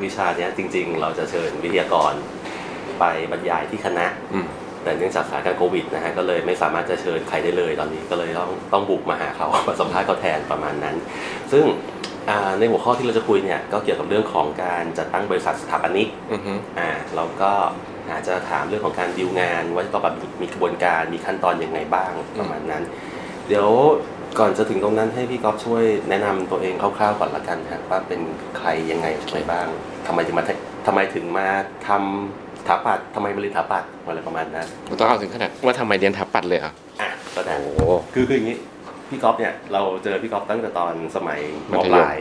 ว่าวิชาเนี้ยจริง ๆ เราจะเชิญวิทยากรไปบรรยายที่คณะอืมแต่เนื่องจากสถานการณ์โควิดนะฮะก็เลยไม่สามารถจะเชิญใครได้เลย ตอนนี้ก็เลยต้องต้องบุกมาหาเขามาสัมภาษณ์เขาแทนประมาณนั้น ซึ่งอ่าในหัวข้อที่เราจะคุยเนี่ยก็เกี่ยวกับเรื่องของการจัดตั้งบริษัทสถาปนิกอือฮึอ่าเราก็อาจจะถามเรื่องของการดิวงานว่าก็แบบมีมีกระบวนการมีขั้นตอนยังไงบ้างประมาณนั้น เดี๋ยว ก่อนจะถึงตรงนั้นให้พี่ก๊อฟช่วยแนะนำตัวเองคร่าวๆก่อนละกันครับว่าเป็นใครยังไงอะไรบ้างทำไมถึงมาทำไมถึงมาทำสถาปัตย์ทำไมมาเรียนสถาปัตย์อะไรประมาณนั้นต้องเอาถึงขนาดว่าทำไมเรียนทับปัดเลยเหรอะอะก็ได้ โอ้คือคืออย่างนี้พี่ก๊อฟเนี่ยเราเจอพี่ก๊อฟตั้งแต่ตอนสมัยมมัธยม ปลาย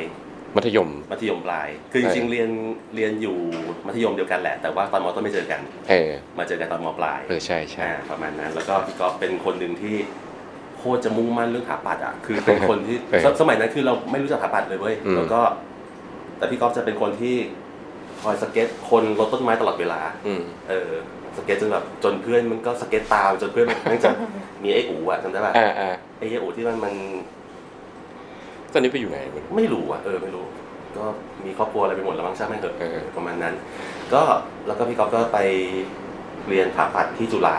มัธยม มัธยมปลาย คือจริงๆเรียนเรียนอยู่มัธยมเดียวกันแหละ แต่ว่าตอนมต้นไม่เจอกัน เออมาเจอกันตอนมปลายเออใช่ใช่ อ่าประมาณนั้น แล้วก็พี่ก๊อฟเป็นคนหนึ่งที่ โคตรจะมุ่งมั่นเรื่องถาปัดอะคือเป็นคนที่สสมัยนั้นคือเราไม่รู้จักถาปัตย์เลยเว้ยแล้วก็ แต่พี่กอล์ฟจะเป็นคนที่คอยสเก็ตคนรดต้นไม้ตลอดเวลาอืมเออสเก็ตจนแบบจนเพื่อนมันก็สเก็ตตามจนเพื่อนมันมันจะมีไอ้อู๋อะจำได้ป่ะอ่าอ่าไอ้ไอ้อู๋ที่มันมัน ตอนนี้ไปอยู่ไหนมันไม่รู้อะเออไม่รู้ ก็มีครอบครัวอะไรไปหมดแล้วมั้งช่างแม่งเถอะเออประมาณนั้น ก็แล้วก็พี่กอล์ฟก็ไปเรียนถาปัตย์ที่จุฬา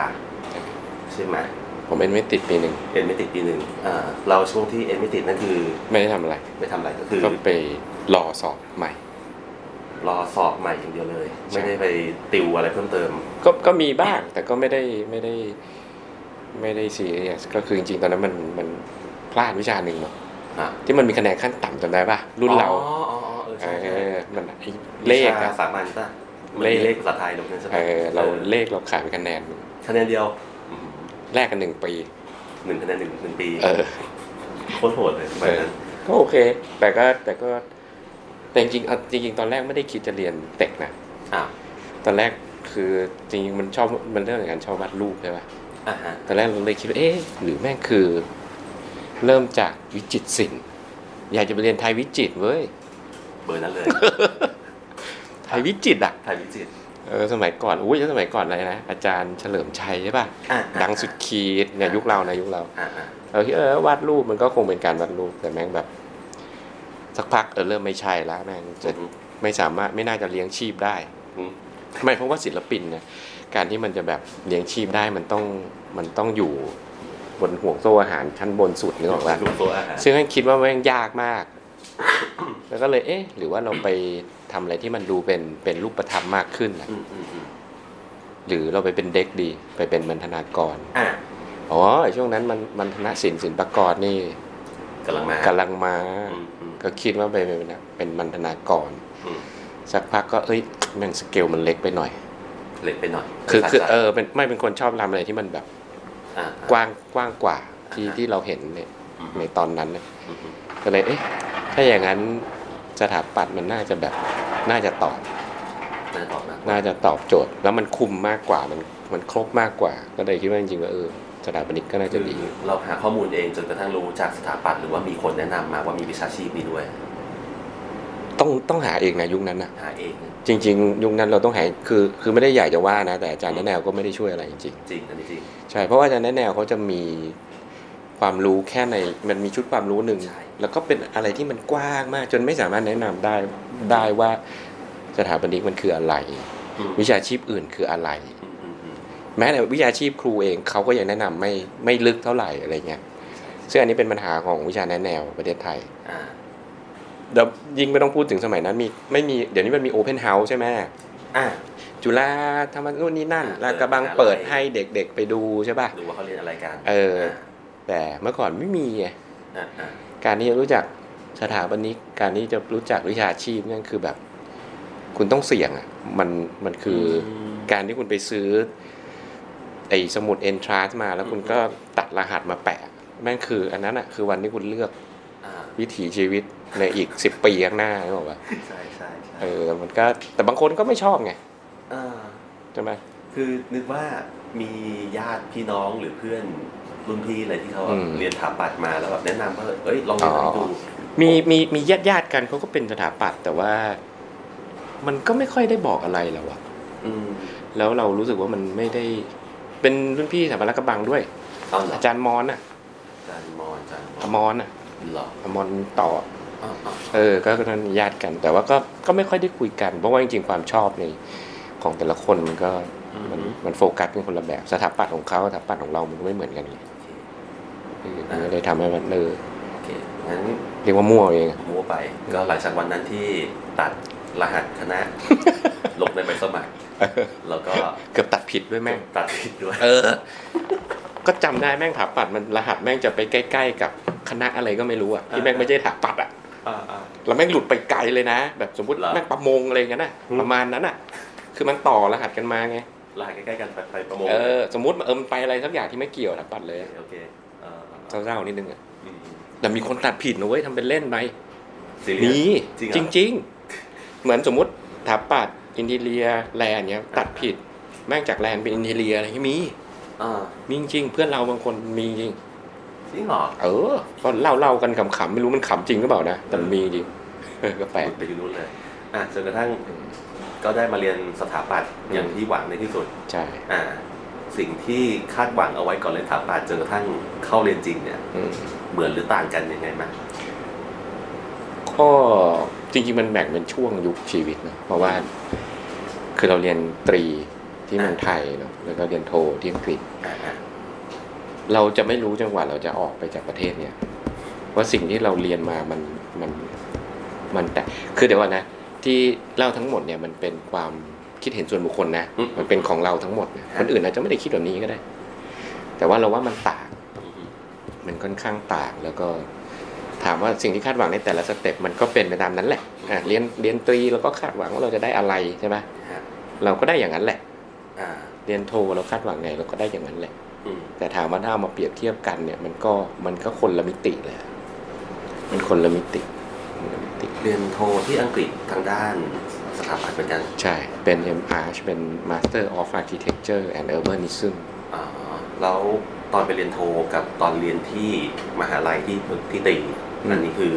ใช่ไหม ผมเป็นไม่ติดปีหนึ่งเอ็นไม่ติดปีหนึ่งอ่าเราช่วงที่เอ็นไม่ติดนั่นคือ ไม่ได้ทำอะไรไปทำอะไรก็คือ ก็ไปรอสอบใหม่ รอสอบใหม่อย่างเดียวเลยไม่ได้ไปติวอะไรเพิ่มเติม ก็ก็มีบ้าง แต่ก็ไม่ได้ไม่ได้ ไม่ได้ซีเรียสก็คือจริงๆ ตอนนั้นมันมันพลาดวิชาหนึ่งเนาะอะ ที่มันมีคะแนนขั้นต่ำจำได้ป่ะ รุ่นเราอ๋ออ๋ออ๋อเออเอใช่ใช่อมันไอ้เลขวิอะชาสามัญป่ะมันเลขมีเลขภาษาไทยหรือเปล่าใช่ไหมเออเราออเลขเราขาดไปคะแนนคะแนนเดียวอืม แลกกันหนึ่งปีหนึ่งคะแนนหนึ่งหนึ่งปีเออโคตรโหดเลยแบบนั้นก็โอเค แต่ก็แต่ก็แต่จริงๆเอาจริงๆตอนแรกไม่ได้คิดจะเรียนเต็กนะอ้าวตอนแรกคือจริงๆมันชอบมันเรื่องของการชอบวาดรูปใช่ป่ะอ่าฮะตอนแรกเราเลยคิดว่าเอ๊ะหรือแม่งคือ เริ่มจากวิจิตรศิลป์อยากจะไปเรียนไทยวิจิตรเว้ยเบอร์นั้นเลยไทยวิจิตรอะไทยวิจิตร เออสมัยก่อนอุ้ยสมัยก่อนอะไรนะอาจารย์เฉลิมชัยใช่ป่ะอะดังสุดขีดเนี่ยยุคเรานะยุคเราอ่าอ่าเราคิดเออวาดรูปมันก็คงเป็นการวาดรูปแต่แม่งแบบ สักพักเออเริ่มไม่ใช่แล้วแม่งจะไม่สามารถไม่น่าจะเลี้ยงชีพได้อืมไม่เพราะว่าศิลปินเนี่ยการที่มันจะแบบเลี้ยงชีพได้มันต้องมันต้องอยู่บนห่วงโซ่อาหารชั้นบนสุดนึกออกปะดูตัวอาหารซึ่งให้คิดว่าแม่งยากมาก แล้วก็เลยเอ๊ะ หรือว่าเราไปทำอะไรที่มันดูเป็นเป็นรูปธรรมมากขึ้นน่ะอืมอืมอืมหรือเราไปเป็นเด็กดี ไปเป็นบรรณาธิกรอะอ๋อไอ้ช่วงนั้นมันมันธนศิลป์ศิลปากรนี่กำลังมากำลังมาอืมอืมก็คิดว่าไปเป็นเป็นบรรณาธิกรอืมสักพักก็เอ้ยแม่งสเกลมันเล็กไปหน่อย เล็กไปหน่อย คือคือภาษาเออเป็นไม่เป็นคนชอบทำอะไรที่มันแบบอะกว้างกว้างกว่าที่อ่าฮะที่เราเห็นเนี่ยอืมในตอนนั้นเนี่ยอืมอืม ก็เลยเอ๊ะถ้าอย่างนั้นสถาปัตย์มันน่าจะแบบน่าจะตอบน่าตอบนะน่าจะตอบโจทย์ แล้วมันคุมมากกว่ามันมันครบมากกว่า ก็เลยคิดว่าจริงๆว่าเออสถาปนิกก็น่าจะดีคือเราหาข้อมูลเองจนกระทั่งรู้จากสถาปัตย์หรือว่ามีคนแนะนำมาว่ามีวิชาชีพนี้ด้วย ต้องต้องหาเองนะยุคนั้นนะหาเอง จริง ๆ ยุคนั้นเราต้องหาคือคือไม่ได้อยากจะว่านะ แต่อาจารย์แนะแนวก็ไม่ได้ช่วยอะไรจริงจริงอันนี้จริงๆใช่เพราะว่าอาจารย์แนะแนวเขาจะมี ความรู้แค่ในมันมีชุดความรู้หนึ่งใช่แล้วก็เป็นอะไรที่มันกว้างมาก จนไม่สามารถแนะนำได้ได้ว่าสถาปนิกมันคืออะไรอืมวิชาชีพอื่นคืออะไรอืมอืมอืมแม้แต่วิชาชีพครูเองเขาก็ยังแนะนำไม่ไม่ลึกเท่าไหร่อะไรเงี้ยซึ่งอันนี้เป็นปัญหาของวิชาแนะแนวประเทศไทยอ่าเดี๋ยวยิ่งไม่ต้องพูดถึงสมัยนั้นมีไม่มีเดี๋ยวนี้มันมี open house ใช่ไหมอ่าจุฬาธรรมนู่นนี่นั่นอ่าแล้วกระบังเปิเปิดดมหาลัยให้เด็กๆไปดูใช่ป่ะดูว่าเขาเรียนอะไรกัน เออ แต่เมื่อก่อนไม่มีไงอ่าอ่าการที่จะรู้จักสถาปนิกการที่จะรู้จักวิชาชีพนั่นคือแบบ คุณต้องเสี่ยงอะมันมันคืออมการที่คุณไปซื้อ ไอ้สมุดเอนทรานมา แล้วคุณก็ตัดรหัสมาแปะแม่งคือ อันนั้นอะคือวันที่คุณเลือกอ่าวิถีชีวิตในอีกสิบปีข้างหน้าใช่ป่ะใช่ใช่ใช่เออมันก็แต่บางคนก็ไม่ชอบไงอ่าใช่ไหมคือนึกว่ามีญาติพี่น้องหรือเพื่อน รุ่นพี่อะไรที่เขาอืมเรียนถาปัดมาแล้วแบบแนะนำว่าเอ้ยลองเรียนอันนี้ดูมีมีมีญาติญาติๆกันเขาก็เป็นสถาปัตย์แต่ว่า มันก็ไม่ค่อยได้บอกอะไรแล้วอะอืมแล้วเรารู้สึกว่ามันไม่ได้ เป็นรุ่นพี่สถาบันรักกระบังด้วยเอาเหรออาจารย์มอนอะอาจารย์มอนอาจารย์มออนมอนอะเหรออมอนต่ออ่าอ่าเออ ก็เป็นญาติกัน แต่ว่าก็ก็ไม่ค่อยได้คุยกัน เพราะว่าจริงๆความชอบในของแต่ละคนมันก็มันมันโฟกัสเป็นคนละแบบสถาปัตย์ของเขาสถาปัตย์ของเรามันก็ไม่เหมือนกันไงเออมันก็เลยทำให้มันเออโอเคงั้นเรียกว่ามั่วเอง มั่วไป ก็หลังจากวันนั้นที่ตัดรหัสคณะ ลงในใบสมัคร แล้วก็เกือบตัดผิดด้วยแม่ง ตัดผิดด้วย เออ ก็จำได้แม่งถาปัดมันรหัสแม่งจะไปใกล้ ๆ กับคณะอะไรก็ไม่รู้อะที่แม่งไม่ใช่ถาปัดอะอ่าอ่าแล้วแม่งหลุดไปไกลเลยนะ แบบสมมติเหรอ แม่งประมงอะไรอย่างนั้นน่ะอืมประมาณนั้นอะ คือมันต่อรหัสกันมาไงรหัสใกล้ๆกันไปไปประมงเออสมมติเออมันไปอะไรสักอย่างที่ไม่เกี่ยวถาปัดเลยอะโอเค เออเศร้าๆนิดนึงอะอืมแต่มีคนตัดผิดนะเว้ยทำเป็นเล่นไปซีเรียสมีจริงเหรอจริงๆเหมือนสมมติถาปัดอินเทียแลนเนี้ย ตัดผิด แม่งจากแลนเป็นอินเทียอะไรเงี้ยมีอ่ามีจริงๆเพื่อนเราบางคนมีจริงจริงเหรอเออก็เล่าเล่ากันขำๆไม่รู้มันขำจริงหรือเปล่านะแต่มันมีจริงเออก็แปลกไปอยู่นู้นเลยอะจนกระทั่งก็ได้มาเรียนสถาปัตย์อย่างที่หวังในที่สุดใช่อ่า สิ่งที่คาดหวังเอาไว้ก่อนเรียนสถาปัตย์จนกระทั่งเข้าเรียนจริงเนี่ยอืมเหมือนหรือต่างกันยังไงมั้ยก็จริงๆมันแบ่งเป็นช่วงยุคชีวิตนะเพราะว่าคือเราเรียนตรีที่เมืองไทยเนาะแล้วก็เรียนโทที่อังกฤษอ่าอ่าเราจะไม่รู้จังหวะเราจะออกไปจากประเทศเนี่ยว่าสิ่งที่เราเรียนมามันมันมันแต่คือเดี๋ยวก่อนนะที่เล่าทั้งหมดเนี่ยมันเป็นความ คิดเห็นส่วนบุคคลนะอืมมันเป็นของเราทั้งหมดนะคนอื่นอาจจะไม่ได้คิดแบบนี้ก็ได้ แต่ว่าเราว่ามันต่างอืมมันค่อนข้างต่างแล้วก็ถามว่าสิ่งที่คาดหวังในแต่ละสเต็ปมันก็เป็นไปตามนั้นแหละอะเรียนเรียนตรีเราก็คาดหวังว่าเราจะได้อะไรใช่ไหมฮะเราก็ได้อย่างนั้นแหละอ่าเรียนโทเราคาดหวังไงเราก็ได้อย่างนั้นแหละอืมแต่ถามว่าถ้าเอามาเปรียบเทียบกันเนี่ย มันก็มันก็คนละมิติเลยอะมันคนละมิติคนละมิติ เรียนโทที่อังกฤษทางด้าน สถาปัตย์เหมือนกัน ใช่ เป็น MR เป็น Master of Architecture and Urbanism อ่าแล้วตอนไปเรียนโทกับตอนเรียนที่มหาลัยที่ที่ตรีอืมอันนี้คือ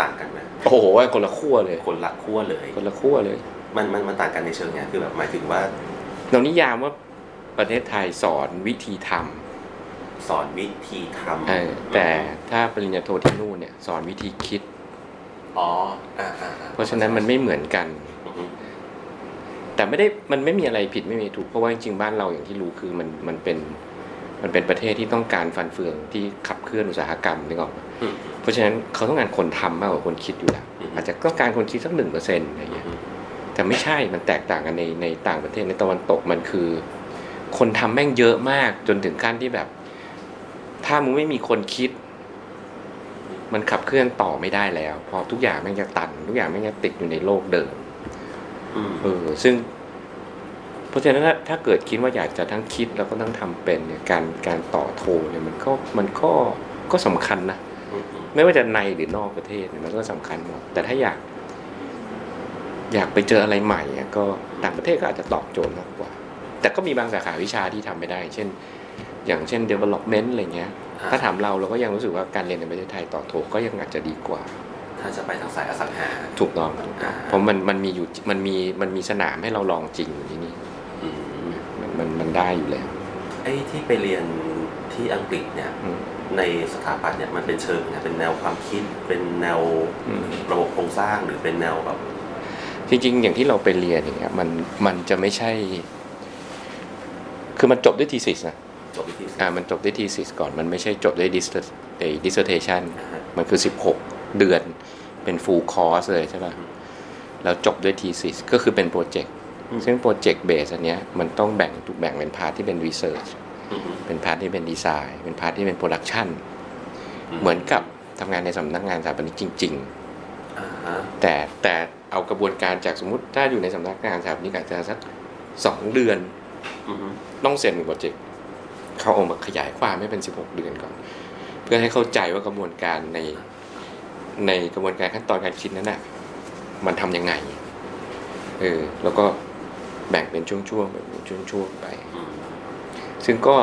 ต่างกันไหมโอ้โหคนละขั้วเลย คนละขั้วเลย คนละขั้วเลย มันมันมันต่างกันในเชิงเนี้ยคือแบบหมายถึงว่า เรานิยามว่าประเทศไทยสอนวิธีทำสอนวิธีทำเออแต่ถ้าปริญญาโทที่นู่นเนี่ยสอนวิธีคิด อ๋ออ่าอ่าอ่เพราะฉะนั้นมันไม่เหมือนกันอือฮึ แต่ไม่ได้มันไม่มีอะไรผิดไม่มีถูกเพราะว่าจริงๆบ้านเราอย่างที่รู้คือมันมันเป็นมันเป็นประเทศที่ต้องการฟันเฟืองที่ขับเคลื่อนอุตสาหกรรมนึกออกไหมอืมเพราะฉะนั้นเขาต้องการคนทำมากกว่าคนคิดอยู่แล้วอืมอาจจะต้องการคนคิดสักหนึ่งเปอร์เซ็นต์อะไรเงี้ยอืมแต่ไม่ใช่มันแตกต่างกันในในต่างประเทศในตะวันตกมันคือ คนทำแม่งเยอะมากจนถึงขั้นที่แบบ ถ้ามึงไม่มีคนคิด มันขับเคลื่อนต่อไม่ได้แล้วเพราะทุกอย่างแม่งจะตัน ทุกอย่างแม่งจะติดอยู่ในโลกเดิมอืม เออซึ่ง เพราะฉะนั้นถ้าถ้าเกิดคิดว่าอยากจะทั้งคิดแล้วก็ต้องทำเป็นเนี่ยการการต่อโทเนี่ยมันก็มันก็ก็สำคัญนะอืมอืมไม่ว่าจะในหรือนอกประเทศเนี่ยมันก็สำคัญหมดแต่ถ้าอยาก อยากไปเจออะไรใหม่อะก็ต่างประเทศก็อาจจะตอบโจทย์มากกว่า แต่ก็มีบางสาขาวิชาที่ทำไม่ได้ เช่น อย่างเช่น development อะไรเงี้ย ถ้าถามเราเราก็ยังรู้สึกว่าการเรียนในประเทศไทยต่อโทก็ยังอาจจะดีกว่า ถ้าจะไปทางสายอสังหา ถูกต้องถูกต้องเพราะมันมันมีอยู่มันมีมันมีสนามให้เราลองจริงอยู่ที่นี่อืมมันมันมันได้อยู่แล้วไอ้ที่ไปเรียนที่อังกฤษเนี่ยอืมในสถาปัตย์เนี่ยมันเป็นเชิงเนี่ยเป็นแนวความคิดเป็นแนวอืมระบบโครงสร้างหรือเป็นแนวแบบจริงๆ อย่างที่เราไปเรียนอย่างเงี้ยมันมันจะไม่ใช่ คือมันจบด้วย thesis นะจบวิธีอ่ามันจบด้วย thesis ก่อนมันไม่ใช่จบด้วย dissert- เอ่อ dissertation นะฮะมันคือ 16 เดือน เป็น full course เลยใช่ป่ะอืมแล้วจบด้วย thesis ก็คือเป็น project อืมซึ่ง project base อันเนี้ยมันต้องแบ่งถูกแบ่งเป็น part ที่เป็น research อืมเป็น part ที่เป็นดีไซน์ เป็น part ที่เป็น production เหมือนกับทำงานในสำนักงานสถาปนิกจริงอ่าฮะๆแต่แต่เอากระบวนการจากสมมติถ้าอยู่ในสำนักงานสถาปนิกอาจจะสักสองเดือนอืมต้องเซ็นเป็นโปรเจกต์เขาเออกมาขยายความให้เป็น16เดือนก่อน เพื่อให้เข้าใจว่ากระบวนการใน ในกระบวนการขั้นตอนการคิดนั้นน่ะมันทำยังไง เออ แล้วก็แบ่งเป็นช่วงๆแบ่งเป็นช่วงๆไป ซึ่งก็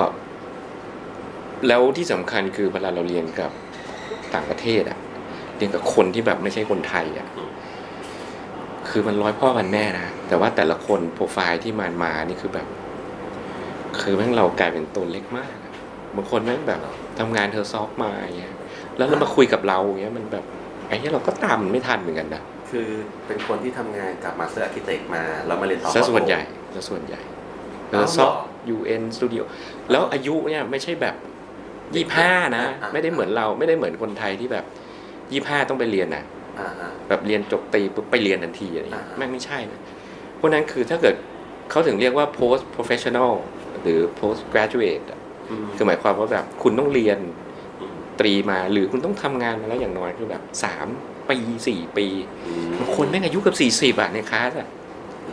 แล้วที่สำคัญคือเวลาเราเรียนกับต่างประเทศอะเรียนกับคนที่แบบไม่ใช่คนไทยอะคือมันร้อยพ่อพันแม่นะ แต่ว่าแต่ละคนโปรไฟล์ที่มันมานี่คือแบบ คือแม่งเรากลายเป็นตัวเล็กมาก บางคนแม่งแบบทำงานเธอซอฟมาอย่างเงี้ย แล้วเรามาคุยกับเราอย่างเงี้ยมันแบบ อ้เนี้ยเราก็ตามมันไม่ทันเหมือนกันนะคือเป็นคนที่ทำงานกับ master architect มาแล้วมาเรียนต่อซะส่วนใหญ่ซะส่วนใหญ่อ๋อ Herzog เหรอ UN Studio แล้วอายุเนี่ยไม่ใช่แบบยี่ห้านะอ่าไม่ได้เหมือนเราไม่ได้เหมือนคนไทยที่แบบยี่ห้าต้องไปเรียนนะอ่าฮะแบบเรียนจบตรีปุ๊บไปเรียนทันทีอะไรเงี้ยอ่าฮะแม่งไม่ใช่นะเพราะนั้นคือถ้าเกิดเขาถึงเรียกว่า post professional หรือ post graduate อะอืมคือหมายความว่าแบบคุณต้องเรียนอืม ตรีมา หรือคุณต้องทำงานมาแล้วอย่างน้อยคือแบบสามปีสี่ปีอืมบางคนแม่งอายุเกับสี่สิบอะในคลาสอะ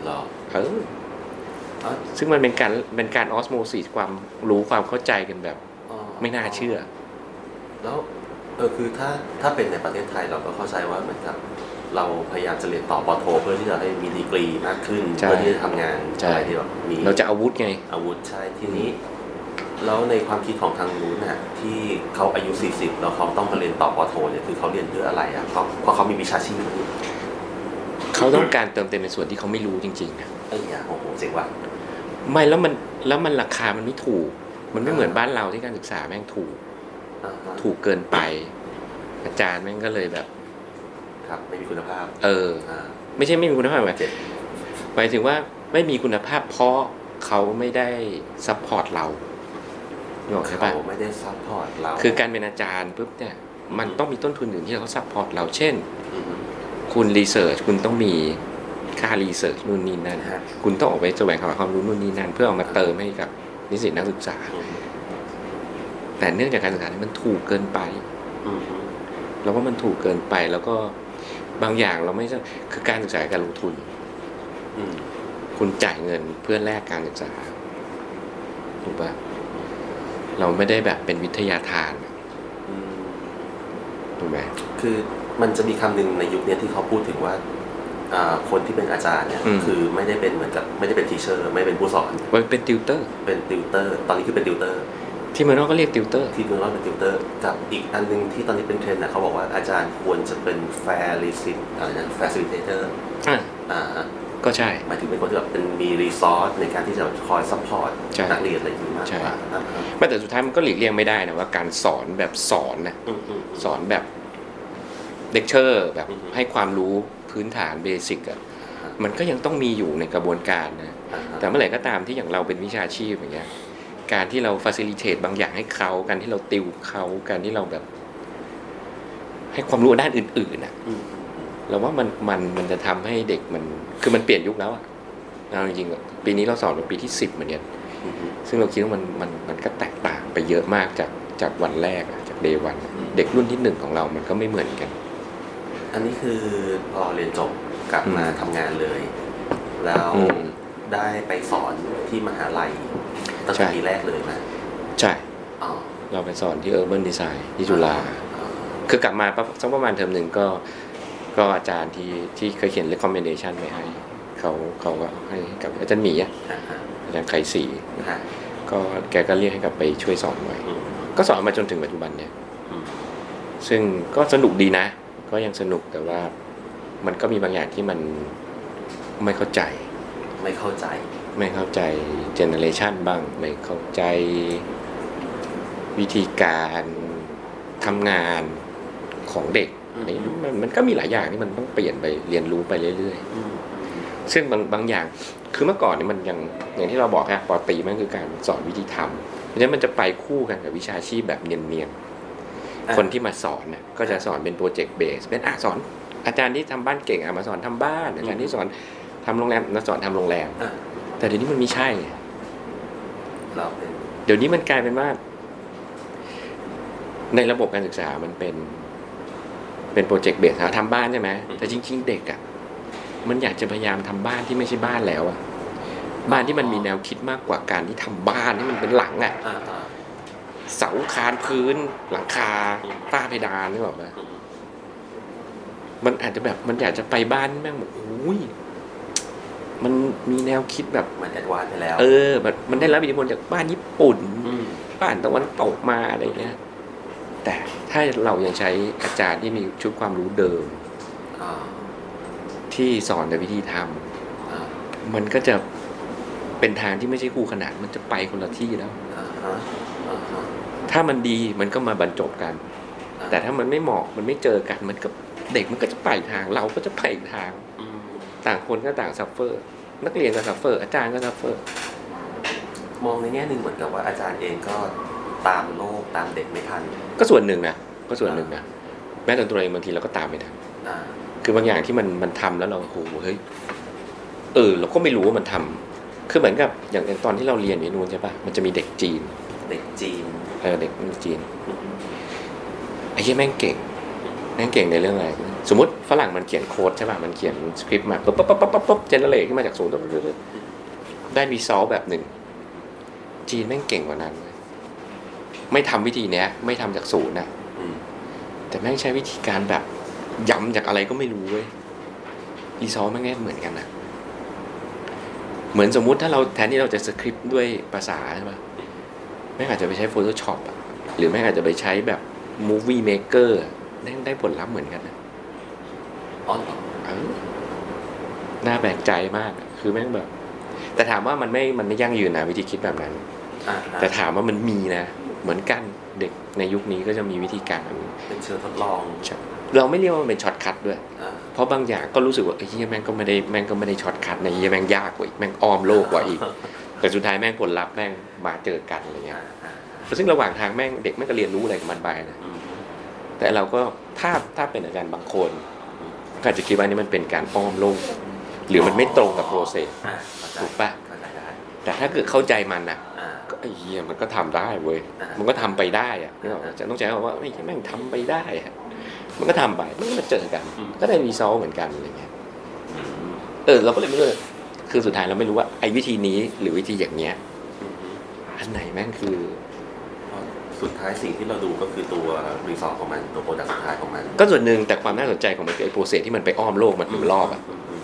เหรอเอออ๋อซึ่งมันเป็นการเป็นการ osmosis ความรู้ความเข้าใจกันแบบอ๋อไม่น่าเชื่อ แล้วเออคือถ้าถ้าเป็นในประเทศไทยเราก็เข้าใจว่าเหมือนกับเราพยายามจะเรียนต่อป.โท เพื่อที่จะได้มีดีกรีมากขึ้นใช่เพื่อที่จะทำงานใช่อะไรที่แบบมีเราจะอาวุธไง อาวุธใช่ทีนี้ แล้วในความคิดของทางนู้นน่ะที่เขาอายุ 40 แล้วเขาต้องมาเรียนต่อป.โทเนี่ยคือเขาเรียนเพื่ออะไรอะเพราะเพราะเขามีวิชาชีพนี้เขาต้องการเติมเต็มในส่วนที่เขาไม่รู้จริงๆนะไอ้ยาโอ้โหเจ๋งว่ะไม่แล้วมันแล้วมันราคามันไม่ถูก มันไม่เหมือนบ้านเราที่การศึกษาแม่งถูกอ่าฮะถูกเกินไป อาจารย์แม่งก็เลยแบบ ครับ ไม่มีคุณภาพ เอออ่าไม่ใช่ไม่มีคุณภาพหมายเจ็ดหมายถึงว่าไม่มีคุณภาพเพราะเขาไม่ได้ support เรา นึกออกใช่ปะเขาไม่ได้ sup port เราคือการเป็นอาจารย์ปุ๊บเนี่ยมันต้องมีต้นทุนอื่นที่เขา support เราเช่นอืมคุณ research คุณต้องมีค่า research นู่นนี่นั่นนะฮะคุณต้องออกไปแสวงหาความรู้นู่นนี่นั่น เพื่อเอามาเติมให้กับนิสิตนักศึกษาอืมแต่เนื่องจากการศึกษาเนี่ยมันถูกเกินไปอืมอืมเราว่ามันถูกเกินไปแล้วก็บางอย่างเราไม่ใช่คือการศึกษาการลงทุนอืมคุณจ่ายเงินเพื่อแลกการศึกษาถูกปะ เราไม่ได้แบบเป็นวิทยาทานอืมถูกไหมคือมันจะมีคำหนึ่งในยุคนี้ที่เขาพูดถึงว่าอ่าคนที่เป็นอาจารย์เนี่ยคือไม่ได้เป็นเหมือนกับไม่ได้เป็น teacher ไม่เป็นผู้สอนมันเป็นติวเตอร์ เป็นติวเตอร์ ตอนนี้คือเป็นติวเตอร์ ที่เมืองนอกก็เรียกติวเตอร์ ที่เมืองนอกเป็นติวเตอร์กับอีกอันหนึงที่ตอนนี้เป็นเทรนด์นะเขาบอกว่าอาจารย์ควรจะเป็น facilit อะไรนะ fa cilitator อะอ่า ก็ใช่หมายถึงเป็นคนที่แบบเป็นมี resource ในการที่จะคอย support ใช่นักเรียนอะไรอย่างนี้มากกว่าอ่าฮะไม่แต่สุดท้ายมันก็หลีกเลี่ยงไม่ได้นะว่าการสอนแบบสอนนะอืมอืมสอนแบบเลคเชอร์แบบอืมให้ความรู้พื้นฐาน basic อะมันก็ยังต้องมีอยู่ในกระบวนการนะอ่าฮะแต่เมื่อไหร่ก็ตามที่อย่างเราเป็นวิชาชีพอย่างเงี้ยการที่เราฟ a ซิลิเ e บางอย่างให้เขาการที่เราติวเขาการที่เราแบบ ให้ความรู้ด้านอื่นๆน่ะอืม เราว่ามันมันมันจะทำให้เด็กมัน คือมันเปลี่ยนยุคแล้วอะเอาจริงๆอะปีนี้เราสอนเป็นปีที่สิบเหมือนกันอืมอืมซึ่งเราคิดว่ามันมันมันก็แตกต่างไปเยอะมากจากจากวันแรกอะจากเดวัน เด็กรุ่นที่หนึ่งของเรามันก็ไม่เหมือนกัน อันนี้คือพอเรียนจบกลับมาอืมทำงานเลย แล้วอืมได้ไปสอนที่มหาลัยตั้งใช่แต่ปีแรกเลยไหมใช่อ๋อเราไปสอนที่ Urban Design ที่จุฬาอ๋อคือกลับมาประสักประมาณเทอมหนึ่งก็ ก็อาจารย์ที่ที่เคยเขียน recommendation ไว้ให้เขาเขาก็ให้กับอาจารย์หมีอะฮะฮะอาจารย์ไข่ศรีฮะก็แกก็เรียกให้กลับไปช่วยสอนไว้อืมก็สอนมาจนถึงปัจจุบันเนี่ยอืมซึ่งก็สนุกดีนะ ก็ยังสนุกแต่ว่ามันก็มีบางอย่างที่มันไม่เข้าใจ ไม่เข้าใจ ไม่เข้าใจ generation บ้าง ไม่เข้าใจวิธีการทำงานของเด็ก อืมอะไรอย่างนี้มันมันก็มีหลายอย่างที่มันต้องเปลี่ยนไปเรียนรู้ไปเรื่อยอืมๆซึ่งบางบางอย่างคือเมื่อก่อนเนี่ยมันยังอย่างที่เราบอกอะป.ตรีมันคือการสอนวิธีทำเพราะฉะนั้นมันจะไปคู่กันกับวิชาชีพแบบเนียนๆคนที่มาสอนน่ะก็จะสอนเป็น project base เป็นอะสอน อาจารย์ที่ทำบ้านเก่งอะมาสอนทำบ้านอาจารย์ที่สอนทำโรงแรมมาสอนทำโรงแรมอะแต่เดี๋ยวนี้มันไม่ใช่ไงเราเป็นเดี๋ยวนี้มันกลายเป็นว่าในระบบการศึกษามันเป็น เป็นโปรเจกต์เบสทำบ้านใช่ไหมแต่จริง ๆ เด็กอะมันอยากจะพยายามทำบ้านที่ไม่ใช่บ้านแล้วอะบ้านที่มันมีแนวคิดมากกว่าการที่ทำบ้านที่มันเป็นหลังอะอ่าอ่าเสาคานพื้น หลังคาฝ้าเพดานนี่บอกว่าอืมมันอาจจะแบบมันอยากจะไปบ้านแม่งแบบโอ้ยมันมีแนวคิดแบบมัน advance ไปแล้ว เออแบบมันได้รับอิทธิพลจากบ้านญี่ปุ่นบ้านตะวันตกมาอะไรเงี้ย แต่ถ้าเรายังใช้อาจารย์ที่มีชุดความรู้เดิมอ่าที่ที่สอนแต่วิธีทำอ่ามันก็จะเป็นทางที่ไม่ใช่คู่ขนานมันจะไปคนละที่แล้วอ่าฮะอ่าฮะถ้ามันดีมันก็มาบรรจบกันอ่าแต่ถ้ามันไม่เหมาะมันไม่เจอกันมันก็เด็กมันก็จะไปอีกทาง เราก็จะไปอีกทางอืมต่างคนก็ต่าง suffer นักเรียนก็ suffer อาจารย์ก็ suffer มองในแง่หนึ่งเหมือนกับว่าอาจารย์เองก็ ตามโลกตามเด็กไม่ทัน ก็ส่วนหนึ่งนะก็ส่วนหนึ่งนะแม้แต่ตัวเองบางทีเราก็ตามไม่ทันอ่าคือบางอย่างที่มันมันทำแล้วเราโอ้โหเฮ้ยเออ เราก็ไม่รู้ว่ามันทำคือเหมือนกับอย่างตอนที่เราเรียนอยู่นู่นใช่ปะมันจะมีเด็กจีน เด็กจีนเออเด็กจีนอืมไอ้เหี้ยแม่งเก่งแม่งเก่งในเรื่องอะไร สมมติฝรั่งมันเขียนโค้ดใช่ป่ะมันเขียนสคริปต์มาปุ๊บปุ๊บปุ๊บปุ๊บปุ๊บเจเนเรตขึ้นมาจากศูนย์ปุ๊บปุ๊บปุ๊บได้รีซอลแบบหนึ่งจีนแม่งเก่งกว่านั้นเว้ย ไม่ทำวิธีเนี้ย ไม่ทำจากศูนย์นะอืมแต่แม่งใช้วิธีการแบบย้ำจากอะไรก็ไม่รู้เว้ยรีซอลแม่งไม่เหมือนกันนะเหมือนสมมุติถ้าเราแทนที่เราจะสคริปต์ด้วยภาษาใช่ป่ะแม่งอาจจะไปใช้ Photoshop อะหรือแม่งอาจจะไปใช้แบบ Movie Maker อะแม่งได้ผลลัพธ์เหมือนกันนะอ๋อเหรอเออน่าแปลกใจมากอะคือแม่งแบบ แต่ถามว่ามันไม่ มันไม่ยั่งยืนนะวิธีคิดแบบนั้นอ่าฮะแต่ถามว่ามันมีนะ เหมือนกันเด็กในยุคนี้ก็จะมีวิธีการเป็นเชิงทดลอง เราไม่เรียกว่ามันเป็น shortcut ด้วยอ่าเพราะบางอย่างก็รู้สึกว่าไอ้เหี้ยแม่งก็ไม่ได้แม่งก็ไม่ได้ shortcut นะเหี้ยแม่งยากกว่าอีกแม่งอ้อมโลกกว่าอีกแต่สุดท้ายแม่งผลลัพธ์แม่งมาเจอกันอะไรเงี้ยอ่าอ่าซึ่งระหว่างทางแม่งเด็กแม่งก็เรียนรู้อะไรกับมันไปนะอืมแต่เราก็ถ้าถ้าเป็นอาจารย์บางคนก็อาจจะคิดว่านี่มันเป็นการอ้อมโลกหรือมันไม่ตรงกับ process อ่าเข้าใจถูกปะเข้าใจได้แต่ถ้าเกิดเข้าใจมันนะอ่า ก็ไอ้เหี้ยมันก็ทำได้เว้ยอ่ามันมันก็ทำไปได้อะนึกออกไหมจะต้องใช้คำว่าไอ้เหี้ยแม่งทำไปได้อะมันก็ทำไปมันก็มาเจอกัน ก็ได้ result เหมือนกันอะไรเงี้ยอืมเออเราก็เลยไม่รู้เลยคือสุดท้ายเราไม่รู้ว่าไอ้วิธีนี้หรือวิธีอย่างเนี้ยอืมอันไหนแม่งคือ สุดท้ายสิ่งที่เราดูก็คือตัว result ของมันตัว product สุดท้ายของมัน ก็ส่วนหนึ่งแต่ความน่าสนใจของมันคือไอ้ process ที่มันไปอ้อมโลกมันเป็นรอบอะมอืม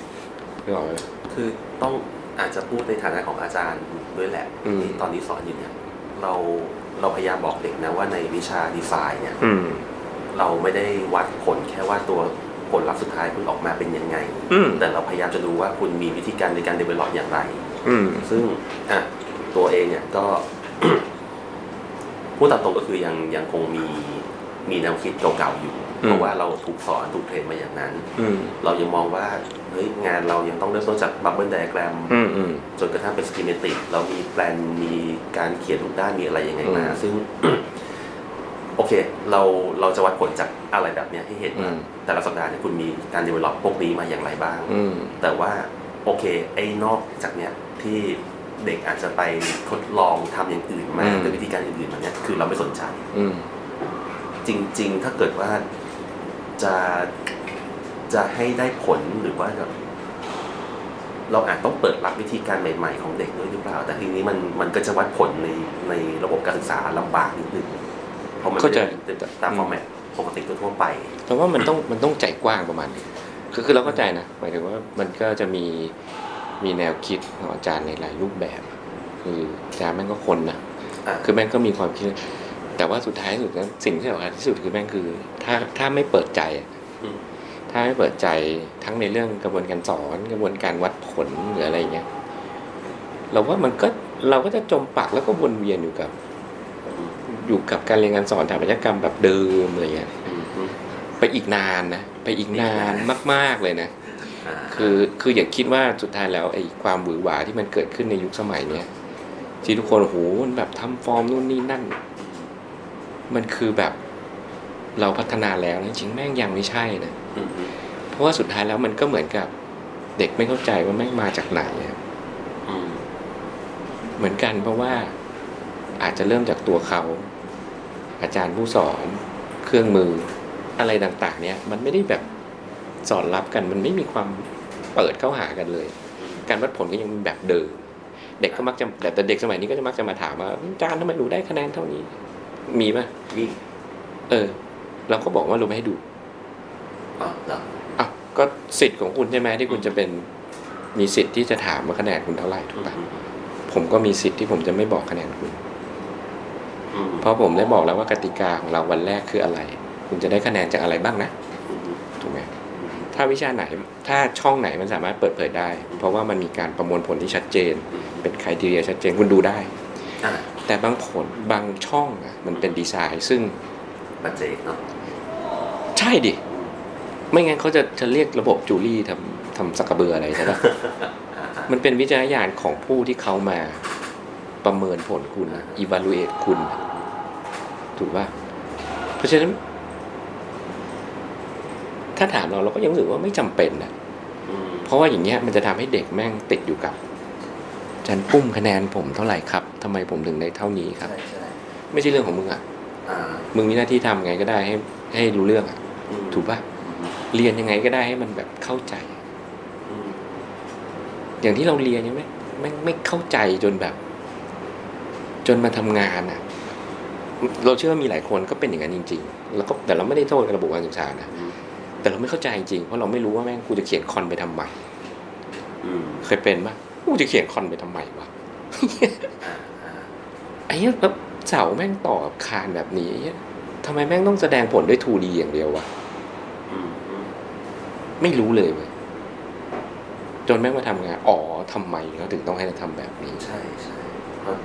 นึกออกไหมคือต้องอาจจะพูดในฐานะของอาจารย์ ด้วยแหละอืมที่ตอนนี้สอนอยู่เนี่ยเราเราพยายามบอกเด็กนะว่าในวิชาดีไซน์เนี่ยอืมเราไม่ได้วัดผลแค่ว่าตัวผลลัพธ์สุดท้ายคุณออกมาเป็นยังไงอืมแต่เราพยายามจะดูว่าคุณมีวิธีการในการ develop อย่างไรอืมซึ่งอะตัวเองเนี่ยก็พูดตามตรงก็คือยังยังคงมีมีแนวคิดเก่าๆอยู่ เพราะว่าเราถูกสอนถูก train มาอย่างนั้นอืมเรายังมองว่าเฮ้ยงานเรายังต้องเริ่มต้นจาก bubble diagram อืมอืมจนกระทั่งเป็น schematic เรามีแปลนมีการเขียนทุกด้านมีอะไรยังไงมาอืมซึ่งโอเค เราเราจะวัดผลจากอะไรแบบเนี้ยให้เห็นว่าอืมแต่ละสัปดาห์เนี่ยคุณมีการ develop พวกนี้มาอย่างไรบ้างอืมแต่ว่าโอเค ไอ้นอกจากเนี้ยที่เด็กอาจจะไปทดลองทำอย่างอื่นมาอืมด้วยวิธีการอื่นๆมาเนี่ยคือเราไม่สนใจอืมจริง ๆ ถ้าเกิดว่า จะจะให้ได้ผลหรือว่าแบบเราอาจต้องเปิดรับวิธีการใหม่ ๆ ของเด็กด้วยหรือเปล่า แต่ทีนี้มันมันก็จะวัดผลในในระบบการศึกษาลำบากนิดนึงเพราะมันเข้าใจไม่ได้ตามฟอร์แมตปกติทั่วๆไป แต่ว่ามันต้องมันต้องใจกว้างประมาณนึงคือคือเราเข้าใจนะหมายถึงว่ามันก็จะมีมีแนวคิดของอาจารย์ในหลายรูปแบบ คืออาจารย์แม่งก็คนนะอ่าคือแม่งก็มีความคิด แต่ว่าสุดท้ายสุดแล้วสิ่งที่สำคัญที่สุดคือแม่งคือ ถ้าถ้าไม่เปิดใจอะอืมถ้าไม่เปิดใจทั้งในเรื่องกระบวนการสอนกระบวนการวัดผลหรืออะไรอย่างเงี้ยเราว่ามันก็เราก็จะจมปักแล้วก็วนเวียนอยู่กับ อยู่กับการเรียนการสอนสถาปัตยกรรมแบบเดิมอะไรเงี้ยอืมอืมไปอีกนานนะไปอีกนานมาก ๆเลยนะอ่าคือคืออย่าคิดว่าสุดท้ายแล้วไอ้ความหวือหวาที่มันเกิดขึ้นในยุคสมัยเนี้ยที่ทุกคนโอ้โหมันแบบทำฟอร์มนู่นนี่นั่น มันคือแบบเราพัฒนาแล้วนะจริงๆแม่งยังไม่ใช่นะอืมอืมเพราะว่าสุดท้ายแล้วมันก็เหมือนกับ เด็กไม่เข้าใจว่าแม่งมาจากไหนอะอืมเหมือนกันเพราะว่าอาจจะเริ่มจากตัวเขา อาจารย์ผู้สอน เครื่องมืออะไรต่าง ๆ เนี่ย มันไม่ได้แบบสอนรับกัน มันไม่มีความเปิดเข้าหากันเลย การวัดผลก็ยังเป็นแบบเดิมเด็กก็มักจะแต่แต่เด็กสมัยนี้ก็จะมักจะมาถามว่าอาจารย์ทำไมหนูได้คะแนนเท่านี้ มีไหมนี่เออ เราก็บอกว่าเราไม่ให้ดูอ๋อเหรออะก็สิทธิ์ของคุณใช่ไหมที่คุณจะเป็นมีสิทธิ์ที่จะถามว่าคะแนนคุณเท่าไหร่ถูกปะอืมผมก็มีสิทธิ์ที่ผมจะไม่บอกคะแนนคุณอืมเพราะผมได้บอกแล้วว่ากติกาของเราวันแรกคืออะไร คุณจะได้คะแนนจากอะไรบ้างนะอืมถูกไหมถ้าวิชาไหน ถ้าช่องไหนมันสามารถเปิดเผยได้ เพราะว่ามันมีการประมวลผลที่ชัดเจน เป็นใครทีเรียชัดเจนคุณดูได้อ่า แต่บางผลบางช่องอะมันเป็นดีไซน์ซึ่งปัจเจกเนาะใช่ดิ ไม่งั้นเขาจะจะเรียกระบบจูลี่ทำทำสักกระเบืออะไรใช่ปะอ่าอ่ามันเป็นวิจารณญาณของผู้ที่เขามาประเมินผลคุณ evaluate คุณ ถูกป่ะเพราะฉะนั้น ถ้าถามเราเราก็ยังรู้สึกว่าไม่จำเป็นนะอืมเพราะว่าอย่างเงี้ยมันจะทำให้เด็กแม่งติดอยู่กับอาจันปุ้มคะแนนผมเท่าไหร่ครับ ทำไมผมถึงได้เท่านี้ครับใช่ใช่ไม่ใช่เรื่องของมึงอะอ่ามึงมีหน้าที่ทำไงก็ได้ให้ให้รู้เรื่องอะอืมถูกป่ะอืมเรียนยังไงก็ได้ให้มันแบบเข้าใจอืมอย่างที่เราเรียนยังไม่ไม่ไม่เข้าใจจนแบบ จนมาทำงานอะ เราเชื่อว่ามีหลายคนก็เป็นอย่างนั้นจริง ๆ แล้วก็แต่เราไม่ได้โทษระบบการศึกษานะอืมแต่เราไม่เข้าใจจริงเพราะเราไม่รู้ว่าแม่งกูจะเขียนคอนไปทำไมอืมเคยเป็นปะกูจะเขียนคอนไปทำไมวะอ่าอ่า ไอ้เนี้ยแบบเสาแม่งต่อกับคานแบบนี้ไอ้เหี้ยทำไมแม่งต้องแสดงผลด้วย 2D อย่างเดียววะอืมอืมไม่รู้เลยเว้ยจนแม่งมาทำงาน อ๋อทำไมเขาถึงต้องให้เราทำแบบนี้ ใช่ใช่เพราะ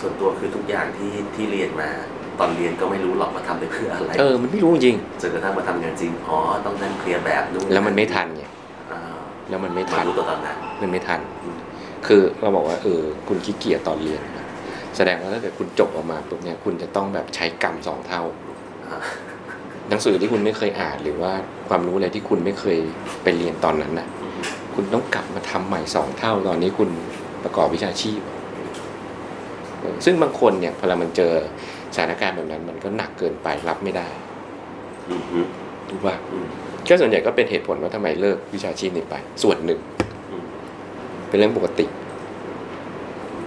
ส่วนตัวคือทุกอย่างที่ที่เรียนมา ตอนเรียนก็ไม่รู้หรอกว่าทำไปเพื่ออะไรเออ มันไม่รู้จริงจนกระทั่งมาทำงานจริง อ๋อ ต้องนั่งเคลียร์แบบนู่นแล้วมันไม่ทันไงอ่าแล้วมันไม่มาทันรู้ตัวตอนนั้นมันไม่ทันอืมคือเราบอกว่า เออ คุณขี้เกียจตอนเรียนนะ แสดงว่าถ้าเกิดคุณจบออกมาปุ๊บเนี่ยคุณจะต้องแบบใช้กรรมสองเท่าอ่า หนังสือที่คุณไม่เคยอ่านหรือว่าความรู้อะไรที่คุณไม่เคยไปเรียนตอนนั้นน่ะอืมคุณต้องกลับมาทำใหม่สองเท่า ตอนนี้คุณประกอบวิชาชีพเออซึ่งบางคนเนี่ยพอเรามันเจอสถานการณ์แบบนั้นมันก็หนักเกินไปรับไม่ได้อืมอืมถูกป่ะอืมก็ส่วนใหญ่ก็เป็นเหตุผลว่าทำไมเลิกวิชาชีพนี้ไป ส่วนหนึ่งอืมเป็นเรื่องปกติ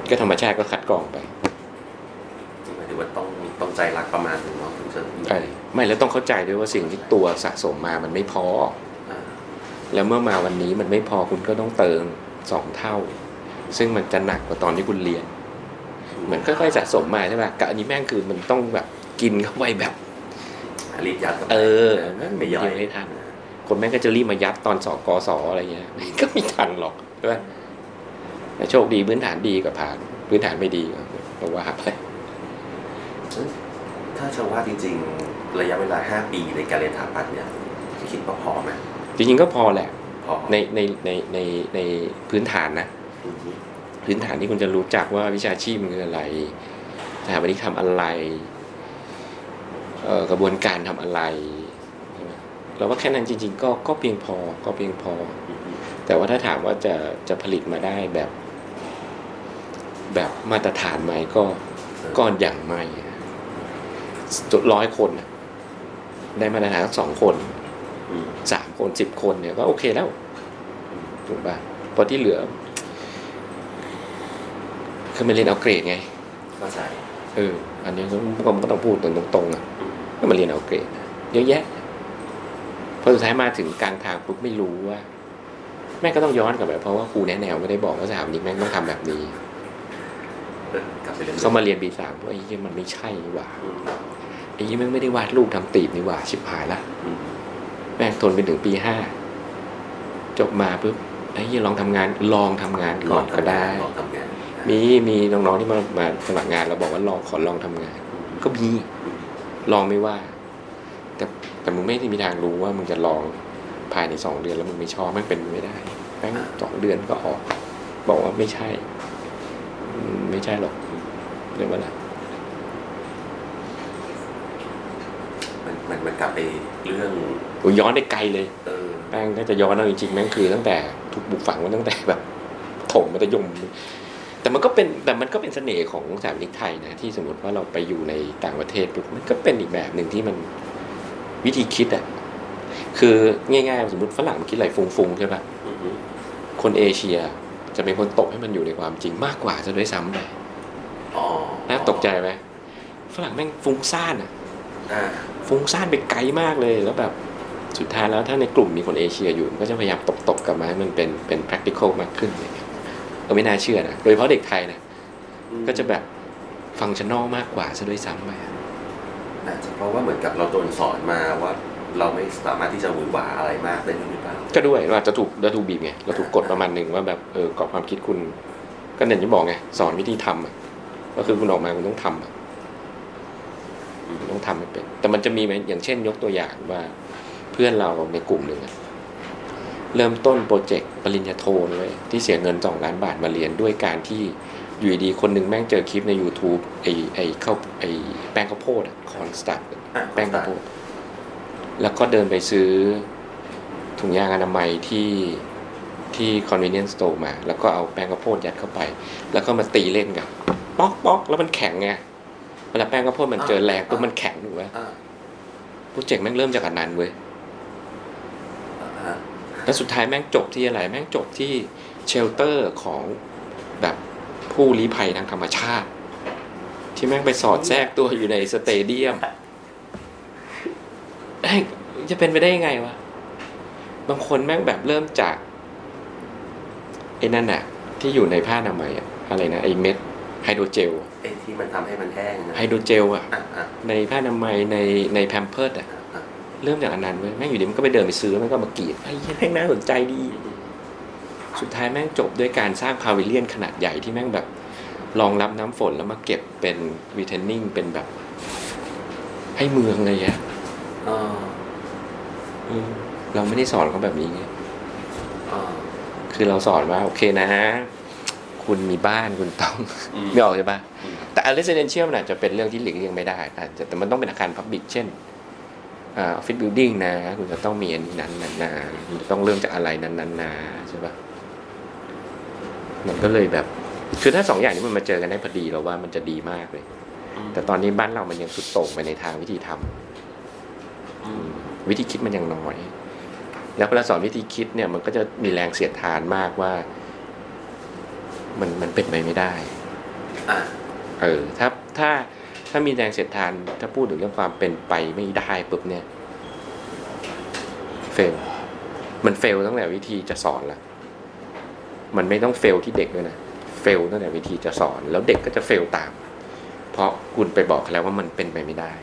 ก็ธรรมชาติก็คัดกรองไปหมายถึงว่าต้องต้องใจรักประมาณหนึงเนาะถึงจะอยู่ใช่ไม่แล้วต้องเข้าใจด้วยว่าสิ่งที่ตัวสะสมมามันไม่พออ่าแล้วเมื่อมาวันนี้มันไม่พอคุณก็ต้องเติมสองเท่า ซึ่งมันจะหนักกว่าตอนที่คุณเรียน เหมือนค่อยๆสะสมมาใช่ป่ะกับอันนี้แม่งคือมันต้องแบบกินเข้าไปแบบรีบยัดกับเออไม่ย่อยไม่ทันคนแม่งก็จะรีบมายัดตอนสอกสออะไรเงี้ยก็ไม่ทันหรอกใช่ป่ะแต่ โชคดีพื้นฐานดีกับผ่าน พื้นฐานไม่ดีก็ว่าไปถ้าจะว่าจริง ๆ ระยะเวลา 5 ปีในการเรียนสถาปัตย์เนี่ยคิดว่าพอไหมจริงๆก็พอแหละพอในในในในในพื้นฐานนะอืมพื้นฐานที่คุณจะรู้จักว่าวิชาชีพมันคืออะไรสถาปนิกทำอะไรเอ่อกระบวนการทำอะไรใช่ไหมเราว่าแค่นั้นจริง ๆ ก็ก็เพียงพอก็เพียงพออืมอืมแต่ว่าถ้าถามว่าจะจะผลิตมาได้แบบ แบบมาตรฐานไหมก็ก็อย่างไม่จุดร้อยคนน่ะได้มาตรฐานสักสองคนอืมสามคนสิบคนเนี่ยก็โอเคแล้วถูกป่ะเพราะที่เหลือคือมาเรียนเอาเกรดไงเข้าใจเอออันนี้ก็ผมก็ต้องพูดตรงๆอะอืมก็มาเรียนเอาเกรดเยอะแยะพอสุดท้ายมาถึงกลางทางปุ๊บไม่รู้ว่าแม่ก็ต้องย้อนกลับไปเพราะว่าครูแนะแนวไม่ได้บอกว่าสถาปนิกแม่งต้องทำแบบนี้ เออกลับไปเรียนเขามาเรียนปีสามว่าไอ้ยี่มันไม่ใช่นี่ว่าไอ้ยี่แม่งไม่ได้วาดรูปทำตีบนี่ว่าชิบหายละแม่งทนไปถึงปีห้าจบมาปุ๊บไอ้ยี่ลองทำงานลองทำงานก่อนก็ได้มีมีน้องๆที่มามาสมัครงานเราบอกว่าลองขอลองทำงาน ก็มีลองไม่ว่า แต่แต่มึงไม่ได้มีทางรู้ว่ามึงจะลองภายในสองเดือนแล้วมึงไม่ชอบมันเป็นไม่ได้แม่งสองเดือนก็ออก บอกว่าไม่ใช่ ไม่ใช่หรอกเรียกว่าอะไรมันมันมันกลับไปเรื่องโอ้ยย้อนได้ไกลเลยเออแม่งถ้าจะย้อนเอาจริงๆแม่งคือตั้งแต่ถูกบุกฝังมาตั้งแต่แบบถมมัธยม แต่มันก็เป็นแต่มันก็เป็นเสน่ห์ของสถาปนิกไทยนะที่สมมติว่าเราไปอยู่ในต่างประเทศปุ๊บมันก็เป็นอีกแบบหนึ่งที่มันวิธีคิดอะคือง่ายๆ สมมติฝรั่งมันคิดอะไรฟุ้งๆใช่ปะอืมอืมคนเอเชีย จะเป็นคนตกให้มันอยู่ในความจริงมากกว่าจะด้วยซ้ำไปอ๋อน่าตกใจไหมฝรั่งแม่งฟุ้งซ่านอะอ่าฟุ้งซ่านไปไกลมากเลยแล้วแบบสุดท้ายแล้วถ้าในกลุ่มมีคนเอเชียอยู่มันก็จะพยายามตบๆกลับมาให้มันเป็นเป็น practical มากขึ้นอะไรเงี้ยก็ไม่น่าเชื่อนะโดยเฉพาะเด็กไทยนะก็จะแบบฟังชั่นอลมากกว่าซะด้วยซ้ำไปอาจจะเพราะว่าเหมือนกับเราโดนสอนมาว่า เราไม่สามารถที่จะหวือหวาอะไรมากได้ด้วยหรือเปล่าก็ด้วยเราจะถูกเราถูกบีบไงเราถูกกดประมาณหนึ่งว่าแบบเออกรอบความคิดคุณ ก็เนี่ยที่บอกไงสอนวิธีทำอะก็คือคุณออกมาคุณต้องทำอะคุณต้องทำให้เป็น แต่มันจะมีไหมอย่างเช่น ยกตัวอย่างว่า เพื่อนเราในกลุ่มหนึ่งอะเริ่มต้นโปรเจกต์ปริญญาโทเลยที่เสียเงินสองล้านบาทมาเรียนด้วยการที่อยู่ดีๆคนหนึ่งแม่งเจอคลิปใน YouTube ไอไอข้าวไอแป้งข้าวโพดคอนสตัดอะแป้งข้าวโพด แล้วก็เดินไปซื้อถุงยางอนามัยที่ที่ convenience store มา แล้วก็เอาแป้งข้าวโพดยัดเข้าไป แล้วก็มาตีเล่นกันป๊อกป๊อกแล้วมันแข็งไงเวลาแป้งข้าวโพดมันเจอแรงปุ๊บมันแข็งถูกไหมอ่า project แม่งเริ่มจากอันนั้นเว้ยแล้วสุดท้ายแม่งจบที่อะไร แม่งจบที่ shelter ของแบบผู้ลี้ภัยทางธรรมชาติ ที่แม่งไปสอดแทรกตัวอยู่ใน stadium จะเป็นไปได้ยังไงวะ บางคนแม่งแบบเริ่มจากไอ้นั่นอะที่อยู่ในผ้าอนามัยอะอะไรนะไอ้เม็ดไฮโดรเจลไอ้ที่มันทำให้มันแห้งนะไฮโดรเจลอะอะอะในผ้าอนามัยในในแพมเพิร์ดอะอะอะเริ่มจากอันนั้นเว้ยแม่งอยู่ดีมันก็ไปเดินไปซื้อแม่งก็มากรีดไอ้เหี้ยแม่งน่าสนใจดี สุดท้ายแม่งจบด้วยการสร้างพาวิเลียนขนาดใหญ่ที่แม่งแบบรองรับน้ำฝนแล้วมาเก็บเป็นวีเทนนิ่งเป็นแบบ ให้เมืองเลยอะ เอออืมเราไม่ได้สอนเขาแบบนี้ไงเออคือเราสอนว่า โอเคนะ คุณมีบ้านคุณต้องอืมไม่ออกใช่ปะอืมแต่ residential มันอาจจะเป็นเรื่องที่หลีกเลี่ยงไม่ได้อาจจะแต่มันต้องเป็นอาคารพับบิกเช่นอ่าออฟฟิศบิลดิ่งนะ คุณจะต้องมีอันนี้นั้นนั้นนะคุณจะต้องเริ่มจากอะไรนั้นนั้นนะใช่ปะมันก็เลยแบบ คือถ้าสองอย่างนี้มันมาเจอกันได้พอดีเราว่ามันจะดีมากเลย แต่ตอนนี้บ้านเรามันยังสุดโต่งไปในทางวิธีทำอืม วิธีคิดมันยังน้อย แล้วเวลาสอนวิธีคิดเนี่ยมันก็จะมีแรงเสียดทานมากว่า มันมันเป็นไปไม่ได้อะเออถ้าถ้าถ้ามีแรงเสียดทาน ถ้าพูดถึงเรื่องความเป็นไปไม่ได้ปุ๊บเนี่ยเฟลมันเฟลตั้งแต่วิธีจะสอนละมันไม่ต้องเฟลที่เด็กด้วยนะเฟลตั้งแต่วิธีจะสอน แล้วเด็กก็จะเฟลตาม เพราะคุณไปบอกเขาแล้วว่ามันเป็นไปไม่ได้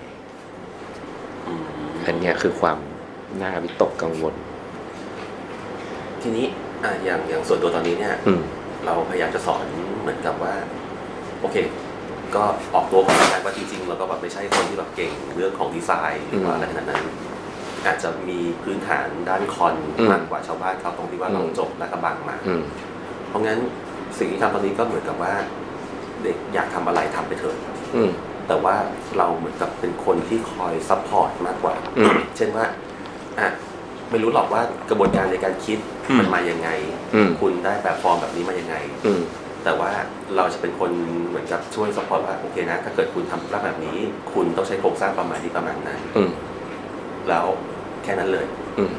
อืมอันเนี้ยคือความน่าวิตกกังวล ทีนี้อะอย่างอย่างส่วนตัวตอนนี้เนี่ยอืมเราพยายามจะสอนเหมือนกับว่า โอเค ก็ออกตัวก่อนแล้วกันว่าจริงๆเราก็แบบไม่ใช่คนที่แบบเก่งเรื่องของดีไซน์หรือว่าอะไรขนาดนั้น อาจจะมีพื้นฐานด้านคอนอืมมากกว่าชาวบ้านเขาตรงที่ว่าเราอืมจบและกระบังมาอืมเพราะงั้นสิ่งที่ทำตอนนี้ก็เหมือนกับว่า เด็กอยากทำอะไรทำไปเถอะอืม แต่ว่าเราเหมือนกับเป็นคนที่คอย support มากกว่าอืมเช่นว่าอะไม่รู้หรอกว่ากระบวนการในการคิดอืมมันมายังไงอืมคุณได้แบบฟอร์มแบบนี้มายังไงอืมแต่ว่าเราจะเป็นคนเหมือนกับช่วย support ว่าโอเคนะ ถ้าเกิดคุณทำร่างแบบนี้ คุณต้องใช้โครงสร้างประมาณนี้ประมาณนั้นอืมแล้วแค่นั้นเลยอืม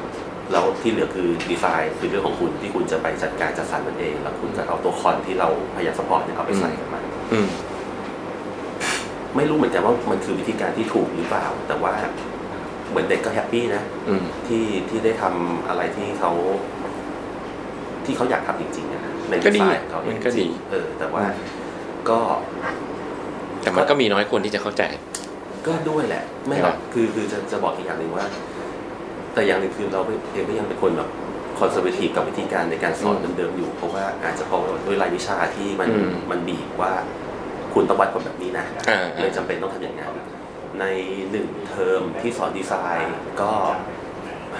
แล้วที่เหลือคือดีไซน์คือเรื่องของคุณที่คุณจะไปจัดการจัดสรรมันเอง แล้วคุณจะเอาตัวคอนที่เราพยายาม support เนี่ยเอาไปใส่กับมันอืม ไม่รู้เหมือนกันว่ามันคือวิธีการที่ถูกหรือเปล่า แต่ว่าเหมือนเด็กก็ happy นะอืม ที่ที่ได้ทำอะไรที่เขา ที่เขาอยากทำจริงๆอะนะในก็ดีดีไซน์ของเขาเองมันก็ดี เออ แต่ว่าก็ แต่มันก็มีน้อยคนที่จะเข้าใจ ก็ด้วยแหละ ไม่หรอกคือคือจะจะบอกอีกอย่างหนึ่งว่า แต่อย่างหนึ่งคือเราเองก็ยังเป็นคนแบบ conserva tive กับวิธีการในการสอนอืมเดิมๆอยู่ เพราะว่าอาจจะเพราะด้วยรายวิชาที่มันอืม มันบีบว่า คุณต้องวัดคนแบบนี้นะอ่าเลยจำเป็นต้องทำอย่างนั้นในหนึ่งเทอมที่สอนดีไซน์ก็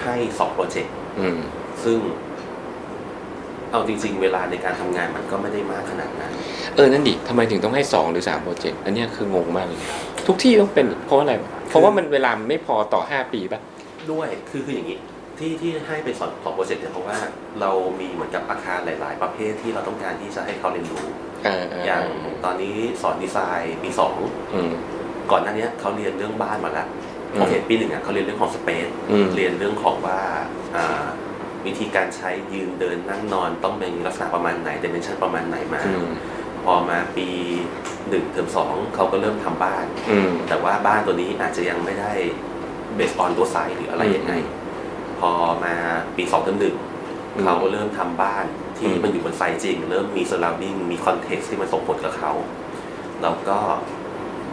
ให้สอง project อืมซึ่งเอาจริง ๆ เวลาในการทำงานมันก็ไม่ได้มากขนาดนั้น เออ นั่นดิทำไมถึงต้องให้สองหรือสามโปรเจกต์ อันเนี้ยคืองงมากเลย ทุกที่ต้องเป็นเพราะอะไร เพราะว่ามันเวลามันไม่พอต่อห้าปีป่ะด้วย คือคืออย่างนี้ ที่ที่ให้เป็นสอนสองโปรเจกต์เนี่ยเพราะว่าเรามีเหมือนกับอาคารหลาย ๆ ประเภทที่เราต้องการที่จะให้เขาเรียนรู้อ่าอ่าอย่างตอนนี้สอนดีไซน์ปีสองอืมก่อนหน้านี้เขาเรียนเรื่องบ้านมาแล้วอืมโอเคปีหนึ่งอะเขาเรียนเรื่องของ space อืมเรียนเรื่องของว่าอ่าวิธีการใช้ยืนเดินนั่งนอนต้องเป็นลักษณะประมาณไหน dimension ประมาณไหนมาอืมพอมาปีหนึ่งเทอมสองเขาก็เริ่มทำบ้านอืมแต่ว่าบ้านตัวนี้อาจจะยังไม่ได้ base on ตัว site หรืออะไรยังไง พอมาปีสองเทอมหนึ่งอืมเขาเริ่มทำบ้านที่อืมมันอยู่บน site จริง เริ่มมี surrounding มี context ที่มันส่งผลกับเขา แล้วก็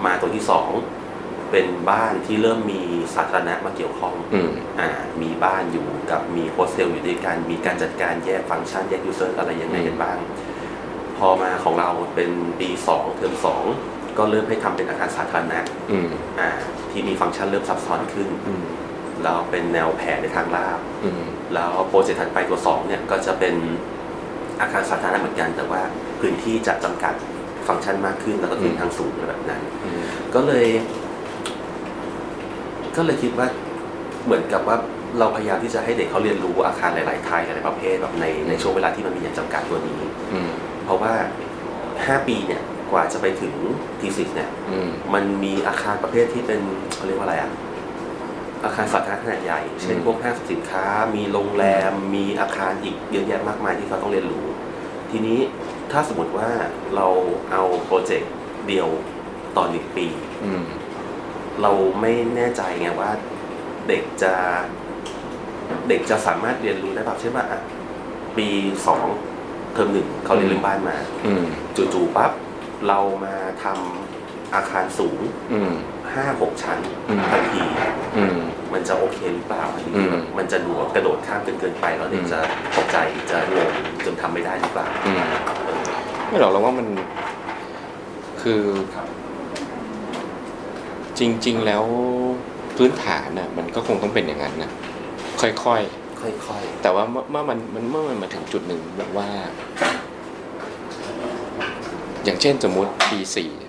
มาตัวที่สองเป็นบ้านที่เริ่มมีสาธารณะมาเกี่ยวข้องอืมอ่ามีบ้านอยู่กับมีโฮสเทลอยู่ด้วยกัน มีการจัดการแยกฟังก์ชันแยก user อะไรยังไงกันบ้าง พอมาของเราเป็นปีสองเทอมสองก็เริ่มให้ทำเป็นอาคารสาธารณะอืมอ่าที่มีฟังก์ชันเริ่มซับซ้อนขึ้นอืม แล้วเป็นแนวแผนในทางลาบอืมแล้วโปรเจกต์ถัดไปตัวสองเนี่ยก็จะเป็นอาคารสาธารณะเหมือนกัน แต่ว่าพื้นที่จะจำกัดฟังก์ชันมากขึ้น แล้วก็ขึ้นทางสูงอะไรแบบนั้นอืมก็เลย ก็เลยคิดว่าเหมือนกับว่าเราพยายามที่จะให้เด็กเขาเรียนรู้อาคารหลาย ๆ ไทยหลายๆประเภทแบบในในช่วงเวลาที่มันมีอย่างจำกัดตัวนี้อืมเพราะว่าห้าปีเนี่ยกว่าจะไปถึงทีสิเนี่ยอืมมันมีอาคารประเภทที่เป็นเขาเรียกว่าอะไรอะ อาคารสาธารณะขนาดใหญ่ เช่นอืมพวกห้างสรรพสินค้า มีโรงแรม มีอาคารอีกเยอะแยะมากมายที่เขาต้องเรียนรู้ ทีนี้ถ้าสมมติว่าเราเอาโปรเจกต์เดียวต่อหนึ่งปีอืมเราไม่แน่ใจไงว่าเด็กจะเด็กจะสามารถเรียนรู้ได้แบบเช่นว่าอะปีสองเทอมหนึ่งเขาเรียนเรื่องบ้านมาอืมจู่ๆปั๊บเรามาทำอาคารสูงอืม ห้าหกชั้นอืมทันทีอืมมันจะโอเคหรือเปล่าอันนี้อืมมันจะดูกระโดดข้ามเกินเกินไปแล้วเด็กอืมจะตกใจจะงงจนทำไม่ได้หรือเปล่าอืมเออไม่หรอกเราว่ามันคือครับจริง ๆ แล้วพื้นฐานน่ะ มันก็คงต้องเป็นอย่างนั้นนะค่อยค่อยๆแต่ว่าเมื่อเมื่อมันมันเมื่อมันมาถึงจุดหนึ่งแบบว่า อย่างเช่นสมมุติปีสี่ๆอืม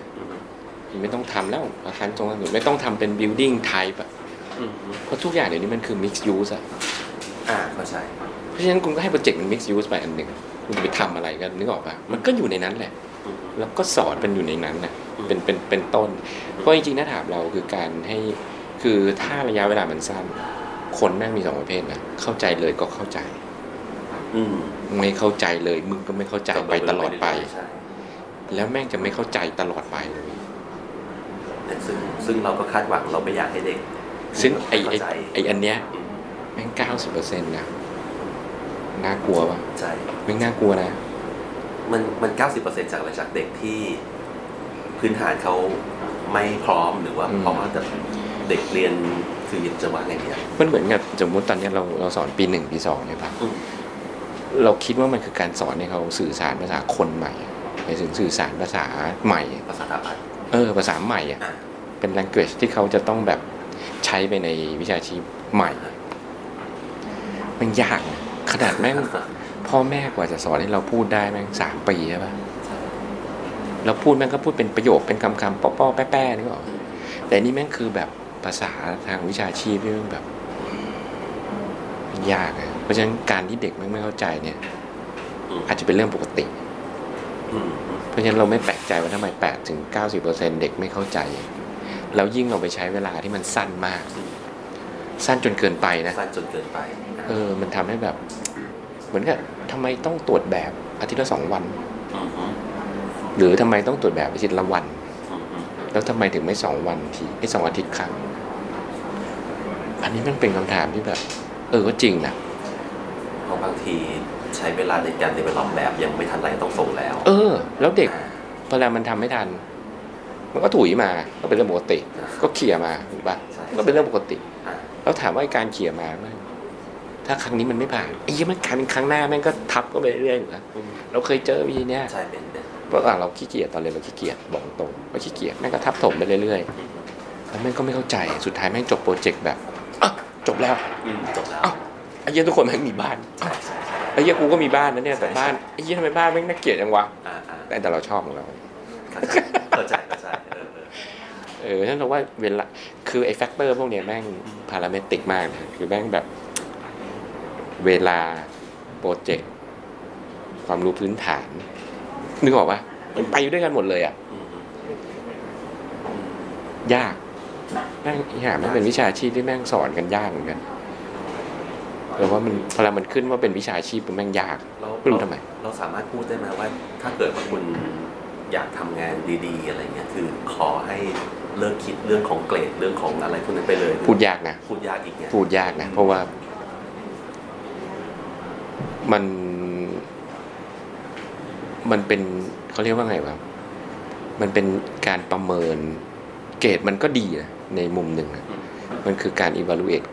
ไม่ต้องทำแล้วอาคารตรงนั้นไม่ต้องทำเป็น building type อะอืมเพราะทุกอย่างเดี๋ยวนี้มันคือ mixed use อะอ่าเข้าใจเพราะฉะนั้นคุณก็ให้โปรเจกต์มัน mixed use ไปอันหนึ่งคุณจะไปทำอะไรกันนึกออกปะมันก็อยู่ในนั้นแหละอืมแล้วก็สอนเป็นอยู่ในนั้นน่ะอืมเป็นเป็นเป็นต้น เพราะจริงๆถ้าถามเราคือการให้คือถ้าระยะเวลามันสั้น คนแม่งมีสองประเภทนะเข้าใจเลยก็เข้าใจ อืมไม่เข้าใจเลย มึงก็ไม่เข้าใจไปตลอดไปใช่แล้วแม่งจะไม่เข้าใจตลอดไปเลยแต่ ซึ่งซึ่งเราก็คาดหวังเราไม่อยากให้เด็ก ซึ่งไอไอเข้าใจไออันเนี้ยอืมแม่งเก้าสิบเปอร์เซ็นต์นะน่ากลัวปะใช่แม่งน่ากลัวนะ มันมันเก้าสิบเปอร์เซ็นจากอะไรจากเด็กที่พื้นฐานเขาไม่พร้อมหรือว่าอืมเพราะว่าแต่เด็กเรียนคือจะว่าไงเนี่ยมันเหมือนกับสมมติตอนเนี้ยเราเราสอนปีหนึ่งปีสองใช่ปะอืมเราคิดว่ามันคือการสอนให้เขาสื่อสารภาษาคนใหม่หมายถึงสื่อสารภาษาใหม่ภาษาสถาปัตย์ เออภาษาใหม่อะอะเป็น language ที่เขาจะต้องแบบใช้ไปในวิชาชีพใหม่ มันยากนะขนาดแม่งพ่อแม่กว่าจะสอนให้เราพูดได้แม่งสามปีใช่ปะเราพูดแม่งก็พูดเป็นประโยคเป็นคำคำๆป้อๆแป้ๆนี่ก็แต่นี่แม่งคือแบบภาษาทางวิชาชีพที่แม่งแบบมันยากอะเพราะฉะนั้นการที่เด็กแม่งไม่เข้าใจเนี่ยอืมอาจจะเป็นเรื่องปกติอืม เพราะฉะนั้นเราไม่แปลกใจว่าทำไม8ถึง90%เด็กไม่เข้าใจ แล้วยิ่งเราไปใช้เวลาที่มันสั้นมาก สั้นจนเกินไปนะ สั้นจนเกินไป เออ มันทำให้แบบ เหมือนกับทำไมต้องตรวจแบบอาทิตย์ละสองวันอืมอืมหรือทำไมต้องตรวจแบบอาทิตย์ละวันอืมอืมแล้วทำไมถึงไม่สองวันทีไม่สองอาทิตย์ครั้ง อันนี้มันเป็นคำถามที่แบบ เออก็จริงนะเพราะบางทีใช้เวลาในการเดเวลลอปแบบยังไม่ทันไรต้องส่งแล้ว เออ แล้วเด็กอ่าเวลามันทำไม่ทัน มันก็ถุยมาก็เป็นเรื่องปกติ ก็เขี่ยมาถูกปะใช่ก็เป็นเรื่องปกติอ่าแล้วถามว่าไอ้การเขี่ยมามันถ้าครั้งนี้มันไม่ผ่านไอ้ยี่มันครั้งครั้งหน้าแม่งก็ทับก็ไปเรื่อยๆอยู่แล้วอืมเราเคยเจอวิธีเนี้ยใช่เป็นเป็นเมื่อก่อนเราขี้เกียจตอนเรียนเราขี้เกียจบอกตรงว่าขี้เกียจแม่งก็ทับถมไปเรื่อยๆแล้วแม่งก็ไม่เข้าใจสุดท้ายแม่งจบโปรเจกต์แบบอะจบแล้วอืมจบแล้วอ้าวไอ้เหี้ยทุกคนแม่งมีบ้านใช่ใช่ใช่ ไอ้เหี้ยกูก็มีบ้านนะเนี่ยแต่ใช่บ้านใช่ไอ้เหี้ยทำไมบ้านแม่งน่าเกลียดจังวะอ่าอ่าแต่แต่เราชอบของเราเข้าใจเข้าใจเออเออเออฉันเราว่าเวลาคือไอ้ factor พวกเนี้ยแม่ง parametric มากนะคือแม่งแบบ เวลาโปรเจกต์ความรู้พื้นฐาน นึกออกปะมันไปด้วยกันหมดเลยอะอืมอืมยากแม่งอีห่าแม่งเป็นวิชาชีพที่แม่งสอนกันยากเหมือนกัน แต่ว่ามันพอเรามันขึ้นว่าเป็นวิชาชีพมันแม่งยากเราไม่รู้ทำไม เราสามารถพูดได้ไหมว่า ถ้าเกิดว่าคุณอยากทำงานดีๆ อะไรเงี้ยคือขอให้เลิกคิดเรื่องของเกรดเรื่องของอะไรพวกนั้นไปเลย พูดยากนะพูดยากอีกไงพูดยากนะ เพราะว่า มัน มันเป็นเขาเรียกว่าไงวะมันเป็นการประเมิน เกรดมันก็ดีนะในมุมหนึ่งนะมันคือการ evaluate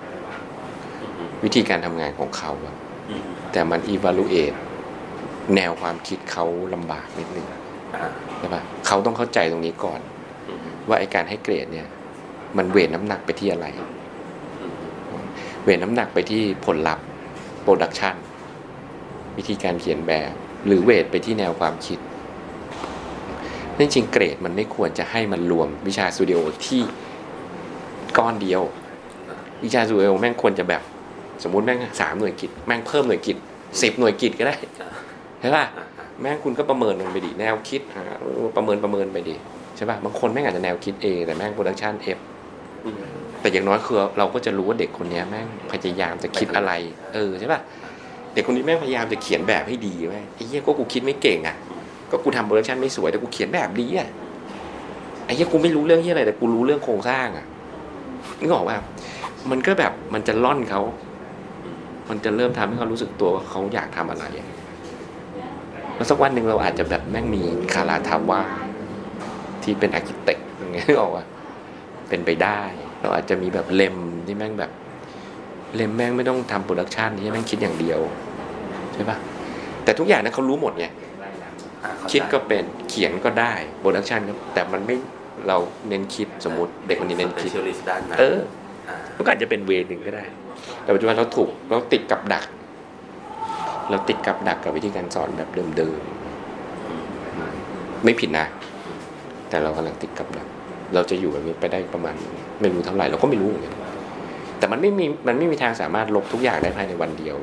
วิธีการทำงานของเขาอะอืมแต่มัน evaluate แนวความคิดเขาลำบากนิดนึงอ่าใช่ปะเขาต้องเข้าใจตรงนี้ก่อนอืมว่าไอ้การให้เกรดเนี่ย มัน weight น้ำหนักไปที่อะไรอืม weight น้ำหนักไปที่ผลลัพธ์ production วิธีการเขียนแบบ หรือ weight ไปที่แนวความคิดนั่นจริงเกรดมันไม่ควรจะให้มันรวมวิชาสตูดิโอที่ก้อนเดียว วิชาสตูดิโอแม่งควรจะแบบ สมมุติแม่งสามหน่วยกิตแม่งเพิ่มหน่วยกิตสิบหน่วยกิจก็ได้อ่าใช่ป่ะอ่าอ่าแม่งคุณก็ประเมินมันไปดิแนวคิดหาเออประเมินประเมินไปดิใช่ป่ะบางคนแม่งอาจจะแนวคิด A แต่แม่ง production F อืมแต่อย่างน้อยคือเราก็จะรู้ว่าเด็กคนเนี้ยแม่งพยายามจะคิดอะไร เออใช่ป่ะเด็กคนนี้แม่งพยายามจะเขียนแบบให้ดีแม่งไอ้เหี้ยก็กูคิดไม่เก่งอะก็กูทำ production ไม่สวยแต่กูเขียนแบบดีอะไอ้เหี้ยกูไม่รู้เรื่องเหี้ยอะไรแต่กูรู้เรื่องโครงสร้างอะนึกออกป่ะมันก็แบบมันจะร่อนเขา มันจะเริ่มทำให้เขารู้สึกตัวว่าเขาอยากทำอะไรอะแล้วสักวันหนึ่งเราอาจจะแบบแม่งมี Calatrava ที่เป็น architect อย่างเงี้ยนึกออกป่ะเป็นไปได้ เราอาจจะมีแบบ Rem ที่แม่งแบบ Rem แม่งไม่ต้องทำ production ที่แม่งคิดอย่างเดียวใช่ป่ะแต่ทุกอย่างนั้นเขารู้หมดไงอ่าเข้าใจคิดก็เป็นเขียนก็ได้โปรดักชันก็แต่มันไม่เราเน้นคิดสมมติเด็กคนนี้เน้นคิด specialist ด้านนั้นเอออ่ามันก็อาจจะเป็นเวย์หนึ่งก็ได้ แต่ปัจจุบันเราถูกเราติดกับดัก เราติดกับดักกับวิธีการสอนแบบเดิมๆไม่ผิดนะ แต่เรากำลังติดกับดัก เราจะอยู่แบบนี้ไปได้ประมาณไม่รู้เท่าไหร่เราก็ไม่รู้เหมือนกันแต่มันไม่มีมันไม่มีทางสามารถลบทุกอย่างได้ภายในวันเดียว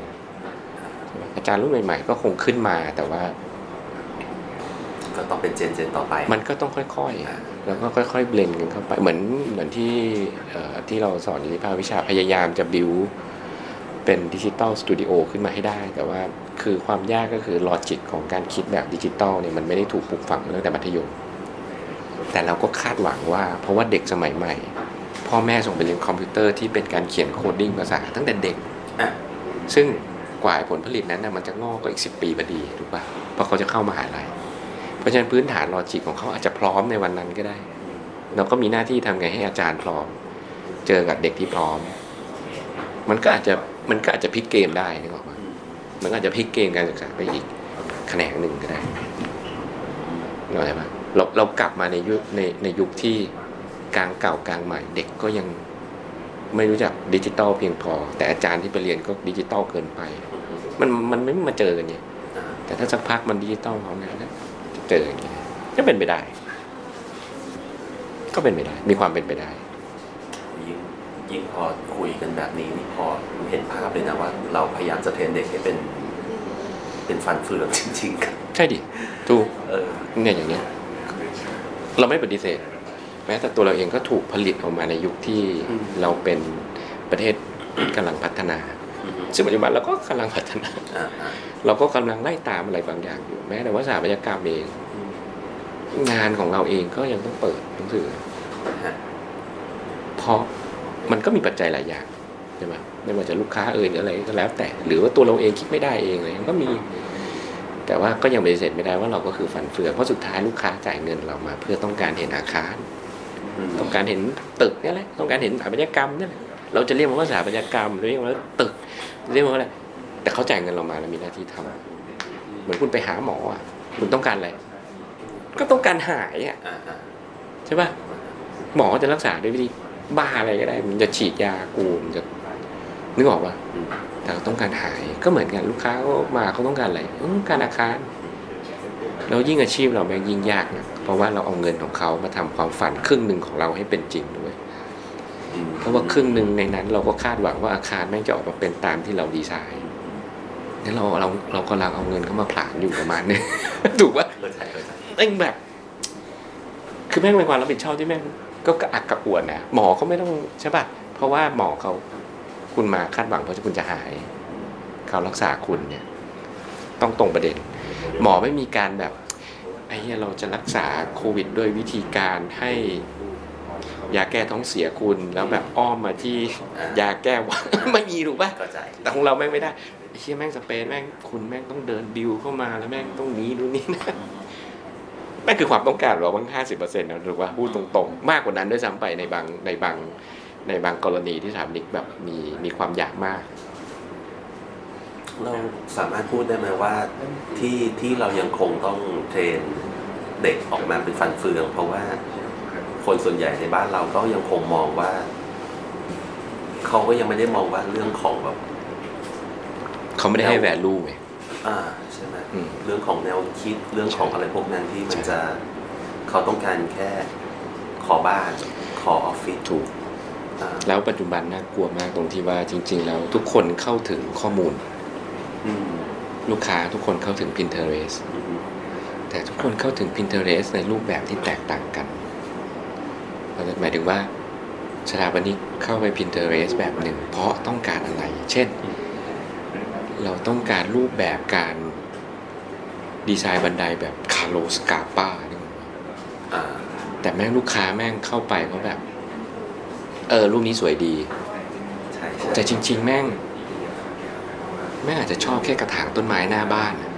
ใช่ไหมอาจารย์รุ่นใหม่ๆก็คงขึ้นมาแต่ว่า ก็ต้องเป็น gen gen ต่อไป มันก็ต้องค่อยๆ แล้วก็ค่อยๆ blend กันเข้าไปเหมือนเหมือนที่ที่เราสอนอยู่ที่ภาควิชาพยายามจะ build เป็น digital studio ขึ้นมาให้ได้ แต่ว่าคือความยากก็คือ logic ของการคิดแบบดิจิตอลเนี่ยมันไม่ได้ถูกปลูกฝังตั้งแต่มัธยม แต่เราก็คาดหวังว่า เพราะว่าเด็กสมัยใหม่ พ่อแม่ส่งไปเรียนคอมพิวเตอร์ที่เป็นการเขียน coding ภาษาตั้งแต่เด็กอะซึ่งกว่าผลผลิตนั้นนะมันจะงอกก็อีกสิบปีพอดีถูกป่ะเพราะเขาจะเข้ามหาลัย เพราะฉะนั้นพื้นฐาน logic ของเขาอาจจะพร้อมในวันนั้นก็ได้ เราก็มีหน้าที่ทำไงให้อาจารย์พร้อม เจอกับเด็กที่พร้อม มันก็อาจจะมันก็อาจจะพลิกเกมได้นึกออกไหมมันอาจจะพลิกเกมการศึกษาไปอีกแขนงหนึ่งก็ได้เข้าใจปะเราเรากลับมาในยุคในในยุคที่กลางเก่ากลางใหม่ เด็กก็ยังไม่รู้จักดิจิตอลเพียงพอ แต่อาจารย์ที่ไปเรียนก็ดิจิตอลเกินไป มันมันไม่มาเจอกันเนี่ยแต่ถ้าสักพักมันดิจิตอลพร้อมกันแล้ว เจออย่างนี้ก็เป็นไปได้ ก็เป็นไปได้ มีความเป็นไปได้ยิ่งยิ่งพอคุยกันแบบนี้นี่พอเห็นภาพเลยนะว่า เราพยายามจะเทรนเด็กให้เป็น เป็นฟันเฟืองจริงๆกันใช่ดิถูกเออเนี่ยอย่างเงี้ย เราไม่ปฏิเสธ แม้แต่ตัวเราเองก็ถูกผลิตออกมาในยุคที่อืมเราเป็นประเทศกำลังพัฒนาอืม ซึ่งปัจจุบันเราก็กำลังพัฒนาอ่าอ่าเราก็กำลังไล่ตามอะไรบางอย่างอยู่ แม้แต่ว่าสถาปัตยกรรมเองอืมงานของเราเองก็ยังต้องเปิดหนังสือฮะเพราะมันก็มีปัจจัยหลายอย่างใช่ไหมไม่ว่าจะลูกค้าเอ่ยหรืออะไรก็แล้ว แต่ หรือว่าตัวเราเองคิดไม่ได้เองอะไรมันก็มี แต่ว่าก็ยังปฏิเสธไม่ได้ว่าเราก็คือฝันเฟือเพราะสุดท้ายลูกค้าจ่ายเงินเรามา เพื่อต้องการเห็นอาคารอืมต้องการเห็นตึกนี่แหละต้องการเห็นสถาปัตยกรรมนี่แหละเราจะเรียกมันว่าสถาปัตยกรรมหรือเรียกมันว่าตึก เรียกมันว่าอะไรแต่เขาจ่ายเงินเรามาแล้วมีหน้าที่ทำเหมือนคุณไปหาหมออะ คุณต้องการอะไร ก็ต้องการหายอะอ่าอ่าใช่ป่ะหมอจะรักษาด้วยวิธีบ้าอะไรก็ได้ มันจะฉีดยากูมันจะนึกออกป่ะอืมแต่เราต้องการหายก็เหมือนกันลูกค้าเขามาเขาต้องการอะไรต้องการอาคารแล้วยิ่งอาชีพเราแม่งยิ่งยากนะเพราะว่าเราเอาเงินของเขามาทำความฝันครึ่งหนึ่งของเราให้เป็นจริงด้วยอืม เพราะว่าครึ่งหนึ่งในนั้นเราก็คาดหวังว่าอาคารแม่งจะออกมาเป็นตามที่เราดีไซน์นี่เราเราเรากำลังเอาเงินเข้ามาผลาญอยู่ประมาณนี้ถูกป่ะเข้าใจเข้าใจแม่งแบบ คือแม่งเป็นความรับผิดชอบที่แม่งก็กระอักกระอ่วนนะหมอเขาไม่ต้องใช่ป่ะเพราะว่าหมอเขาคุณมาคาดหวังเพราะคุณจะหายเขารักษาคุณเนี่ย ต้องตรงประเด็น หมอไม่มีการแบบไอ้เหี้ยเราจะรักษาโควิด ด้วยวิธีการให้ ยาแก้ท้องเสียคุณแล้วแบบอ้อมมาที่ยาแก้หวัดไม่มีถูกป่ะเข้าใจแต่ของเราแม่งไม่ได้ไอ้เชี่ยแม่งสเปนแม่งคุณแม่งต้องเดินบิวเข้ามาแล้วแม่งต้องหนี้ดูนี่นะนั่นคือความต้องการเราบางห้าสิบเปอร์เซ็นต์นะหรือว่าพูดตรงๆ มากกว่านั้นด้วยซ้ำไปในบางในบางในบางกรณีที่สถาปนิกแบบมีมีความอยากมาก เราสามารถพูดได้ไหมว่าที่ที่เรายังคงต้องเทรนเด็กออกมาเป็นฟันเฟือง เพราะว่า คนส่วนใหญ่ในบ้านเราก็ยังคงมองว่า เขาก็ยังไม่ได้มองว่าเรื่องของแบบ เขาไม่ได้ให้แวลูไงอ่าใช่ไหมอืม เรื่องของแนวคิดเรื่องของอะไรพวกนั้นที่มันจะเขาต้องการแค่ขอบ้าน ขอออฟฟิศถูก อ่าแล้วปัจจุบันน่ากลัวมากตรงที่ว่าจริง ๆ แล้วทุกคนเข้าถึงข้อมูล อืมลูกค้าทุกคนเข้าถึง Pinterest อืมแต่ทุกคนเข้าถึง Pinterest ในรูปแบบที่แตกต่างกัน หมายถึงว่าสถาปนิกเข้าไป Pinterest แบบหนึ่ง เพราะต้องการอะไร เช่น เราต้องการรูปแบบการดีไซน์บันไดแบบคาร์โลสกาปาอ่าแต่แม่งลูกค้าแม่งเข้าไปเขาแบบ เออ รูปนี้สวยดีใช่ใช่แต่จริง ๆ แม่ง แม่งอาจจะชอบแค่กระถางต้นไม้หน้าบ้านอะ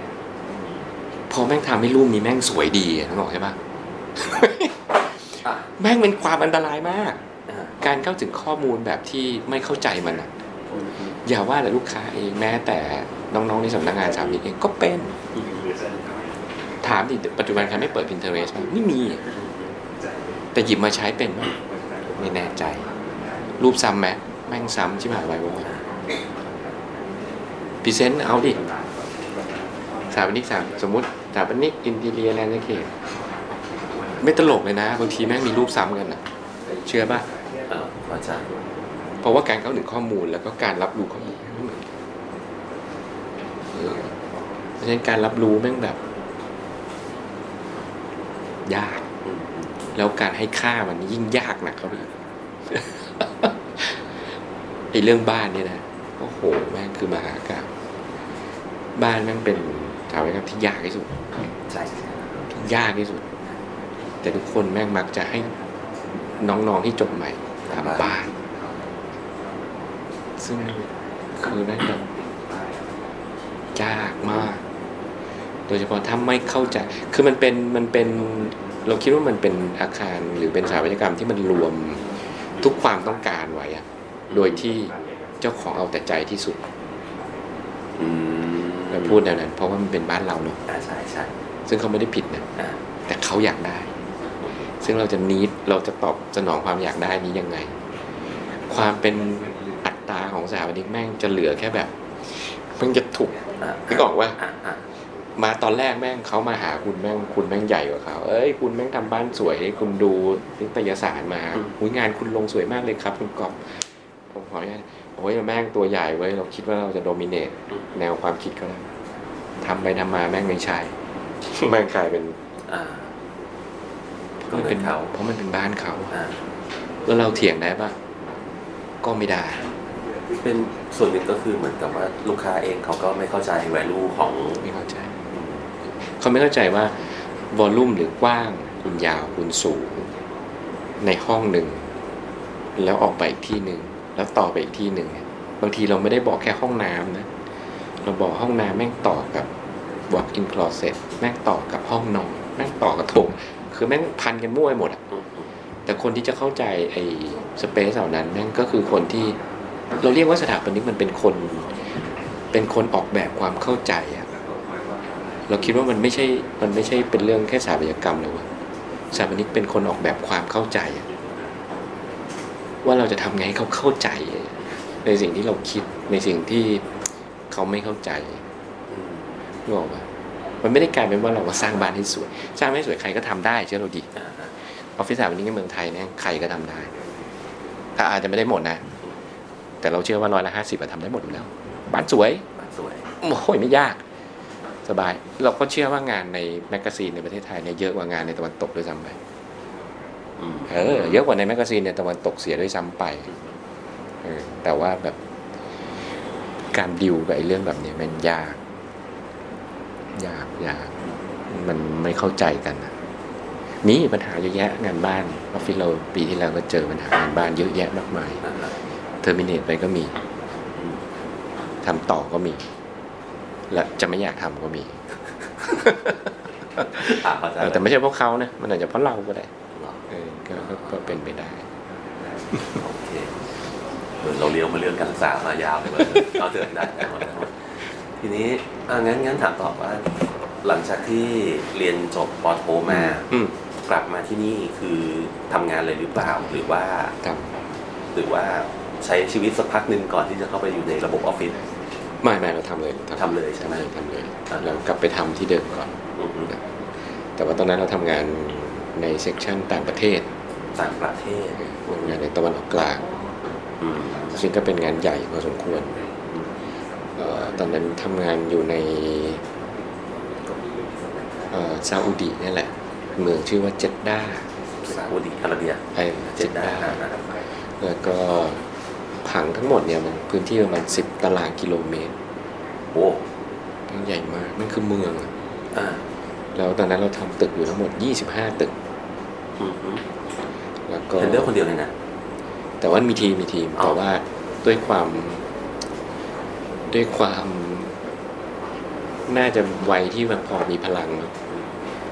พอแม่งทำให้รูปนี้แม่งสวยดีอะนึกออกใช่ปะอะ แม่งเป็นความอันตรายมากอ่าการเข้าถึงข้อมูลแบบที่ไม่เข้าใจมันอะอืมอืมอย่าว่าแต่ลูกค้าเองแม้แต่น้องๆในสำนักงานสามีเองก็เป็นอืมถามดิปัจจุบันใครไม่เปิด Pinterest บ้างไม่มี แต่หยิบมาใช้เป็นไหมไม่แน่ใจ รูปซ้ำไหมแม่งซ้ำชิบหายไว้วะ present เอาดิสถาปนิกสามสมมติสถาปนิก interior landscape ไม่ตลกเลยนะ บางทีแม่งมีรูปซ้ำกันนะเชื่อป่ะเออเข้าใจเพราะว่าการเข้าถึงข้อมูลแล้วก็การรับรู้ข้อมูลไม่เหมือนกันเออเพราะฉะนั้นการรับรู้แม่งแบบ ยากอืมแล้วการให้ค่ามันยิ่งยากหนักเข้าไปอีกไอ้เรื่องบ้านเนี่ยนะโอ้โห แม่งคือมหากาพย์บ้านแม่งเป็นสถาปัตยกรรมที่ยากที่สุดใช่ที่ยากที่สุด แต่ทุกคนแม่งมักจะให้น้องๆที่จบใหม่ทำบ้าน ซึ่งคือแม่งแบบยากมาก โดยเฉพาะถ้าไม่เข้าใจ คือมันเป็นมันเป็นเราคิดว่ามันเป็นอาคารหรือเป็นสถาปัตยกรรมที่มันรวมทุกความต้องการไว้อะโดยที่เจ้าของเอาแต่ใจที่สุดอืมเราพูดแนวนั้นเพราะว่ามันเป็นบ้านเราเนอะอ่าใช่ใช่ซึ่งเขาไม่ได้ผิดนะอ่าแต่เขาอยากได้ ซึ่งเราจะนิดเราจะตอบสนองความอยากได้นี้ยังไง ความเป็นอัตราของสถาปนิกแม่งจะเหลือแค่แบบมันจะถูกอ่านึกออกว่าอ่าอ่ามาตอนแรกแม่งเขามาหาคุณแม่งคุณแม่งใหญ่กว่าเขาเอ้ยคุณแม่งทำบ้านสวยคุณดูนิตยสารมาอุยงานคุณลงสวยมากเลยครับ คุณกอบผมขออนุญาตโอ้ยแม่งตัวใหญ่เว้ยเราคิดว่าเราจะโดมิเนตแนวความคิดเขาแล้วทำไปทำมาแม่งไม่ใช่แม่งกลายเป็นอ่าเพ ก็ราะมันเป็เป็นนเขาเพราะมันเป็นบ้านเขาอ่าแล้วเราเถียงได้ปะก็ไม่ได้เป็นส่วนหนึ่งก็คือเหมือนกับว่าลูกค้าเองเขาก็ไม่เข้าใจ value ของไม่เข้าใจ เขาไม่เข้าใจว่าวอลลุ่มหรือกว้างคุณยาวคุณสูง ในห้องหนึ่ง แล้วออกไปอีกที่หนึ่ง แล้วต่อไปอีกที่หนึ่งเนี่ยบางทีเราไม่ได้บอกแค่ห้องน้ำนะ เราบอกห้องน้ำแม่งต่อกับ walk in closet แม่งต่อกับห้องนอนแม่งต่อกับโถง คือแม่งพันกันมั่วไปหมดอะอืมอืมแต่คนที่จะเข้าใจไอ้สเปซเหล่านั้นนั่นก็คือคนที่เราเรียกว่าสถาปนิกมันเป็นคน เป็นคนออกแบบความเข้าใจอะเราคิดว่ามันไม่ใช่มันไม่ใช่เป็นเรื่องแค่สถาปัตยกรรมเลยวะสถาปนิกเป็นคนออกแบบความเข้าใจอะว่าเราจะทำไงให้เขาเข้าใจ ในสิ่งที่เราคิดในสิ่งที่เขาไม่เข้าใจอืมนึกออกปะ มันไม่ได้กลายเป็นว่าเรามาสร้างบ้านให้สวย สร้างให้สวยใครก็ทำได้เชื่อเราดิอ่าอ่าออฟฟิศสถาปนิกในเมืองไทยเนี่ยใครก็ทำได้แต่อาจจะไม่ได้หมดนะ แต่เราเชื่อว่าร้อยละห้าสิบทำได้หมดอยู่แล้วบ้านสวยบ้านสวยโอ้ยไม่ยาก สบาย เราก็เชื่อว่างานใน magazine ในประเทศไทยเนี่ยเยอะกว่างานในตะวันตกด้วยซ้ำไปอืมเออเยอะกว่าใน magazine ในตะวันตกเสียด้วยซ้ำไปเออแต่ว่าแบบการดิวกับไอ้เรื่องแบบเนี้ยมันยาก ยากยากมันไม่เข้าใจกันนะมีปัญหาเยอะแยะงานบ้านออฟฟิศเราปีที่แล้วก็เจอปัญหางานบ้านเยอะแยะมากมายอ่าอ่า terminate ไปก็มีทำต่อก็มี และจะไม่อยากทำก็มีอ่าเข้าใจเออแต่ไม่ใช่เพราะเขานะมันอาจจะเพราะเราก็ได้เหรอเออก็ก็ก็เป็นไปได้โอเคเหมือนเราเลี้ยวมาเรื่องการศึกษามายาวเลยว่าเอาเตือนได้ ทีนี้อ่างั้นงั้นถามตอบว่า หลังจากที่เรียนจบปอโทมา อืมกลับมาที่นี่คือทำงานเลยหรือเปล่าหรือว่า ครับหรือว่าใช้ชีวิตสักพักหนึ่งก่อนที่จะเข้าไปอยู่ในระบบออฟฟิศ ไม่ไม่เราทำเลยทำเลยใช่ไหม ทำเลยอ่าเรากลับไปทำที่เดิมก่อน อือฮึแต่ว่าตอนนั้นเราทำงานในเซกชันต่างประเทศต่างประเทศ ทำงานในตะวันออกกลาง อืมซึ่งก็เป็นงานใหญ่พอสมควรเออ ตอนนั้นทำงานอยู่ในเอ่อซาอุดีนี่แหละ เมืองชื่อว่าเจดดาซาอุดิอาระเบียไอ้เจเจดดดาดานะครับแล้วก็ผังทั้งหมดเนี่ยมันพื้นที่ประมาณ10ตารางกิโลเมตรโอ้มันใหญ่มากมันคือเมืองอะอ่าแล้วตอนนั้นเราทำตึกอยู่ทั้งหมด 25 ตึกอืมฮึแล้วก็เทนเดอร์คนเดียวเลยนะ แต่ว่ามีทีมมีทีมอ๋อแต่ว่าด้วยความ ด้วยความน่าจะวัยที่มันพอมีพลังเนอะ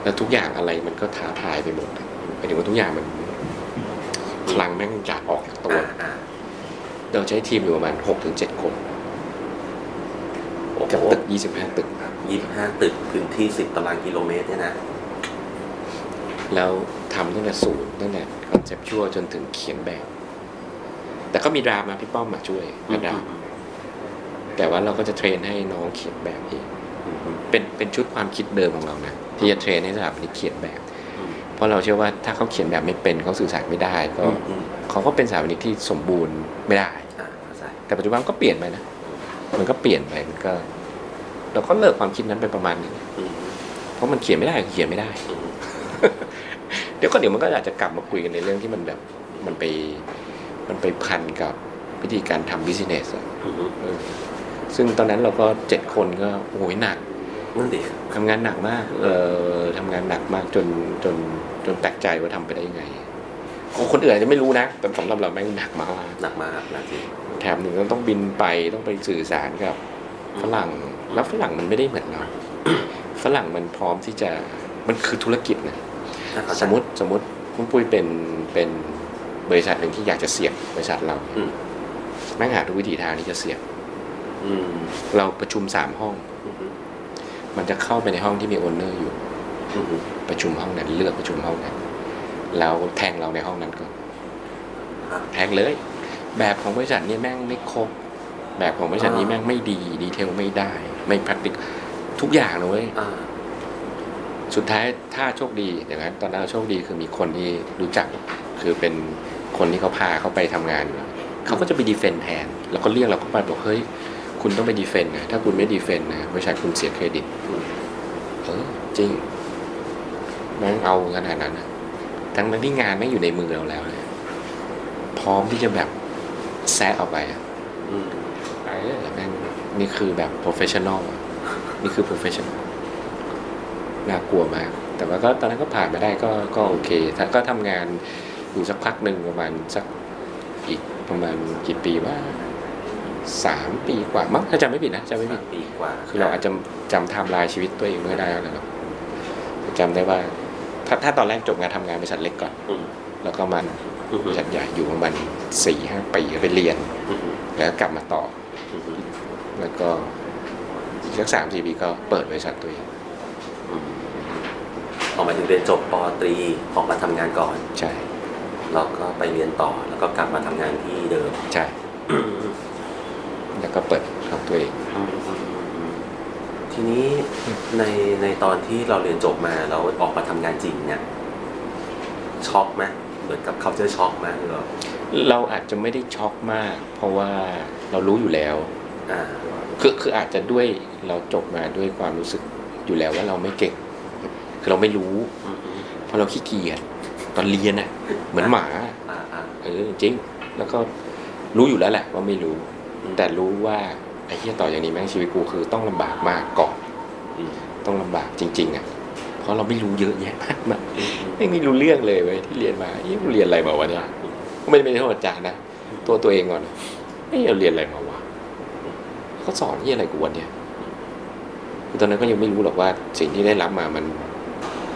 แล้วทุกอย่างอะไรมันก็ท้าทายไปหมดหมายถึงว่าทุกอย่างมันพลังแม่งอยากออกจากตัวอ่าอ่าเราใช้ทีมอยู่ประมาณหกถึงเจ็ดคนโอ้โหกับตึกยี่สิบห้าตึกยี่สิบห้าตึกพื้นที่สิบตารางกิโลเมตรเนี่ยนะ แล้วทำตั้งแต่ศูนย์ตั้งแต่ conceptual จนถึงเขียนแบบ แต่ก็มี draftman พี่ป้อมมาช่วยมา draft แต่ว่าเราก็จะ train ให้น้องเขียนแบบเองอืมฮึเป็นเป็นชุดความคิดเดิมของเรานะที่จะ train ให้สถาปนิกเขียนแบบอืมเพราะเราเชื่อว่าถ้าเขาเขียนแบบไม่เป็นเขาสื่อสารไม่ได้ก็อืมอืมเขาก็เป็นสถาปนิกที่สมบูรณ์ไม่ได้อ่าเข้าใจแต่ปัจจุบันก็เปลี่ยนไปนะมันก็เปลี่ยนไปมันก็ เราก็เลิกความคิดนั้นไปประมาณหนึ่งอืมเพราะมันเขียนไม่ได้ก็เขียนไม่ได้อืมเดี๋ยวก็เดี๋ยวมันก็อาจจะกลับมาคุยกันในเรื่องที่มันแบบมันไปมันไปพันกับวิธีการทำบิสเนสอะอืมฮึเออ ซึ่งตอนนั้นเราก็เจ็ดคนก็โอ้ยหนักนั่นดิทำงานหนักมากเออทำงานหนักมากจนจนจนแปลกใจว่าทำไปได้ยังไง คนอื่นอาจจะไม่รู้นะ แต่สำหรับเราแม่งหนักมากหนักมากหนักจริงแถมหนึ่งต้องบินไปต้องไปสื่อสารกับฝรั่งแล้วฝรั่งมันไม่ได้เหมือนเราฝรั่งมันพร้อมที่จะมันคือธุรกิจนะอ่าเข้าใจสมมติสมมติคุณปุ้ยเป็นเป็นบริษัทหนึ่งที่อยากจะเสี่ยงบริษัทเราอืมแม่งหาทุกวิถีทางที่จะเสี่ยงอืม เราประชุมสามห้องอืมฮึมันจะเข้าไปในห้องที่มี owner อยู่อืมฮึประชุมห้องนั้นเลือกประชุมห้องนั้นแล้วแทงเราในห้องนั้นก่อนอะแทงเลย แบบของบริษัทเนี้แม่งไม่ครบ แบบของบริษัทนี้แม่งไม่ดี detail ไม่ได้ ไม่ practical ทุกอย่างนะเว้ยอ่าสุดท้ายถ้าโชคดีอย่างนั้นตอนนั้นเราโชคดีคือมีคนที่รู้จักคือเป็นคนที่เขาพาเขาไปทำงานอยู่เขาก็จะไปดีเฟนต์แทน แล้วก็เรียกเราเข้าไปบอกเฮ้ย คุณต้องไปดีเฟนต์นะ ถ้าคุณไม่ดีเฟนต์นะบริษัทคุณเสียเครดิตเออจริงแม่งเอาขนาดนั้นนะทั้งนั้นที่งานไม่งอยู่ในมือเราแล้วเนี่ยพร้อมที่จะแบบแซะออกไปอะอืมเออแม่งนี่คือแบบ professional อะนี่คือ professional น่ากลัวมาก แต่ว่าก็ตอนนั้นก็ผ่านมาได้ก็ก็โอเคก็ทำงานอยู่สักพักหนึ่งประมาณสักอีกประมาณกี่ปีว่า สามปีกว่ามั้งถ้าจำไม่ผิดนะจำไม่ผิสาดมปีกว่า คือเราอาจจะจำไทม์ไลน์ชีวิตตัวเองไม่ได้แล้วนะครับจำได้ว่า ถ้าถ้าตอนแรกจบงานทำงานบริษัทเล็กก่อนอืมแล้วก็มันอืมบฮึริษัทใหญ่อยู่ประมาณสี่ห้าปีไปเรียนอืมฮึแล้วก็กลับมาต่ออืมฮึแล้วก็อีกสักสามสี่ปีก็เปิดบริษัทตัวเองอืมออกมาถึงเรียนจบปอตรีออกมาทำงานก่อน ใช่ แล้วก็ไปเรียนต่อแล้วก็กลับมาทำงานที่เดิม ใช่ แล้วก็เปิดของตัวเอง ทีนี้ในในตอนที่เราเรียนจบมาแล้วออกมาทำงานจริงเนี่ยช็อกไหมเหมือนกับเขาเจอช็อกไหมหรือว่าเราอาจจะไม่ได้ช็อกมาก เพราะว่าเรารู้อยู่แล้วอ่าคือคืออาจจะด้วยเราจบมาด้วยความรู้สึกอยู่แล้วว่าเราไม่เก่ง คือเราไม่รู้อืมอืมเพราะเราขี้เกียจตอนเรียนน่ะเหมือนหมาอ่าอ่าเออจริง แล้วก็รู้อยู่แล้วแหละว่าไม่รู้อืม แต่รู้ว่าไอ้ที่ต่ออย่างนี้แม่งชีวิตกูคือต้องลำบากมากก่อนอืมต้องลำบากจริง ๆอะเพราะเราไม่รู้เยอะแยะมากมายอืมไม่ไม่รู้เรื่องเลยเว้ยที่เรียนมาเอ๊ะกูเรียนอะไรมาวะเนี่ยไม่ได้ไม่ได้โทษอาจารย์นะตัวตัวเองก่อนเอ้เราเรียนอะไรมาวะเขาสอนที่อะไรกูวันเนี่ยคือตอนนั้นก็ยังไม่รู้หรอกว่าสิ่งที่ได้รับมามัน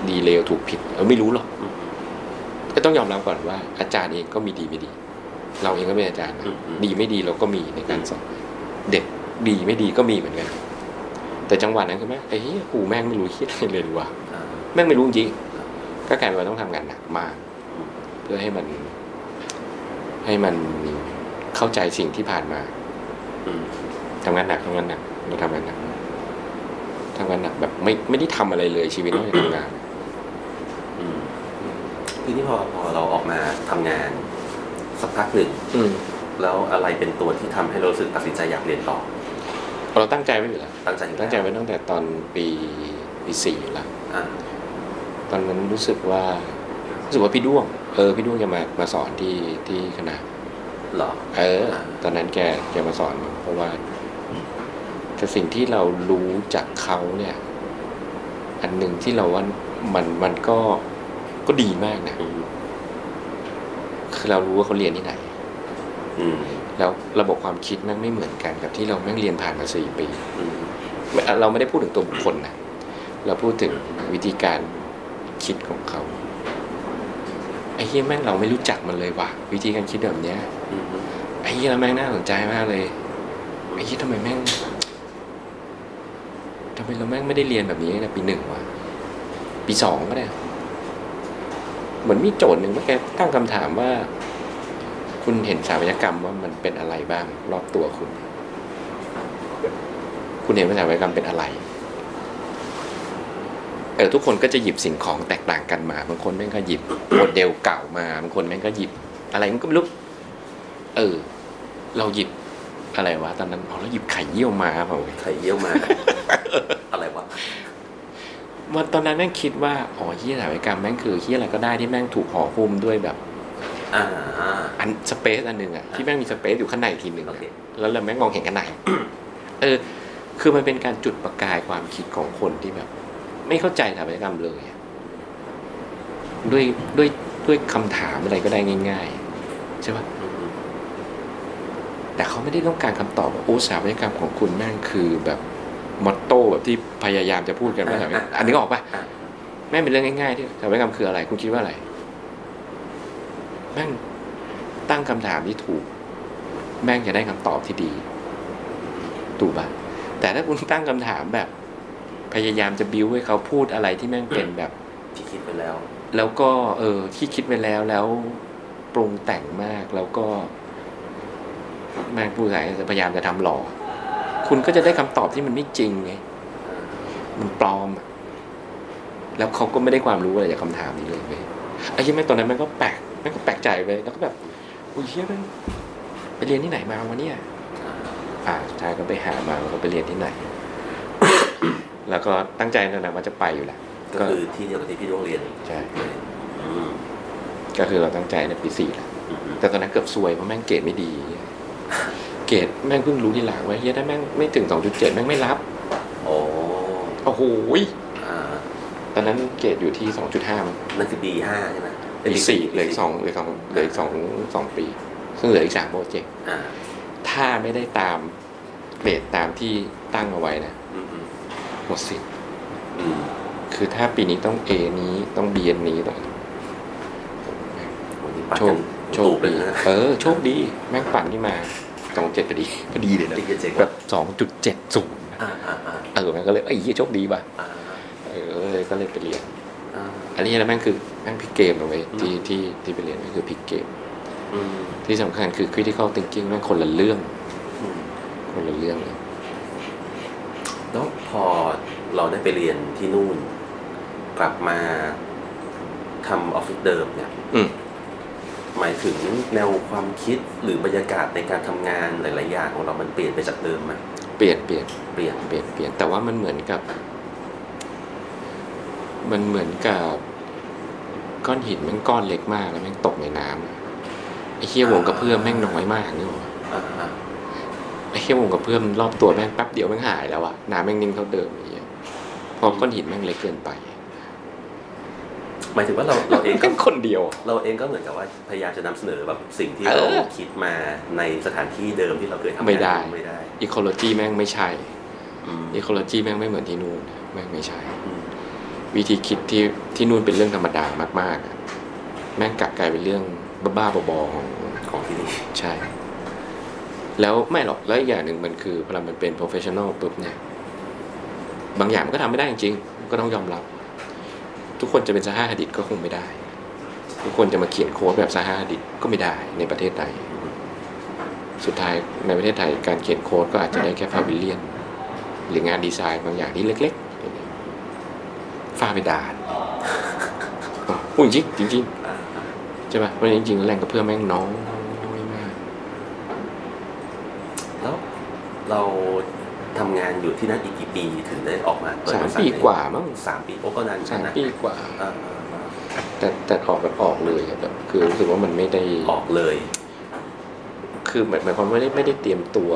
ดีเลวถูกผิดเราไม่รู้หรอกอืมก็ต้องยอมรับก่อนว่า อาจารย์เองก็มีดีไม่ดี เราเองก็เป็นอาจารย์นะอืมอืมดีไม่ดีเราก็มีในการสอนเด็กดีไม่ดีก็มีเหมือนกัน แต่จังหวะนั้นคือแม่งไอ้เหี้ยกูแม่งไม่รู้คิดอะไรเลยดีว่ะอ่าแม่งไม่รู้จริงๆก็กลายเป็นว่าต้องทำงานหนักมาก เพื่อให้มัน ให้มันเข้าใจสิ่งที่ผ่านมาอืมทำงานหนักทำงานหนักเราทำงานหนักทำงานหนักแบบไม่ไม่ได้ทำอะไรเลยชีวิตนอกจากทำงานอืมทีนี้พอพอเราออกมาทำงาน สักพักหนึ่งอืมแล้วอะไรเป็นตัวที่ทำให้เรารู้สึกตัดสินใจอยากเรียนต่อเราตั้งใจไว้อยู่แล้วตั้งใจอยู่ตั้งใจไว้ตั้งแต่ตอนปีปีสี่อยู่แล้วอ่าตอนนั้นรู้สึกว่ารู้สึกว่าพี่ด้วง เออพี่ด้วงจะมามาสอนที่ที่คณะเหรอเออ ตอนนั้นแกแกมาสอนเพราะว่าแต่สิ่งที่เรารู้จากเขาเนี่ย อันหนึ่งที่เราว่ามันมันก็ก็ดีมากนะอืม คือเรารู้ว่าเขาเรียนที่ไหนอืมแล้วระบบความคิดแม่งไม่เหมือนกันกับที่เราแม่งเรียนผ่านมาสี่ปีอืมไม่เราไม่ได้พูดถึงตัวบุคคลนะเราพูดถึงวิธีการคิดของเขาไอ้เฮียแม่งเราไม่รู้จักมันเลยว่ะวิธีการคิดแบบเนี้ยอืมไอ้เฮียแล้วแม่งน่าสนใจมากเลยไอ้เฮียทำไมแม่งทำไมเราแม่งไม่ได้เรียนแบบนี้ตั้งแต่ปีหนึ่งวะปีสองก็ได้ เหมือนมีโจทย์หนึ่งว่าแกตั้งคำถามว่า คุณเห็นสถาปัตยกรรมว่ามันเป็นอะไรบ้าง รอบตัวคุณ คุณเห็นว่าสถาปัตยกรรมเป็นอะไรเออทุกคนก็จะหยิบสิ่งของแตกต่างกันมาบางคนแม่งก็หยิบโมเดลเก่ามาบางคนแม่งก็หยิบ อะไรมันก็ไม่รู้เออ เราหยิบอะไรวะตอนนั้นอ๋อเราหยิบไข่เยี่ยวมาเปล่าเว้ยไข่เยี่ยวมา อะไรวะ มันตอนนั้นแม่งคิดว่าอ๋อเฮียสถาปัตยกรรมแม่งคือเฮียอะไรก็ได้ที่แม่งถูกห่อหุ้มด้วยแบบอ่าอันสเปซอันหนึ่งอะที่แม่งมีสเปซอยู่ข้างในทีหนึ่งโออะเคแล้วเราแม่งมองเห็นข้างในเออ คือมันเป็นการจุดประกายความคิดของคนที่แบบ ไม่เข้าใจสถาปัตยกรรมเลยอะด้วยด้วยด้วยคำถามอะไรก็ได้ง่าย ๆ ใช่ปะอืมแต่เขาไม่ได้ต้องการคำตอบว่าโอ้สถาปัตยกรรมของคุณแม่งคือแบบ มอตโต้แบบที่พยายามจะพูดกันว่าสถาปัตยอันนี้ออกปะแม่งเป็นเรื่องง่ายๆที่สถาปัตยกรรมคืออะไร คุณคิดว่าอะไรแม่งตั้งคำถามที่ถูก แม่งจะได้คำตอบที่ดีถูกปะแต่ถ้าคุณตั้งคำถามแบบ พยายามจะบิวให้เขาพูดอะไรที่แม่งเป็นแบบที่คิดไปแล้ว แล้วก็เออที่คิดไว้แล้วแล้วปรุงแต่งมากแล้วก็แม่งผู้ใหญ่พยายามจะทำหล่อ คุณก็จะได้คำตอบที่มันไม่จริงไงมันปลอมอะแล้วเขาก็ไม่ได้ความรู้อะไรจากคำถามนี้เลยเว้ยไอ้ที่แม่งตอนนั้นแม่งก็แปลกแม่งก็แปลกใจไปแล้วก็แบบอุ้ยเฮียแม่งไปเรียนที่ไหนมาวะเนี่ยอ่าสุดท้ายก็ไปหามาแล้วก็ไปเรียนที่ไหน แล้วก็ตั้งใจนั่นแหละว่าจะไปอยู่แหละก็คือที่เดียวกับที่พี่ดวงเรียนใช่อืมก็คือเราตั้งใจในปีสี่แหละอืมแต่ตอนนั้นเกือบซวยเพราะแม่งเกรดไม่ดี เกรดแม่งเพิ่งรู้ทีหลังว่าเฮียถ้าแม่งไม่ถึง 2.7 แม่งไม่รับ โอ้โอ้โหยอ่าตอนนั้นเกรดอยู่ที่ 2.5มันนั่นคือ B5 ใช่ไหมปีสี่เหลืออีกสองเหลืออกสองเหลืออีกสองสองปี ซึ่งเหลืออีกสามโปรเจกต์อ่าถ้าไม่ได้ตามเกรดตามที่ตั้งเอาไว้นะอืมอืมหมดสิทธิ์อืมคือถ้าปีนี้ต้อง A นี้ต้อง B อันนี้ต้อง วันนี้ปัดโชกัคนโชคตูบเลยดีนะเออ โชคดี แม่งปั่นขึ้นมา สองเจ็ดพอดีพอดีเลยนะที่เจ๋งแบบสองจุดเจ็ดศูนย์อ่าอ่าอ่าเออมันก็เลยไอ้ยเหี้ยโชคดีป่ะอ่าเออเลยก็เลยไปเรียนอ่าอันนี้แล้วแม่งคือแม่งพลิกเกมเอาไว้ยอืมที่ที่ที่ไปเรียนแม่งคือพลิกเกมอืมที่สำคัญคือ critical thinking แม่งคนละเรื่องอืมคนละเรื่องเลยแล้วพอเราได้ไปเรียนที่นู่น กลับมาทำออฟฟิศเดิมเนี่ยอืม หมายถึงแนวความคิดหรือบรรยากาศในการทำงานหลาย ๆ อย่างของเรา มันเปลี่ยนไปจากเดิมไหมเปลี่ยนเปลี่ยนเปลี่ยนเปลี่ยนเปลี่ยนแต่ว่ามันเหมือนกับ มันเหมือนกับก้อนหินแม่งก้อนเล็กมากแล้วแม่งตกในน้ำอะไอ้เขี้ยวงกระเพื่อมแม่งน้อยมากนี่หว่าอ่าอ่าไอ้เขี้ยวงกระเพื่อมรอบตัวแม่งแป๊บเดียวแม่งหายแล้วอะน้ำแม่งนิ่งเท่าเดิมอย่างเงี้ยเพอก้อนหินแม่งเล็กเกินไป หมายถึงว่าเราเราเองก็แค่คนเดียว เราเองก็เหมือนกับว่าพยายามจะนำเสนอแบบสิ่งที่เออเราคิดมาในสถานที่เดิมที่เราเคยทำงานไม่ได้ไม่ได้อีโคโลจีแม่งไม่ใช่อืมอีโคโลจีแม่งไม่เหมือนที่นู่นแม่งไม่ใช่อืมวิธีคิดที่ที่นู่นเป็นเรื่องธรรมดามากๆอะแม่งกลับกลายเป็นเรื่องบ้าๆบอๆของของที่นี่ใช่ แล้วไม่หรอกแล้วอีกอย่างหนึ่งมันคือพอมันเป็น professional ปุ๊บเนี่ยบางอย่างมันก็ทำไม่ได้จริงๆก็ต้องยอมรับ ทุกคนจะเป็นซาฮาฮดิดก็คงไม่ได้ ทุกคนจะมาเขียนโค้ดแบบซาฮาฮดิดก็ไม่ได้ในประเทศไทย สุดท้ายในประเทศไทยการเขียนโค้ดก็อาจจะได้แค่ฟาวิเลียน หรืองานดีไซน์บางอย่างที่เล็กๆฝ้าเพดานอ๋อพูดจริงจริงใช่ป่ะเพราะฉะนั้จริงๆแรงกระเพื่อมแม่งน้อยมาก แล้วเราทำงานอยู่ที่นั่นอีก ปีถึงได้ออกมาเปิดสามบริษัทปีกว่ามั้งสามปีโอ้ก็นานสามนะปีกว่า อ่าแต่แต่ออกแบบออกเลยอะแบบคือรู้สึกว่ามันไม่ได้ ออกเลย คือหมายหมายความว่าไม่ได้ไม่ได้เตรียมตัว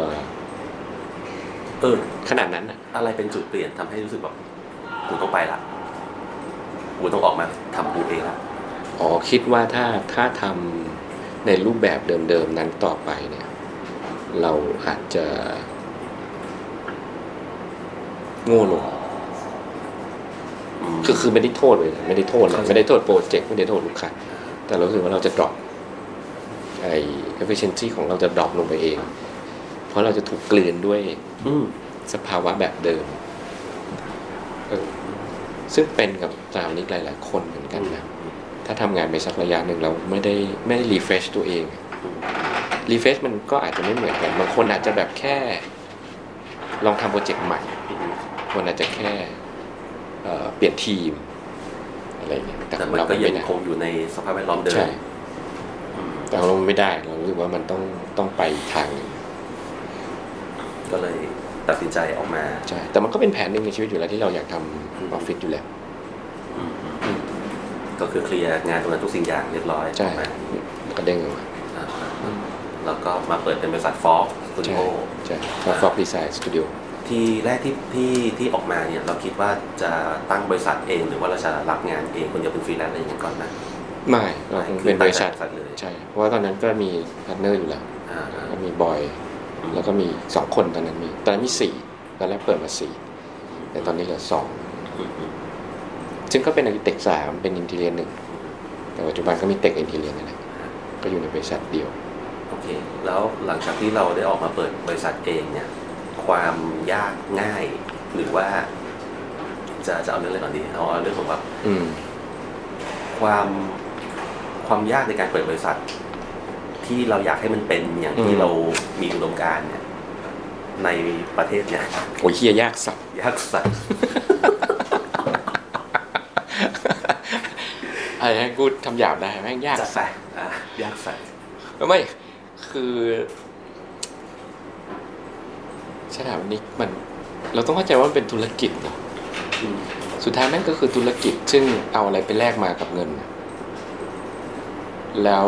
เออ ขนาดนั้นอะ อะไรเป็นจุดเปลี่ยนทำให้รู้สึกแบบกูต้องไปละกูต้องออกมาทำกูเองละอ๋อคิดว่าถ้าถ้าทำในรูปแบบเดิมๆนั้นต่อไปเนี่ย เราอาจจะ โง่ลงมคือคือไม่ได้โทษเลยนะไม่ได้โทษเลยไม่ได้โทษโปรเจกต์ไม่ได้โทษลูกค้าแต่เรารู้สึกว่าเราจะ drop ไอ้ efficiency ของเราจะ drop ลงไปเอง เพราะเราจะถูกกลืนด้วย อืมสภาวะแบบเดิมเออซึ่งเป็นกับสถาปนิกหลาย ๆ คนเหมือนกันนะ ถ้าทำงานไปสักระยะหนึ่งเราไม่ได้ไม่ได้ refresh ตัวเอง refresh มันก็อาจจะไม่เหมือนกัน บางคนอาจจะแบบแค่ ลองทำโปรเจกต์ใหม่ คนอาจจะแค่เอ่อเปลี่ยนทีมอะไรอย่างเงี้ยแต่แต่ของมันเราก็ไม่ยังได้คงอยู่ในสภาพแวดล้อมเดิมใช่อืมแต่ของเราไม่ได้เรารู้สึกว่ามันต้องต้องไปอีกทางหนึ่งก็เลยตัดสินใจออกมาใช่แต่มันก็เป็นแผนหนึ่งในชีวิตอยู่แล้วที่เราอยากทำออฟฟิศอยู่แล้วอืมอืมก็คือเคลียร์งานตรงนั้นทุกสิ่งอย่างเรียบร้อยใช่ไหมก็เด้งออกมาอ่าแล้วก็มาเปิดเป็นบริษัท Forx Studio ใช่ใช่ Forx Design Studio ที่แรกที่ที่ที่ออกมาเนี่ยเราคิดว่าจะตั้งบริษัทเอง หรือว่าเราจะรับงานเองคนเดียวเป็นฟรีแลนซ์อะไรอย่างเงี้ยก่อนนะไม่เราคงเป็นบริษัทคือตั้งแต่บริษัทเลยใช่เพราะว่าตอนนั้นก็มีpartner อยู่แล้วอ่าอ่าก็มีบอย แล้วก็มีสองคนตอนนั้นมีตอนนั้นมีสี่ตอนแรกเปิดมาสี่แต่ตอนนี้เหลือสองอืมอืมซึ่งก็เป็น architect สามเป็น interior หนึ่งแต่ปัจจุบันก็มี architect interior นี่แหละก็อยู่ในบริษัทเดียวโอเค แล้วหลังจากที่เราได้ออกมาเปิดบริษัทเองเนี่ย ความยากง่าย หรือว่า จะจะเอาเรื่องอะไรก่อนดีเอาเอาเรื่องของแบบอืม ความความยากในการเปิดบริษัท ที่เราอยากให้มันเป็นอย่างที่อืม เรามีอุดมการณ์เนี่ย ในประเทศเนี่ย โอ้ยเฮียยากสัตว์ยากสัตว์อะไรนะกูทำหยาบได้แม่งยากจัดสัตว์ไปอะยากสัตว์ไม่ คือ สถาปนิกมัน เราต้องเข้าใจว่ามันเป็นธุรกิจเนาะอืมสุดท้ายแม่งก็คือธุรกิจซึ่งเอาอะไรไปแลกมากับเงิน แล้ว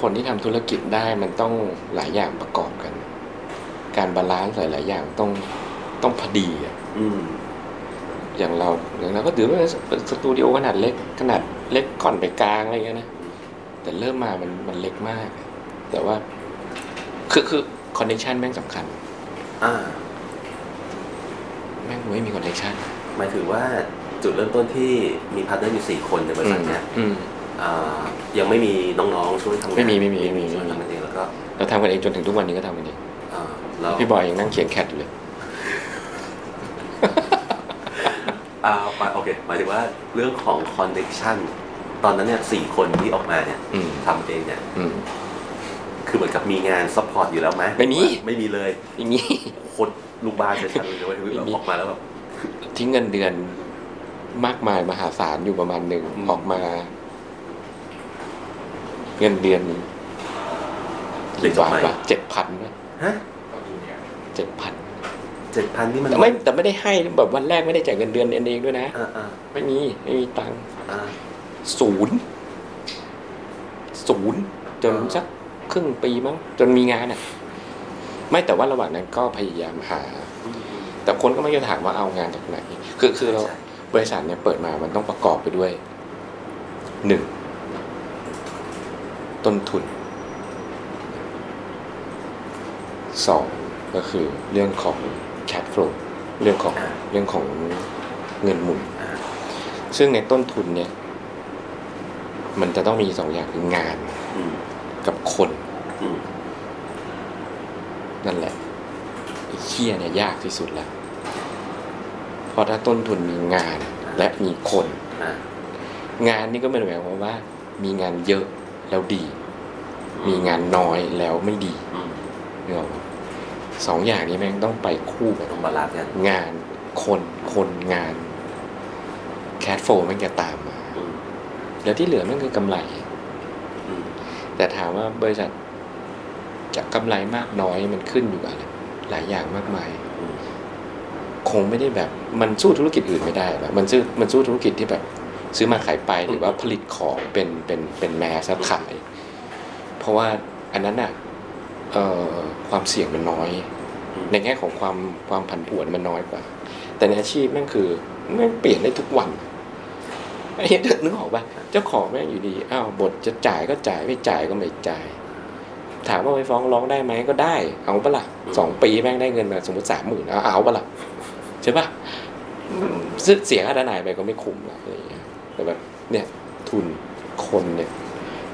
คนที่ทำธุรกิจได้มันต้องหลายอย่างประกอบกัน การ balance หลาย ๆ อย่างต้องต้องพอดีอะอืมอย่างเราอย่างเราก็ถือว่าเป็นสตูดิโอขนาดเล็กขนาดเล็กก่อนไปกลางอะไรเงี้ยนะแต่เริ่มมามันมันเล็กมาก แต่ว่าคือคือ connection แม่งสำคัญ อ่าแม่งไม่มี connection หมายถึงว่าจุดเริ่มต้นที่มี partner อยู่สี่คนในบริษัทเนี่ยอืมอ่ายังไม่มีน้องๆช่วยทำงานไม่มีไม่มีไม่มีช่วยทำกันเองแล้วก็เราทำกันเองจนถึงทุกวันนี้ก็ทำกันเองอ่าแล้วพี่บอยยังนั่งเขียน CAD อยู่เลยอ่าไปโอเคหมายถึงว่าเรื่องของคอนเน c ชันตอนนั้นเนี่ยสี่คนที่ออกมาเนี่ยอืมทำเองเนี่ยอืม คือเหมือนกับมีงาน support อยู่แล้วไหมไม่มี ไม่มีเลยอย่างนี้ คนลูกบ้าน session เลยว่าไม่มีออกมาแล้วแบบทิ้งเงินเดือนมากมายมหาศาลอยู่ประมาณหนึ่งอืมออกมา เงินเดือนเด็กจบใหม่เจ็ดพันฮะเจ็ดพันเจ็ดพันนี่มันแต่ไม่แต่ไม่ได้ให้แบบวันแรกไม่ได้จ่ายเงินเดือนเองด้วยนะอ่าอ่าไม่มีไม่มีตังค์อ่าศูนย์ศูนย์จนอ่าสัก ครึ่งปีมั้งจนมีงานอะ ไม่แต่ว่าระหว่างนั้นก็พยายามหา แต่คนก็ไม่จะถามว่าเอางานจากไหน คือคือเราบริษัทเนี่ยเปิดมามันต้องประกอบไปด้วยหนึ่งต้นทุนสองก็คือเรื่องของ cash flow เรื่องของเรื่องของเงินหมุน ซึ่งในต้นทุนเนี่ย มันจะต้องมีสองอย่างคืองาน กับคนอืมนั่นแหละไอ้เคี้ยเนี่ยยากที่สุดแล้วเพราะถ้าต้นทุนมีงานและมีคนอะงานนี่ก็ไม่ได้หมายความว่า มีงานเยอะแล้วดี มีงานน้อยแล้วไม่ดีอืมเนกอะสองอย่างนี้แม่งต้องไปคู่กันต้อง balance กันงานคนคนงาน cash flow มันจะตามมาอืมแล้วที่เหลือมันคือกำไรอืม แต่ถามว่าบริษัทจะกำไรมากน้อยมันขึ้นอยู่กับอะไรหลายอย่างมากมายอืมคงไม่ได้แบบมันสู้ธุรกิจอื่นไม่ได้แบบมันซื้อมันสู้ธุรกิจที่แบบ ซื้อมาขายไปหรือว่าผลิตของเป็นเป็นเป็น mass แล้วขาย เพราะว่าอันนั้นอะเอ่อความเสี่ยงมันน้อยอืมในแง่ของความความผันผวนมันน้อยกว่า แต่ในอาชีพแม่งคือแม่งเปลี่ยนได้ทุกวันไอ้เหี้ยนึกออกป่ะเจ้าของแม่งอยู่ดีอ้าวบทจะจ่ายก็จ่ายไม่จ่ายก็ไม่จ่าย ถามว่าไปฟ้องร้องได้ไหมก็ได้ เอาปะล่ะสองปีแม่งได้เงินมาสมมติสามหมื่นเอาเอาปะล่ะใช่ปะเสียค่าทนายไปก็ไม่คุ้มอะไรอย่างเงี้ยแต่แบบเนี่ยทุนคนเนี่ย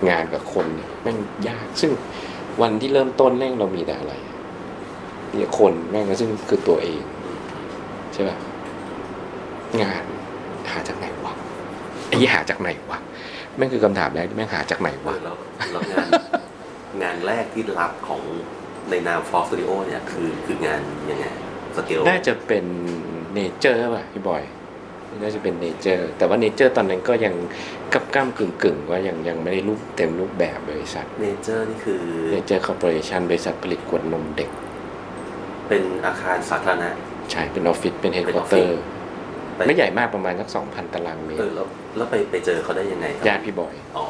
งานกับคนเนี่ยแม่งยาก ซึ่งวันที่เริ่มต้นแม่งเรามีแต่อะไรเนี่ยคนแม่งก็ซึ่งคือตัวเองใช่ป่ะงานหาจากไหนวะไอ้หาจากไหนวะ แม่งคือคำถามแรกที่แม่งหาจากไหนเออแล้วแล้วงานงานแรกที่รับของในนาม Forx Studio เนี่ยคือคืองานยังไงสเกลน่าจะเป็นNature ป่ะพี่บอยน่าจะเป็น Nature แต่ว่า Nature ตอนนั้นก็ยังกับก้ากึ่งกึ่งๆว่ายังยังไม่ได้รูปเต็มรูปแบบบริษัท Nature นี่คือ Nature Corporation บริษัทผลิตขวดนมเด็ก เป็นอาคารสาธารณะ ใช่เป็นออฟฟิศเป็นเฮดเป็นคอออฟร์ฟิเตศอร์ ไปไม่ใหญ่มากประมาณสักสองพันตารางเมตรเออแล้วแล้วไปไปเจอเขาได้ยังไงครับญาติพี่บอยอ๋อ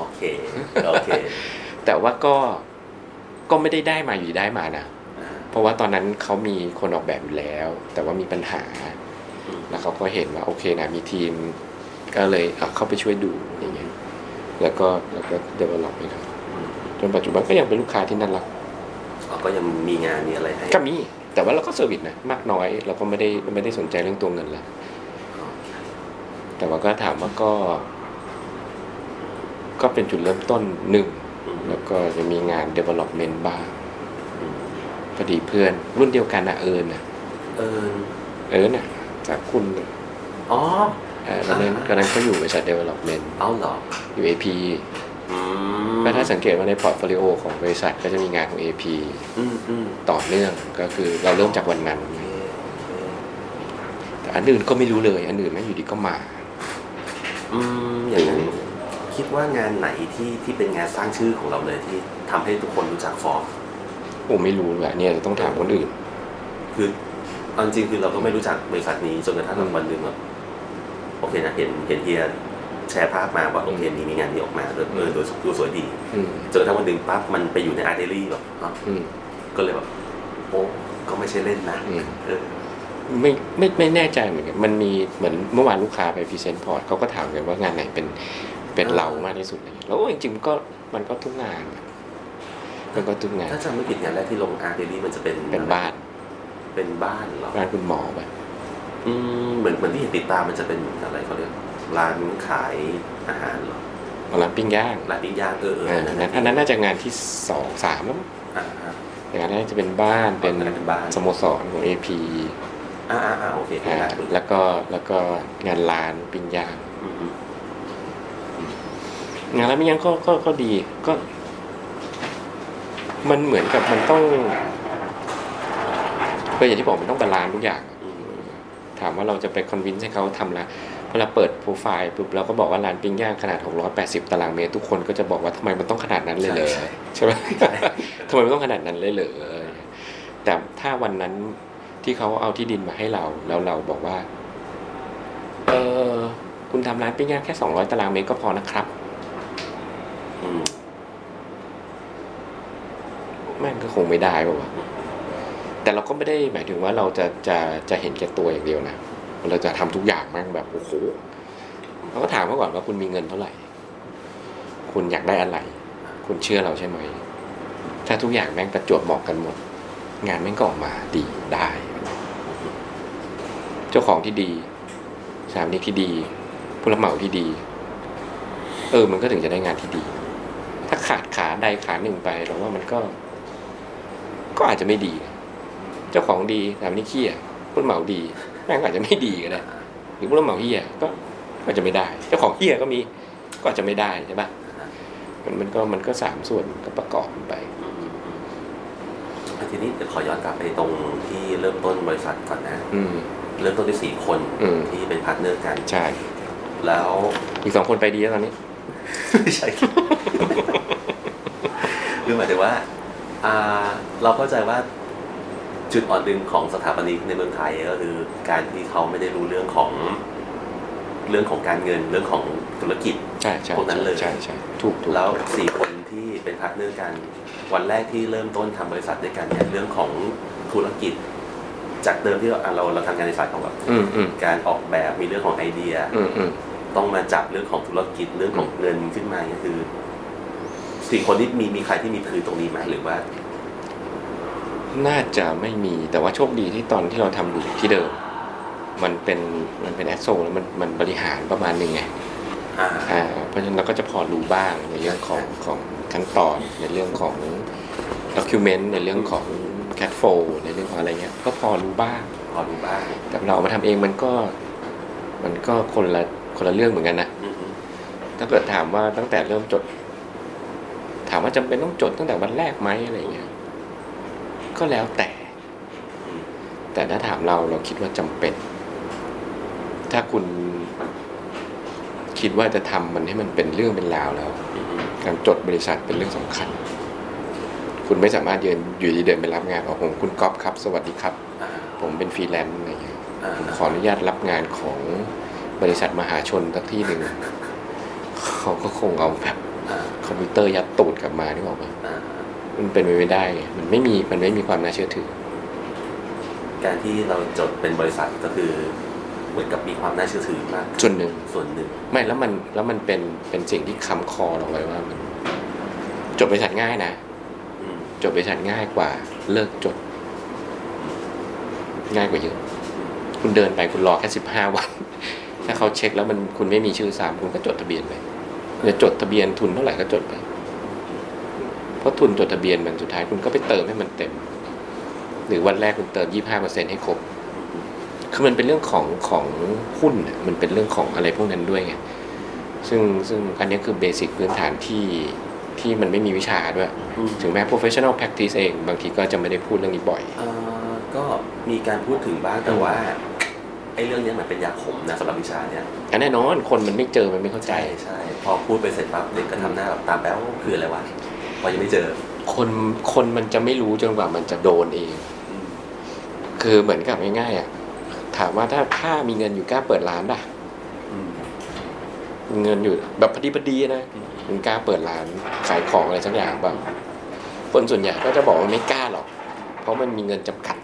โอเคโอเค แต่ว่าก็ก็ไม่ได้ได้มาอยู่ดีได้มานะอ่าเพราะว่าตอนนั้นเขามีคนออกแบบอยู่แล้ว แต่ว่ามีปัญหาอืมแล้วเขาก็เห็นว่าโอเคนะมีทีม ก็เลยเอาเข้าไปช่วยดูอย่างเงี้ยแล้วก็แล้วก็ develop ให้เขาอืมจนปัจจุบันก็ยังเป็นลูกค้าที่น่ารักอ๋อก็ยังมีงานมีอะไรให้ก็มีแต่ว่าเราก็ service นะมากน้อยเราก็ไม่ได้ไม่ได้สนใจเรื่องตัวเงินแล้วอ๋อ แต่ว่าก็ถามว่าก็ ก็เป็นจุดเริ่มต้นหนึ่งอืมแล้วก็จะมีงาน development บ้างอืมพอดีเพื่อน รุ่นเดียวกันนะเอิญนะเออเอิญน่ะ จากคุณอ๋อเอ่อตอนนั้นตอนนั้นเขาอยู่บริษัท development เอาเหรอ อยู่ AP อืมก็ถ้าสังเกตว่าใน portfolio ของบริษัทก็จะมีงานของ AP อืมอืมต่อเนื่องก็คือเราเริ่มจากวันนั้นโอเคโอเคแต่อันอื่นก็ไม่รู้เลย อันอื่นไม่อยู่ดีก็มา อืมอย่างนั้นคิดว่างานไหนที่ที่เป็นงานสร้างชื่อของเราเลยที่ทำให้ทุกคนรู้จักฟอร์ผมไม่รู้เลยเนี่ยจะต้องถามคนอื่น คือเอาจริงๆคือเราก็ไม่รู้จักบริษัทนี้จนกระทั่งอืมวันหนึ่งแบบโอเคนะเห็นเห็นเฮียแชร์ภาพมาว่าโอเคมีมีงานนี้ออกมาเออเออดูดูสวยดีอืมจนกระทั่งวันหนึ่งปั๊บมันไปอยู่ในอาร์เดลี่แบบอ้าวอืมก็เลยแบบโอ้ก็ไม่ใช่เล่นนะอืม เออ ไม่ไม่ไม่แน่ใจเหมือนกันมันมีเหมือนเมื่อวานลูกค้าไป present port เขาก็ถามกันว่างานไหนเป็นเป็นเรามากที่สุดอะไรเงี้ยแล้วจริงๆมันก็มันก็ทุกงานอะมันก็ทุกงานถ้าจำไม่ผิดงานแรกที่ลง ArchDaily มันจะเป็นเป็นบ้านเป็นบ้านเหรอบ้านคุณหมอไปอืมเหมือนเหมือนที่เห็นติดตามมันจะเป็นอะไรเขาเรียกร้านขายอาหารเหรอร้านปิ้งย่างร้านปิ้งย่างเออเอออ่าอันนั้นอันนั้นน่าจะงานที่สองสามแล้วมั้งอ่าอ่าอย่างนั้นน่าจะเป็นบ้านเป็นอันนั้นเป็นบ้านสโมสรของ AP อ่า อ่าอ่าโอเคอ่าได้แล้วก็แล้วก็งานร้านปิ้งย่างอืมอืมงานร้านปิ้งย่างก็ก็ก็ดีก็ มันเหมือนกับมันต้องก็อย่างที่บอกมันต้อง balance ทุกอย่าง อืมถามว่าเราจะไป convince ให้เขาทำละเวลาเปิดโปรไฟล์ปุ๊บเราก็บอกว่าร้านปิ้งย่างขนาด 680 ตารางเมตรทุกคนก็จะบอกว่าทำไมมันต้องขนาดนั้นเลยเหรอ ใช่ใช่ไหมทำไมมันต้องขนาดนั้นเลยเหรอแต่ถ้าวันนั้น ที่เขาเอาที่ดินมาให้เรา แล้วเราบอกว่า เออคุณทำร้านปิ้งย่างแค่200ตารางเมตรก็พอนะครับ อืมแม่งก็คงไม่ได้ป่าวะแต่เราก็ไม่ได้หมายถึงว่าเราจะจะจะเห็นแก่ตัวอย่างเดียวนะ เราจะทำทุกอย่างแม่งแบบโอ้โหเราก็ถามเขาก่อนว่าคุณมีเงินเท่าไหร่ คุณอยากได้อะไร คุณเชื่อเราใช่ไหม ถ้าทุกอย่างแม่งประจวบเหมาะกันหมด งานแม่งก็ออกมาดีได้ เจ้าของที่ดี สถามนี้ที่ดี ผู้รับเหมาที่ดี เออ มันก็ถึงจะได้งานที่ดี ถ้าขาดขาใดขาหนึ่งไปเราว่ามันก็ ก็อาจจะไม่ดี เจ้าของดีแต่ไม่ได้ขี้อะผู้รับเหมาดีแม่งก็อาจจะไม่ดีก็ได้หรือผู้รับเหมาเหี้ยก็ก็อาจจะไม่ได้ เจ้าของเหี้ยก็มีก็อาจจะไม่ได้ใช่ปะมันมันก็มันก็สามส่วนก็ประกอบกันไปทีนี้เดี๋ยวขอย้อนกลับไปตรงที่เริ่มต้นบริษัทก่อนนะ อืม เริ่มต้นที่สี่คนอืม ที่เป็น partner กัน ใช่ แล้วอีกสองคนไปดีแล้วตอนนี้ ไม่ใช่คือหมายถึงว่าอ่า เราเข้าใจว่าจุดอ่อนหนึ่งของสถาปนิกในเมืองไทยก็คือการที่เขาไม่ได้รู้เรื่องของเรื่องของการเงินเรื่องของธุรกิจ ใช่ใช่พวกนั้นเลย ใช่ใช่ถูกถูกแล้วสี่คนที่เป็น partner กัน วันแรกที่เริ่มต้นทำบริษัทด้วยกันเนี่ยเรื่องของธุรกิจ จากเดิมที่เราอะเราเราทำงานในสายของแบบอืมอืมการออกแบบมีเรื่องของไอเดีย อืมอืม ต้องมาจับเรื่องของธุรกิจเรื่องของเงินขึ้นมาก็คือสี่คนที่มีมีใครที่มีพื้นตรงนี้ไหมหรือว่า น่าจะไม่มีแต่ว่าโชคดีที่ตอนที่เราทำอยู่ที่เดิม มันเป็นมันเป็นแอสโซแล้วมันมันบริหารประมาณหนึ่งไงอ่า อ่าเพราะฉะนั้นเราก็จะพอรู้บ้างในเรื่องของของขั้นตอนในเรื่องของด็อกิวเมนต์ในเรื่องของ แคทโฟในเรื่องของอะไรเงี้ยก็พอรู้บ้าง พอรู้บ้าง แต่เราเอามาทำเองมันก็ มันก็คนละคนละเรื่องเหมือนกันนะ อืมถ้าเกิดถามว่าตั้งแต่เริ่มจด ถามว่าจำเป็นต้องจดตั้งแต่วันแรกไหมอะไรเงี้ยก็แล้วแต่อืมแต่ถ้าถามเราเราคิดว่าจำเป็น ถ้าคุณคิดว่าจะทำมันให้มันเป็นเรื่องเป็นราวแล้ว อืมอืมการจดบริษัทเป็นเรื่องสำคัญ คุณไม่สามารถยืนอยู่ดีเดินไปรับงานบอกผมคุณก๊อฟครับสวัสดีครับอ่าผมเป็นฟรีแลนซ์อะไรเงี้ยอ่าผมขออนุญาตรับงานของบริษัทมหาชนสักที่หนึ่งเขาก็คงเอาแบบอ่าคอมพิวเตอร์ยัดตูดกลับมานี่บอกว่าอ่ามันเป็นไปไม่ได้ไงมันไม่มีมันไม่มีความน่าเชื่อถือ การที่เราจดเป็นบริษัทก็คือเหมือนกับมีความน่าเชื่อถือมากส่วนหนึ่งส่วนหนึ่ง ไม่แล้วมันแล้วมันเป็นเป็นสิ่งที่ค้ำคอเราไว้ว่ามันจดบริษัทง่ายนะอืม จดบริษัทง่ายกว่าเลิกจด ง่ายกว่าเยอะ คุณเดินไปคุณรอแค่สิบห้าวัน ถ้าเขาเช็คแล้วมันคุณไม่มีชื่อสามคุณก็จดทะเบียนไปจะจดทะเบียนทุนเท่าไหร่ก็จดไป เพราะทุนจดทะเบียนมันสุดท้ายคุณก็ไปเติมให้มันเต็ม หรือวันแรกคุณเติมยี่ห้าเปอร์เซ็นให้ครบคือมันเป็นเรื่องของของหุ้นมันเป็นเรื่องของอะไรพวกนั้นด้วยไงซึ่งซึ่งอันนี้คือเบสิกพื้นฐานที่ ที่มันไม่มีวิชาด้วยอืมถึงแม้ professional practice เอง บางทีก็จะไม่ได้พูดเรื่องนี้บ่อยเอ่อก็มีการพูดถึงบ้างแต่ว่าไอ้เรื่องเนี้ยมันเป็นยาขมนะสำหรับวิชาเนี้ยอันแน่นอนคนมันไม่เจอมันไม่เข้าใจใช่ใช่พอพูดไปเสร็จปั๊บเด็กก็ทำหน้าแบบตามแป๊วคืออะไรวะพอยังไม่เจอ คนคนมันจะไม่รู้จนกว่ามันจะโดนเองอืมคือเหมือนกับง่ายๆอะถามว่าถ้าถ้ามีเงินอยู่กล้าเปิดร้านป่ะอืมมีเงินอยู่แบบพอดีพอดีนะ อืมมึงกล้าเปิดร้านขายของอะไรสักอย่างแบ้างคนส่วนใหญ่ก็จะบอกว่าไม่กล้าหรอก เพราะมันมีเงินจำกัด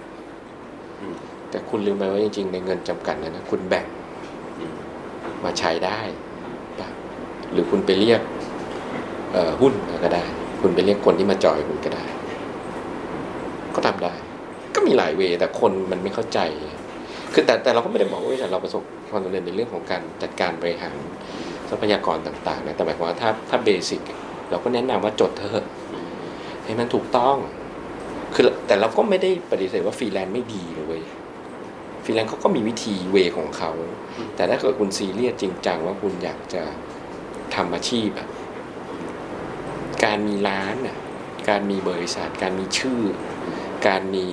แต่คุณลืมไปว่าจริงๆ ในเงินจำกัดนั้นนะคุณแบ่งมาใช้ได้ หรือคุณไปเรียกหุ้นก็ได้ คุณไปเรียกคนที่มาจอยคุณก็ได้ ก็ทำได้ ก็มีหลาย way แต่คนมันไม่เข้าใจ คือแต่แต่เราก็ไม่ได้บอกว่าเราประสบความสำเร็จในเรื่องของการจัดการบริหาร ทรัพยากรต่างๆนะแต่หมายความว่าถ้าถ้า basic เราก็แนะนำว่าจดเถอะให้มันถูกต้อง คือแต่เราก็ไม่ได้ปฏิเสธว่าฟรีแลนซ์ไม่ดีเลยฟรีแลนซ์เขาก็มีวิธี way ของเขา แต่ถ้าเกิดคุณซีเรียสจริงจังว่าคุณอยากจะทำอาชีพอะการมีร้านน่ะการมีบริษัท การมีชื่อ การมี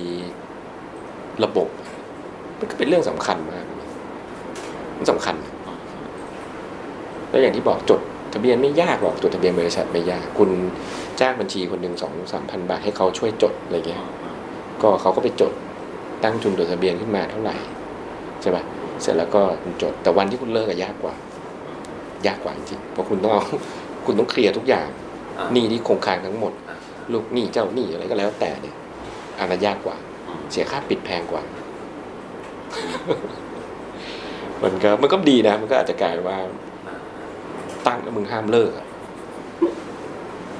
ระบบ มันก็เป็นเรื่องสำคัญมากมันสำคัญ แล้วอย่างที่บอกจดทะเบียนไม่ยากหรอกจดทะเบียนบริษัทไม่ยาก คุณจ้างบัญชีคนหนึ่งสองสามพันบาทให้เขาช่วยจดอะไรเงี้ยก็เขาก็ไปจดตั้งทุนจดทะเบียนขึ้นมาเท่าไหร่ใช่ปะเสร็จแล้วก็คุณจดแต่วันที่คุณเลิกอะยากกว่า ยากกว่าจริงเพราะคุณต้องเอาคุณต้องเคลียร์ทุกอย่างอ่าหนี้ที่คงค้างทั้งหมดอ่าลูกหนี้เจ้าหนี้อะไรก็แล้วแต่เนี่ยอันนั้นยากกว่าอืมเสียค่าปิดแพงกว่า มันก็มันก็ดีนะ มันก็อาจจะกลายว่าอ่า ตั้งแล้วมึงห้ามเลิกอะ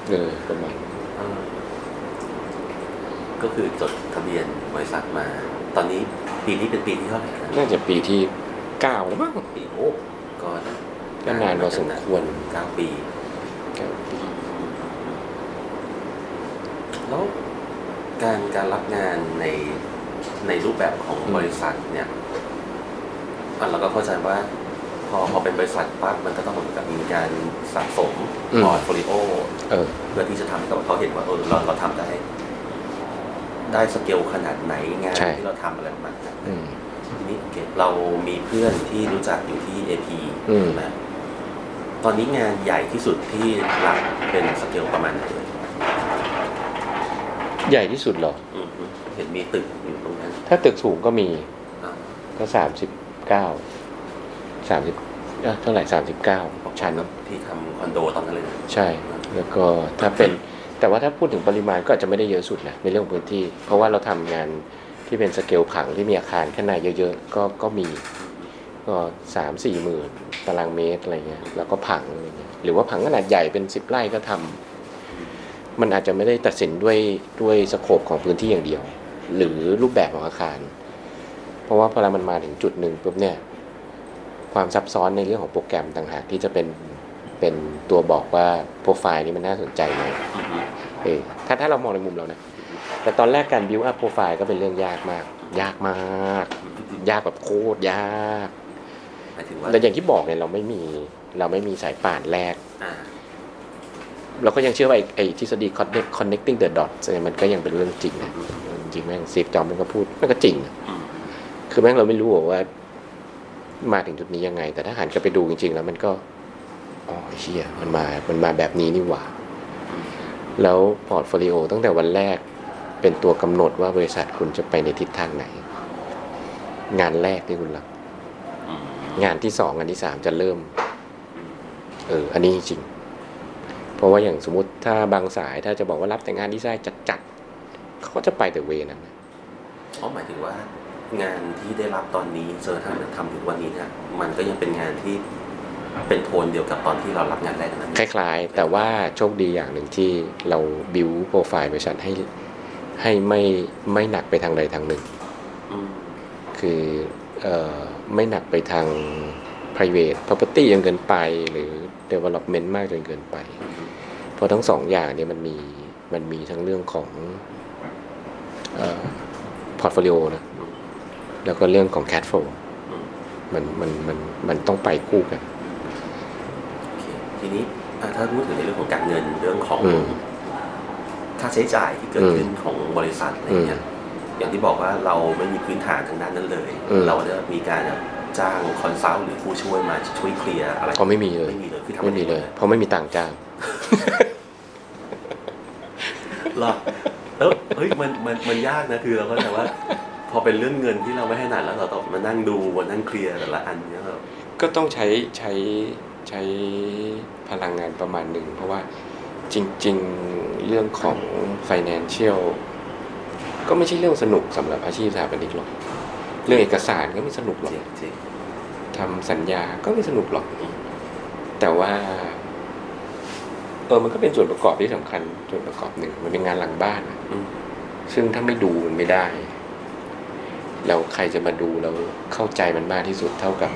เออประมาณเออก็คือจดทะเบียนบริษัทมา ตอนนี้ปีนี้เป็นปีที่เท่าไหร่นะน่าจะปีที่เก้าแล้วมั้งปีโอ้ก็ก็นานพอสมควรเก้าปีเก้าปี แล้วการการรับงานในในรูปแบบของบริษัทเนี่ยอะเราก็เข้าใจว่า พอพอเป็นบริษัทปั๊บมันก็ต้องเหมือนกับมีการสะสม portfolio เออ เพื่อที่จะทำให้กับเขาเห็นว่าเออเราเราทำได้ ได้สเกลขนาดไหนงานใช่ ที่เราทำอะไรประมาณนั้น อืม ทีนี้โอเคเรามีเพื่อนที่รู้จักอยู่ที่ AP อืมใช่ไหมตอนนี้งานใหญ่ที่สุดที่รับเป็นสเกลประมาณไหนเลยใหญ่ที่สุดเหรอ อืมเห็นมีตึกอยู่ตรงนั้นถ้าตึกสูงก็มีอ่าก็สามสิบเก้า สามสิบเท่าไหร่สามสิบเก้าชั้นที่ทำคอนโดตอนนั้นเลยนะใช่ แล้วก็ถ้าเป็นแต่ว่าถ้าพูดถึงปริมาณก็อาจจะไม่ได้เยอะสุดนะในเรื่องพื้นที่ เพราะว่าเราทำงานที่เป็นสเกลผังที่มีอาคารข้างในเยอะๆก็ก็มีก็สามสี่หมื่นตารางเมตรอะไรเงี้ยแล้วก็ผังอะไรเงี้ยหรือว่าผังขนาดใหญ่เป็นสิบไร่ก็ทำมันอาจจะไม่ได้ตัดสินด้วยด้วยสโคปของพื้นที่อย่างเดียว หรือรูปแบบของอาคาร เพราะว่าพอมันมาถึงจุดหนึ่งปุ๊บเนี่ย ความซับซ้อนในเรื่องของโปรแกรมต่างหากที่จะเป็นเป็นตัวบอกว่าโปรไฟล์นี้มันน่าสนใจไหมอืมเออถ้าถ้าเรามองในมุมเรานะ แต่ตอนแรกการ build up profile ก็เป็นเรื่องยากมาก ยากมาก ยากแบบโคตรยากหมายถึงว่าแต่อย่างที่บอกเนี่ยเราไม่มีเราไม่มีสายป่านแรกอ่าเราก็ยังเชื่อว่าไอ้ไอ้ทฤษฎี connect connecting the dots เนี่ยมันก็ยังเป็นเรื่องจริงนะจริงๆแม่งซีฟจอมมันก็พูดมันก็จริงนะอืมคือแม่งเราไม่รู้หรอกว่า มาถึงจุดนี้ยังไง แต่ถ้าหันกลับไปดูจริง ๆ แล้วมันก็อ๋อเชี่ยมันมา มันมาแบบนี้นี่หว่า แล้ว portfolio ตั้งแต่วันแรกเป็นตัวกำหนดว่าบริษัทคุณจะไปในทิศทางไหน งานแรกที่คุณรับงานที่สองงานที่สามจะเริ่ม เออ อันนี้จริง เพราะว่าอย่างสมมติถ้าบางสายถ้าจะบอกว่ารับแต่งานดีไซน์จัดๆเขาก็จะไปแต่ way นั้นอ๋อหมายถึงว่า งานที่ได้รับตอนนี้เจอทำทำถึงวันนี้เนี่ยมันก็ยังเป็นงานที่เป็นโทนเดียวกับตอนที่เรารับงานแรกนั้นคล้ายๆ แต่ว่าโชคดีอย่างหนึ่งที่เราบิวโปรไฟล์บริษัทให้ให้ไม่ไม่หนักไปทางใดทางหนึ่งอืมคือเอ่อไม่หนักไปทาง private property จนเกินไปหรือ development มากจนเกินไป เพราะทั้งสองอย่างเนี่ยมันมีมันมีทั้งเรื่องของเอ่อ portfolio นะ แล้วก็เรื่องของ cash flow อืมมันมันมันมันต้องไปคู่กันโอเคทีนี้อะถ้าพูดถึงในเรื่องของการเงินเรื่องของอืมค่าใช้จ่ายที่เกิดอืมขึ้นของบริษัทอะไรเงี้ยอย่างที่บอกว่าเราไม่มีพื้นฐานทางด้านนั้นเลยอืมเราจะมีการจ้าง consult หรือผู้ช่วยมาช่วย clear อะไรเขาไม่มีเลยไม่มีเลยคือทำไม่มีเลย เพราะไม่มีตังค์จ้างหรอแล้วเฮ้ยมันมันมันยากนะคือเราก็แต่ว่า พอเป็นเรื่องเงินที่เราไม่ถนัดแล้วเราต้องมานั่งดูมานั่งเคลียร์แต่ละอันเนี่ยเราก็ต้องใช้ใช้ใช้พลังงานประมาณหนึ่ง เพราะว่าจริง ๆเรื่องของ financial ก็ไม่ใช่เรื่องสนุกสำหรับอาชีพสถาปนิกหรอก เรื่องเอกสารก็ไม่สนุกหรอกจริงจริงทำสัญญาก็ไม่สนุกหรอก แต่ว่า เออมันก็เป็นส่วนประกอบที่สำคัญส่วนประกอบหนึ่ง มันเป็นงานหลังบ้านอะอืมซึ่งถ้าไม่ดูมันไม่ได้ แล้วใครจะมาดูแล้วเข้าใจมันมากที่สุดเท่ากับ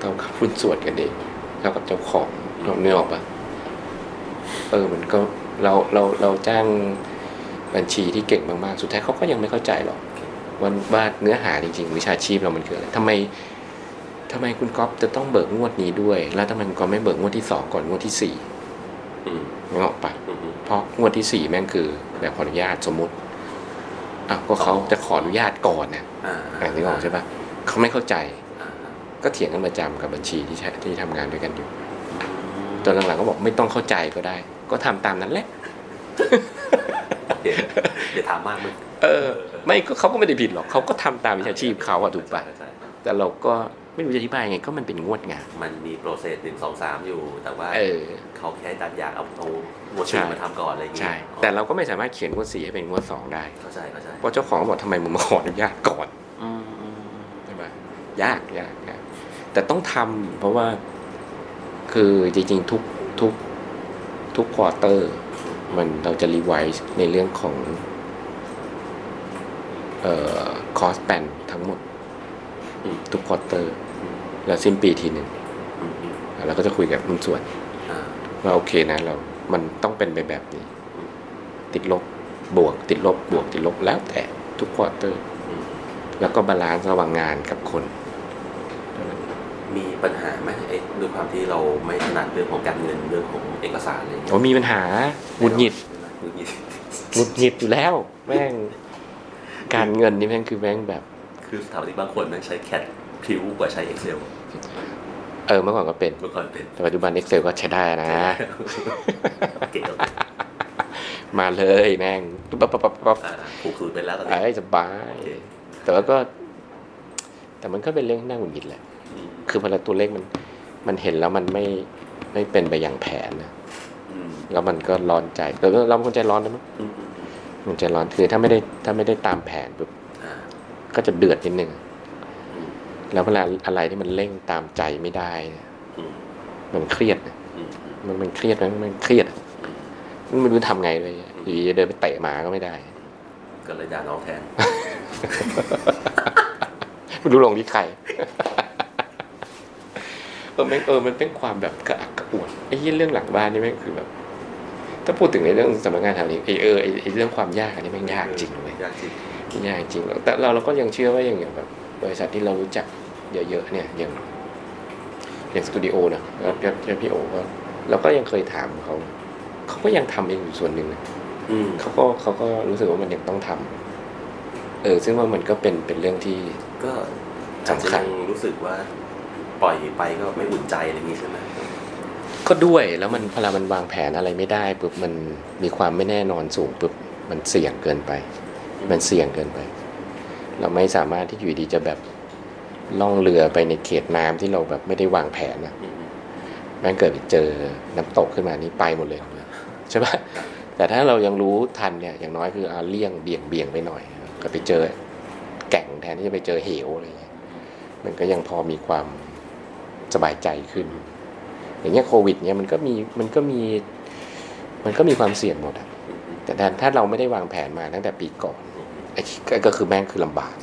เท่ากับหุ้นส่วนกันเองเท่ากับเจ้าของเราเนื้อออกปะเออมันก็เราเราเราจ้างบัญชีที่เก่งมากๆ สุดท้ายเขาก็ยังไม่เข้าใจหรอกว่าว่าเนื้อหาจริงๆ วิชาชีพเรามันคืออะไรทำไมทำไมคุณก๊อฟจะต้องเบิกงวดนี้ด้วย แล้วทำไมคุณก๊อฟไม่เบิกงวดที่สองก่อนงวดที่สี่อืมนึกออกปะอืมอืมเพราะงวดที่สี่แม่งคือแบบขออนุญาตสมมติ อะก็เขาจะขออนุญาตก่อนนะอ่าอ่านึกออกใช่ปะเขาไม่เข้าใจอ่าอ่าก็เถียงกันประจำกับบัญชีที่ใช้ที่ทำงานด้วยกันอยู่อืมตอนหลังๆก็บอกไม่ต้องเข้าใจก็ได้ ก็ทำตามนั้นแหละเดี๋ยวเดี๋ยวถามมากมึงเออ ไม่ก็เขาก็ไม่ได้ผิดหรอกเขาก็ทำตามวิชาชีพเขาอะถูกปะใช่ใช่แต่เราก็ ไม่รู้จะอธิบายยังไงก็มันเป็นงวดงานมันมี process หนึ่งสองสามอยู่ แต่ว่าเออเขาแค่ดันอยากเอาเอางวดใช่สี่มาทำก่อนอะไรอย่างเงี้ยใช่แต่เราก็ไม่สามารถเขียนงวดสี่ให้เป็นงวดสองได้ เข้าใจเข้าใจเพราะเจ้าของบอกทำไมมึงมาขออนุญาตก่อนอืมอืมใช่ไหมยากยากยากแต่ต้องทำเพราะว่าคือจริงๆทุกทุกทุก quarter มันเราจะ revise ในเรื่องของเอ่อ cost plan ทั้งหมดอืมทุก quarter แล้วสิ้นปีทีหนึ่งอืมอืมเราก็จะคุยกับหุ้นส่วนอ่าว่าโอเคนะเรา มันต้องเป็นไปแบบนี้ ติดลบบวก ติดลบบวกติดลบแล้วแต่ทุก quarter อืมแล้วก็ balance ระหว่างงานกับคน มีปัญหาไหมเอ๊ะด้วยความที่เราไม่ถนัดเรื่องของการเงินเรื่องของเอกสารอะไรอย่างเงี้ยโอ้มีปัญหาหงุดหงิดหงุดหงิดหงุดหงิดอยู่แล้ว แม่งการเงินนี่แม่งคือแม่งแบบ คือสถาปนิกบางคนแม่งใช้แคดพริ้วกว่าใช้ Excel เออเมื่อก่อนก็เป็น เมื่อก่อนเป็น แต่ปัจจุบัน Excel ก็ใช้ได้นะเก๋มาเลยแม่งปั๊บปั๊บปั๊บปั๊บอ่าผูกสูตรเป็นแล้วตอนนี้ไอ้สบายโอเคแต่ว่าก็ แต่มันก็เป็นเรื่องที่น่าหงุดหงิดแหละอืมคือพอเราตัวเลขมัน มันเห็นแล้วมันไม่ ไม่เป็นไปอย่างแผนนะอืมแล้วมันก็ร้อนใจแต่เราเป็นคนใจร้อนนะมั้งอืมอืมอืมมันใจร้อน คือถ้าไม่ได้ ถ้าไม่ได้ตามแผนปุ๊บอ่าก็จะเดือดนิดนึงอืม แล้วเวลาอะไรที่มันเร่งตามใจไม่ได้เนี่ยอืมมันเครียดนะอืมมันมันเครียดนะมันเครียดอะมันไม่รู้ทำไงเลยอยู่ดีจะเดินไปเตะหมาก็ไม่ได้ ก็เลยด่าน้องแทนไม่รู้ลงที่ใครเออแม่งเออมันเป็นความแบบกระอักกระอ่วนไอ้ยี่เรื่องหลังบ้านนี่แม่งคือแบบ ถ้าพูดถึงในเรื่องสำนักงานแถวนี้ไอ้เออไอ้ไอ้เรื่องความยากอันนี้แม่งยากจริงเลยยากจริงยากจริงแต่เราเราก็ยังเชื่อว่าอย่างอย่างแบบ บริษัทที่เรารู้จักเยอะๆเนี่ยอย่างอย่างสตูดิโอนะแล้วแล้วแล้วพี่โอก็เราก็ยังเคยถามเขาเขาก็ยังทำเองอยู่ส่วนหนึ่งนะอืมเขาก็เขาก็รู้สึกว่ามันยังต้องทำเออ ซึ่งว่ามันก็เป็นเป็นเรื่องที่ก็อาจจะสำคัญยังรู้สึกว่าปล่อยไปก็ไม่อุ่นใจอะไรอย่างนี้ใช่ไหมก็ด้วยแล้วมันพอเรามันวางแผนอะไรไม่ได้ปุ๊บมันมีความไม่แน่นอนสูงปุ๊บมันเสี่ยงเกินไป มันเสี่ยงเกินไป เราไม่สามารถที่อยู่ดีจะแบบล่องเรือไปในเขตน้ำที่เราแบบไม่ได้วางแผนนะอืมแม่งเกิดไปเจอน้ำตกขึ้นมานี่ไปหมดเลยใช่ปะแต่ถ้าเรายังรู้ทันเนี่ยอย่างน้อยคือเอาเลี่ยงเบี่ยงเบี่ยงไปหน่อย ก็ไปเจอแก่งแทนที่จะไปเจอเหวอะไรอย่างเงี้ยมันก็ยังพอมีความสบายใจขึ้น อย่างเงี้ยโควิดเนี่ยมันก็มีมันก็มีมันก็มีความเสี่ยงหมดอะอืมอืมแต่ถ้าถ้าเราไม่ได้วางแผนมาตั้งแต่ปีก่อน ไอ้ก็ก็คือแม่งคือลำบาก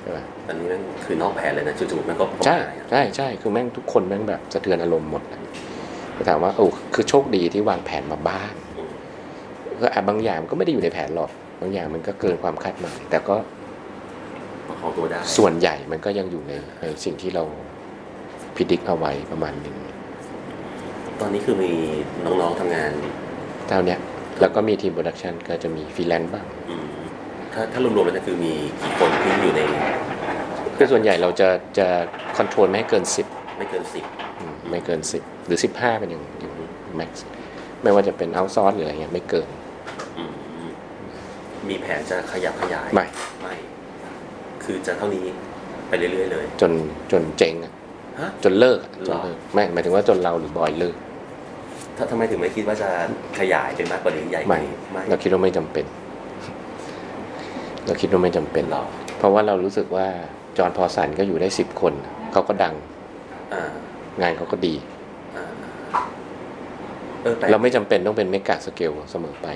ใช่ปะอันนี้มันคือนอกแผนเลยนะจู่ๆมันก็ใช่หายอะใช่ใช่คือแม่งทุกคนแม่งแบบสะเทือนอารมณ์หมดอะแต่ถามว่าโอ้คือโชคดีที่วางแผนมาบ้างอืมก็อะบางอย่างมันก็ไม่ได้อยู่ในแผนหรอกบางอย่างมันก็เกินความคาดหมายแต่ก็ประคองตัวได้ส่วนใหญ่มันก็ยังอยู่ในในสิ่งที่เรา predict เอาไว้ประมาณหนึ่งตอนนี้คือมีน้องๆทำงานเท่าเนี้ยแล้วก็มีทีม production ก็จะมีฟรีแลนซ์บ้างอืม ถ้าถ้ารวมๆแล้วเนี่ยคือมีกี่คนที่อยู่ในคือส่วนใหญ่เราจะจะคอนโทรลไม่ให้เกิน 10 ไม่เกินสิบอืมไม่เกิน 10 หรือ 15 เป็นอย่างอย่างแม็กซ์ไม่ว่าจะเป็นเอาซอร์หรืออะไรเงี้ยไม่เกิน มีแผนจะขยับขยายไม่ไม่คือจะเท่านี้ไปเรื่อยๆเลย จนจนเจ๊งอะฮะจนเลิกอะหรอจนเลิกไม่หมายถึงว่าจนเราหรือบอยเลิกถ้าทำไมถึงไม่คิดว่าจะขยายเป็นมากกว่านี้ใหญ่กไม่ว่านี้ไม่เราคิดว่าไม่จำเป็น เราคิดว่าไม่จำเป็นหรอเพราะว่าเรารู้สึกว่า John Pawson ก็อยู่ได้สิบคน เขาก็ดังอ่างานเขาก็ดีอ่าเออแปลกเราไม่จำเป็นต้องเป็น mega scale เสมอไป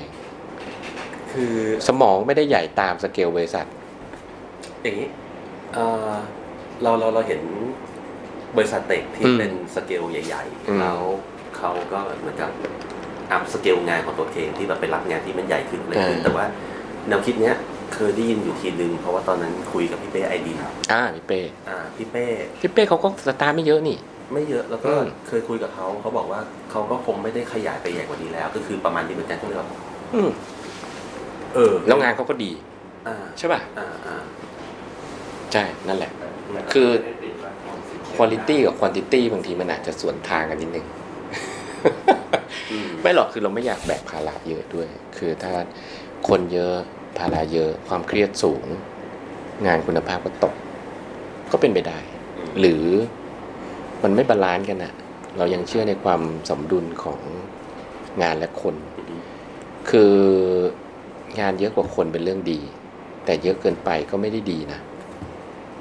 คือสมองไม่ได้ใหญ่ตามสเกลบริษัทอย่างนี้เอ่อเราเราเราเห็นบริษัท tech ที่อืมเป็นสเกลใหญ่อืมๆแล้วเขาก็เหมือนกับอัพสเกลงานของตัวเองที่แบบไปรับงานที่มันใหญ่ขึ้นเลยขึ้นแต่ว่าแนวคิดเนี้ย เคยได้ยินอยู่ทีนึง เพราะว่าตอนนั้นคุยกับพี่เป้ไอดีอ่าพี่เป้อ่าพี่เป้พี่เป้เขาก็สตาร์ทไม่เยอะนี่ ไม่เยอะแล้วก็อืมเคยคุยกับเขาเขาบอกว่าเขาก็คงไม่ได้ขยายไปใหญ่กว่านี้แล้ว ก็คือประมาณนี้เหมือนกันก็เลยแบบอืมเออ แล้วงานเขาก็ดีอ่าใช่ป่ะอ่าอ่าใช่นั่นแหละ คือ quality กับ quantity บางทีมันอาจจะสวนทางกันนิดนึงอืมไม่หรอกคือเราไม่อยากแบกภาระเยอะด้วย คือถ้าคนเยอะ ภาระเยอะความเครียดสูง งานคุณภาพก็ตก ก็เป็นไปได้ หรือมันไม่ balance กันอะเรายังเชื่อในความสมดุลของงานและคน คืองานเยอะกว่าคนเป็นเรื่องดี แต่เยอะเกินไปก็ไม่ได้ดีนะ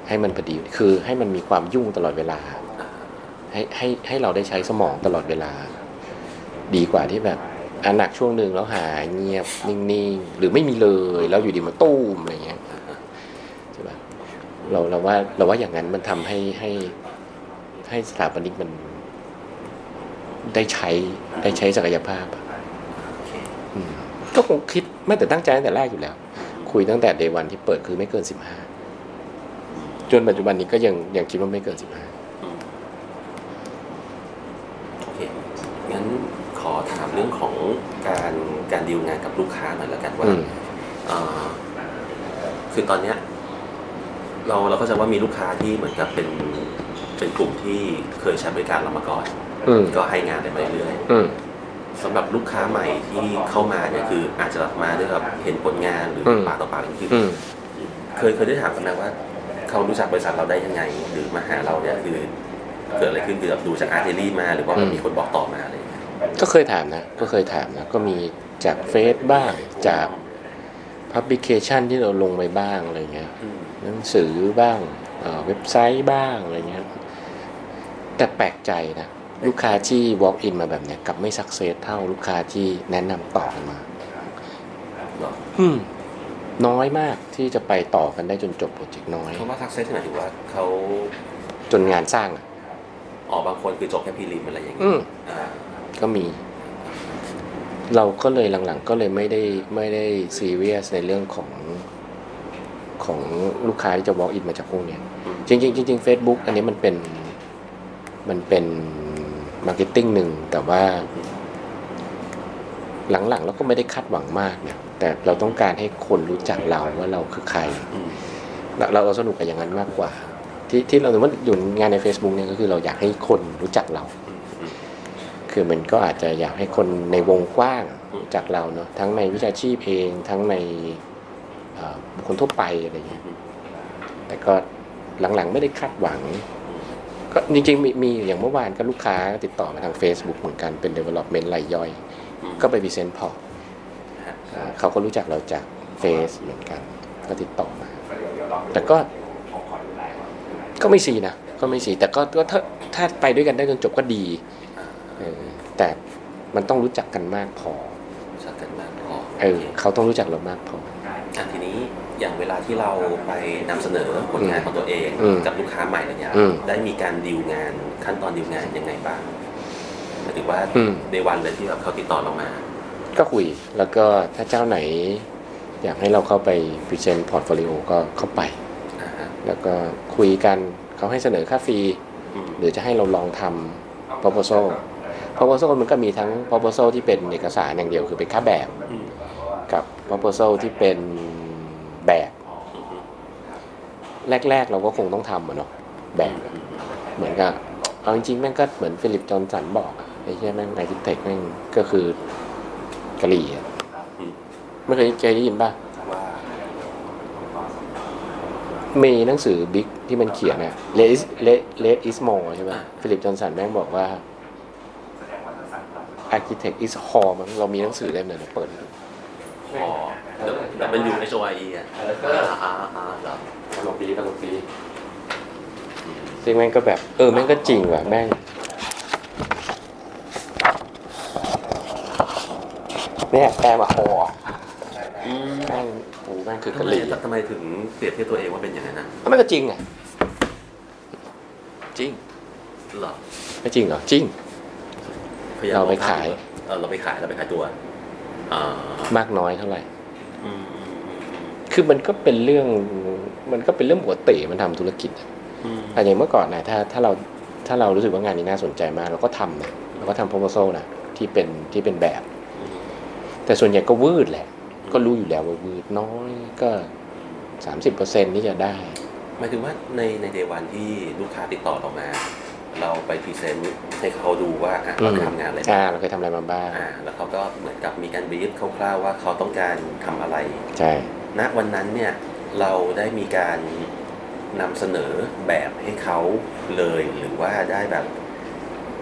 ให้มันพอดีคือให้มันมีความยุ่งตลอดเวลา ให้ให้ให้เราได้ใช้สมองตลอดเวลา ดีกว่าที่แบบ อันหนักช่วงหนึ่งแล้วหายเงียบนิ่งๆ หรือไม่มีเลยแล้วอยู่ดีมาตุ้มอะไรเงี้ยใช่ปะเราเราว่าเราว่าอย่างนั้นมันทำให้ให้ให้สถาปนิกมันได้ใช้ได้ใช้ศักยภาพอะโอเคอืมก็คงคิดไม่แต่ตั้งใจตั้งแต่แรกอยู่แล้ว คุยตั้งแต่เดวันที่เปิดคือไม่เกินสิบห้าจนปัจจุบันนี้ก็ยังยังคิดว่าไม่เกินสิบห้าอืมโอเคงั้น ขอถามเรื่องของการการดีลงานกับลูกค้าหน่อยแล้วกันว่าอืมเอ่อคือตอนเนี้ยเราเราก็จะว่ามีลูกค้าที่เหมือนกับเป็นเป็นกลุ่มที่เคยใช้บริการเรามาก่อนอืม ก็ให้งานไปเรื่อยอืมๆสำหรับลูกค้าใหม่ที่เข้ามาเนี่ยคืออาจจะมาด้วยแบบเห็นผลงานหรือมปากต่อปากนี่คืออืม เคยเคยได้ถามกันไหมว่าเขารู้จักบริษัทเราได้ยังไง หรือมาหาเราเนี่ยคือเกิดอะไรขึ้นคือแบบดูจากอาร์เทลี่มาหรือว่ามันมีคนบอกต่อมาอะไรอย่างเงี้ย ก็เคยถามนะ ก็เคยถามนะ ก็มีจากเฟซบ้างจากพับลิเคชันที่เราลงไปบ้างอะไรเงี้ยอืมหนังสือบ้างเอ่อเว็บไซต์บ้างอะไรเงี้ยแต่แปลกใจนะ ลูกค้าที่ walk in มาแบบเนี้ยกลับไม่ success เท่าลูกค้าที่แนะนำต่อกันมาเหรออืมน้อยมากที่จะไปต่อกันได้จนจบโปรเจกต์น้อยเพราะว่า success หมายถึงว่าเขาจนงานสร้างอะออกบางคนคือจบแค่ prelim อะไรอย่างอืเงี้ยมอ่า ก็มี เราก็เลยหลังๆ ก็เลยไม่ได้ไม่ได้ซีเรียสในเรื่องของของลูกค้าที่จะ walk in มาจากพวกเนี้ยอืมจริงๆจริงๆ Facebook อันนี้มันเป็นมันเป็น marketing หนึ่งแต่ว่า หลังๆ เราก็ไม่ได้คาดหวังมากเนี่ยแต่เราต้องการให้คนรู้จักเราว่าเราคือใครอืมเราเราเราสนุกกับอย่างนั้นมากกว่า ที่ที่เราสมมติอยู่งานใน Facebook เนี่ยก็คือเราอยากให้คนรู้จักเราอืมอืม คือมันก็อาจจะอยากให้คนในวงกว้างจักเราเนาะทั้งในวิชาชีพเองทั้งในบุคคลทั่วไปอะไรเงี้ยแต่ก็หลังๆไม่ได้คาดหวัง ก็จริงๆมีมีอย่างเมื่อวานก็ลูกค้าติดต่อมาทาง Facebook เหมือนกันเป็น development รายย่อย ก็ไปพรีเซนต์พอเขาก็รู้จักเราจากเฟซเหมือนกัน ก็ติดต่อมา แต่ก็ ก็ไม่ซีนะ ก็ไม่ซีแต่ก็ถ้าถ้าไปด้วยกันได้จนจบก็ดีเออ แต่มันต้องรู้จักกันมากพอชัดกันมากพอเออเขาต้องรู้จักเรามากพออะทีนี้อย่างเวลาที่เราไปนำเสนอผลงานของตัวเองอืมกับลูกค้าใหม่อะไรเงี้ยอืมได้มีการดีลงานขั้นตอนดีลงานยังไงบ้างหมายถึงว่าอืมในวันเลยที่แบบเขาติดต่อเรามา ก็คุยแล้วก็ถ้าเจ้าไหน อยากให้เราเข้าไป present portfolio ก็เข้าไปอ่าฮะแล้วก็คุยกันเขาให้เสนอค่า fee อืมหรือจะให้เราลองทำ proposal proposal มันก็มีทั้ง proposal ที่เป็นเอกสารอย่างเดียวคือเป็นค่าแบบอืมกับ proposal ที่เป็นแบบอืมอืมแรก ๆ เราก็คงต้องทำอะเนาะแบบอะเหมือนกับเอาจริงๆแม่งก็เหมือน Philip Johnson บอกอะไอ้เหี้ยแม่ง architect แม่งก็คือกะหรี่อะอืมไม่เคยเคยได้ยินป่ะว่ามีหนังสือ BIG ที่มันเขียนอะ Less Less Less is more ใช่ป่ะ Philip Johnson แม่งบอกว่า architect is whore มั้งเรามีหนังสือเล่มหนึ่งเดี๋ยวเปิดดูอ๋อแต่เป็นยูเอชโอไออะอ่าอ่าอ่าเหรอตลกดีตลกดีซึ่งแม่งก็แบบ เออ แม่งก็จริงว่ะแม่งเนี่ยแปลมาฮออืมแม่งโอ้แม่งคือทำกะไมหรี่ทำไมถึงเปรียบเทียบตัวเองว่าเป็นอย่างนั้นนะแม่งก็จริงอะจริงเหรอไม่จริงเหรอจริง พยยมเราไปขาย เออเราไปขายเราไปขายตัวอ่ามากน้อยเท่าไหร่อืมอืมอืมคือมันก็เป็นเรื่องมันก็เป็นเรื่องปกติมันทำธุรกิจอะอืมแต่อย่างเมื่อก่อนนะถ้าถ้าเราถ้าเรารู้สึกว่างานนี้น่าสนใจมาก เราก็ทำนะเราก็ทำ proposal นะที่เป็นที่เป็นแบบอืมแต่ส่วนใหญ่ก็วืดแหละ ก็รู้อยู่แล้วว่าวืดน้อยก็สามสิบเปอร์เซ็นที่จะได้หมายถึงว่าในใน day one ที่ลูกค้าติดต่อเรามา เราไป present ให้เขาดูว่าอะเราไปทำงานอะไรอ่าบ้างเราเคยทำอะไรมาบ้างอ่าแล้วเขาก็เหมือนกับมีการบีฟคร่าวๆว่าเขาต้องการทำอะไร ใช่ ณวันนั้นเนี่ยเราได้มีการนำเสนอแบบให้เขาเลยหรือว่าได้แบบ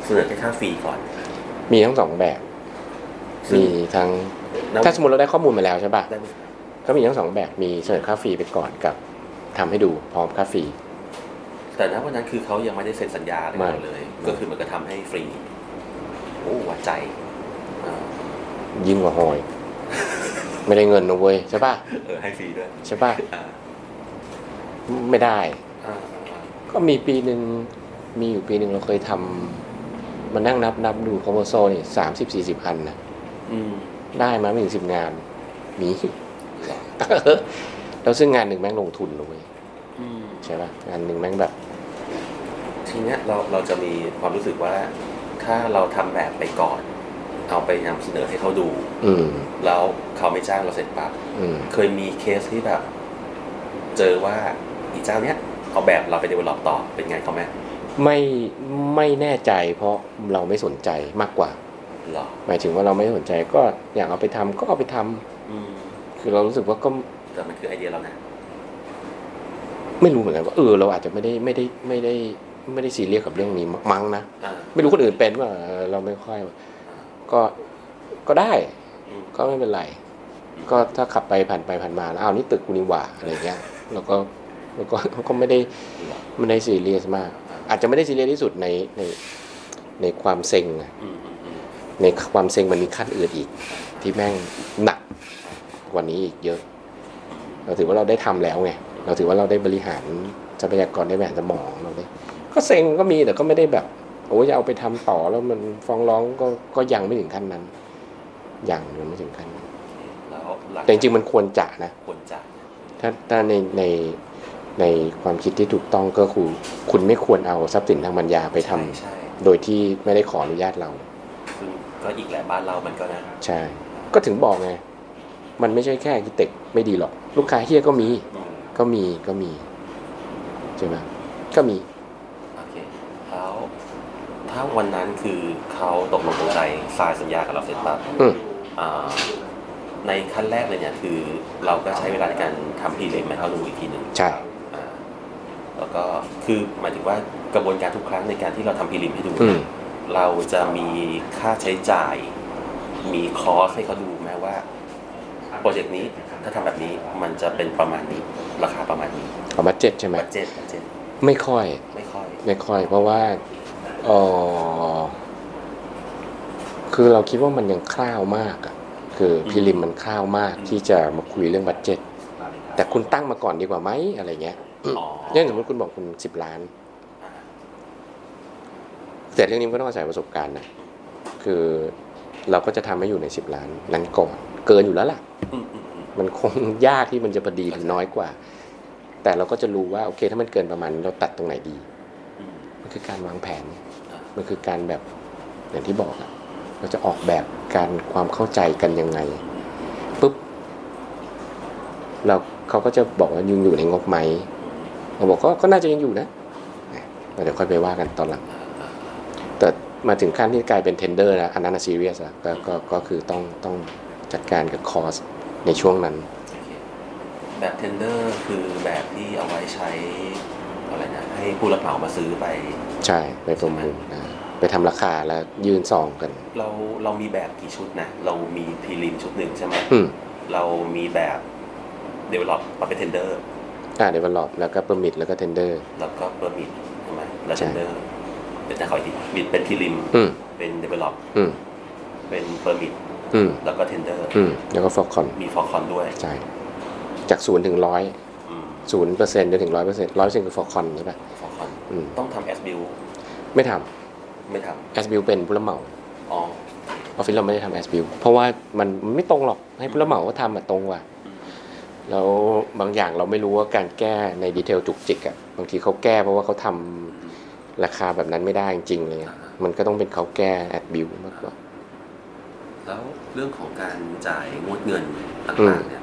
เสนอแค่ค่าฟรีก่อนมีทั้งสองแบบ ซึ่งมีทั้งแล้วถ้าสมมติเราได้ข้อมูลมาแล้วใช่ป่ะ ได้ไหมก็มีทั้งสองแบบ มีเสนอค่าฟรีไปก่อนกับทำให้ดูพร้อมค่าฟรี แต่ณวันนั้นคือเขายังไม่ได้เซ็นสัญญาอะไรไม่กันเลย ก็คือเหมันก็ทำให้ฟรีโอ้วัดใจอ่ายิ่งกว่าหอย ไม่ได้เงินนะเว้ยใช่ป่ะเออให้ฟรีด้วยใช่ป่ะอ่าไม่ได้ อ่าอ่าก็มีปีหนึ่งมีอยู่ปีหนึ่งเราเคยทำมานั่งนับนับดูคอมโพโซนี่สามสิบสี่สิบอันนะอืมได้มาไม่ถึงสิบงานมีแล้วซึ่งงานหนึ่งแม่งลงทุนเลยอืม ใช่ป่ะงานหนึ่งแม่งแบบ ทีเนี้ยเราเราจะมีความรู้สึกว่าถ้าเราทำแบบไปก่อน เอาไปนำเสนอให้เขาดู อืมแล้วเขาไม่จ้างเราเสร็จปั๊บอืมเคยมีเคสที่แบบ เจอว่าอีเจ้าเนี้ยเอาแบบเราไป develop ต่อเป็นไงเขาไหมไม่ไม่แน่ใจ เพราะเราไม่สนใจมากกว่าหรอหมายถึงว่าเราไม่สนใจก็อยากเอาไปทำก็เอาไปทำอืมคือเรารู้สึกว่าก็แต่มันคือไอเดียเรานะไม่รู้เหมือนกันว่าเออเราอาจจะไม่ได้ไม่ได้ไม่ได้ ไม่ได้ซีเรียสกับเรื่องนี้มั้งนะอ่าไม่รู้คนอื่นเป็นว่าเออเราไม่ค่อยก็ก็ได้อืมก็ไม่เป็นไร ก็ถ้าขับไปผ่านไปผ่านมาแล้วอ้าวนี่ตึกกูนี่หว่าอะไรเงี้ยแล้วก็แล้วก็ก็ไม่ได้ไม่ได้ซีเรียสมาก อาจจะไม่ได้ซีเรียสที่สุดในในในความเซ็งอะอืมอืมอืมในความเซ็งมันมีขั้นอื่นอีก ที่แม่งหนักกว่านี้อีกเยอะ เราถือว่าเราได้ทำแล้วไงเราถือว่าเราได้บริหารทรัพยากรได้แบบสมองเราได้ ก็เซ็งก็มีแต่ก็ไม่ได้แบบโอ้ยจะเอาไปทำต่อแล้วมันฟ้องร้องก็ก็ยังไม่ถึงขั้นนั้นยังยังไม่ถึงขั้นนั้นแล้วหลัแต่จริงๆมันควรจะนะควรจะถ้าถ้าในในในความคิดที่ถูกต้องก็คือคุณไม่ควรเอาทรัพย์สินทางปัญญาไปทำใช่ใช่โดยที่ไม่ได้ขออนุญาตเราซึ่งก็อีกแหละบ้านเรามันก็นะใช่ ก็ถึงบอกไงมันไม่ใช่แค่กิเต็กไม่ดีหรอก ลูกค้าเฮียก็มีอืมก็มีก็มีใช่ไหมก็มีโอเคแล้ว ถ้าวันนั้นคือเขาตกลงปรงใจสายสัญญากับเราเสร็จปั๊บอืมอ่าในขั้นแรกเลยเนี่ยคือเราก็ใช้เวลาในการทำพรีเลมให้เขาดูอีกทีหนึ่ง ใช่ อ่าแล้วก็คือหมายถึงว่ากระบวนการทุกครั้งในการที่เราทำพรีลิมให้ดูอืมเนี่ยเราจะมีค่าใช้จ่าย มี cost ให้เขาดูแม้ว่าโปรเจกต์นี้ถ้าทำแบบนี้มันจะเป็นประมาณนี้ราคาประมาณนี้เอา budget ใช่ไหม budget budget ไม่ค่อย ไม่ค่อย ไม่ค่อย เพราะว่า เออคือเราคิดว่ามันยังคร่าวมากอะคือ prelim มันคร่าวมากที่จะมาคุยเรื่อง budget แต่คุณตั้งมาก่อนดีกว่าไหมอะไรเงี้ยอ๋ออย่างสมมติคุณบอกคุณสิบล้านอ่าแต่เรื่องนี้มันก็ต้องอาศัยประสบการณ์นะ คือเราก็จะทำให้อยู่ในสิบล้านนั้นก่อน เกินอยู่แล้วล่ะอืมอืมอืมมันคงยากที่มันจะพอดีหรือน้อยกว่า แต่เราก็จะรู้ว่าโอเค ถ้ามันเกินประมาณนี้เราตัดตรงไหนดีอืมมันคือการวางแผนอ่า มันคือการแบบอย่างที่บอกอะเราจะออกแบบการความเข้าใจกันยังไงปุ๊บเราเขาก็จะบอกว่ายังอยู่ในงบไหมเราบอกก็ก็น่าจะยังอยู่นะเดี๋ยวค่อยไปว่ากันตอนหลังแต่มาถึงขั้นที่กลายเป็น tender นะอันนั้นซีเรียสอะก็ก็ก็คือต้องต้องจัดการกับ cost ในช่วงนั้น แบบ tender คือแบบที่เอาไว้ใช้ อะไรนะให้ผู้รับเหมามาซื้อไป ใช่ไปประมูลนะไปทำราคาแล้วยื่นซองกัน เราเรามีแบบกี่ชุดนะ เรามี prelim ชุดหนึ่งใช่ไหมอืมเรามีแบบ develop มาเป็น tenderอ่า develop แล้วก็ permit แล้วก็ tenderแล้วก็ permit ใช่ไหมแล้วใช่ tender เป็นนะขออีกทีมิดเป็น prelim อืมเป็น develop อืมเป็น permitอืมแล้วก็ tender อืมแล้วก็ for con มี for con ด้วยใช่จากศูนย์ถึงร้อยอืม ศูนย์เปอร์เซ็นต์จนถึงร้อยเปอร์เซ็นต์ร้อยเปอร์เซ็นต์คือ for con ใช่ปะ for con อืมต้องทำ as-built ไม่ทไม่ทำ as-built เป็นผู้รับเหมาำอ๋อออฟฟิศเราไม่ได้ทำ as-built เพราะว่ามันมันไม่ตรงหรอกให้ผู้รับเหมาเขาทำอะตรงกว่าอืมแล้วบางอย่างเราไม่รู้ว่าการแก้ใน detail จุกจิกอะบางทีเขาแก้เพราะว่าเขาทำราคาแบบนั้นไม่ได้จริงๆเลยอะมันก็ต้องเป็นเขาแก้ as-built มากกว่าแล้วเรื่องของการจ่ายงวดเงินต่อืมางๆเนี่ย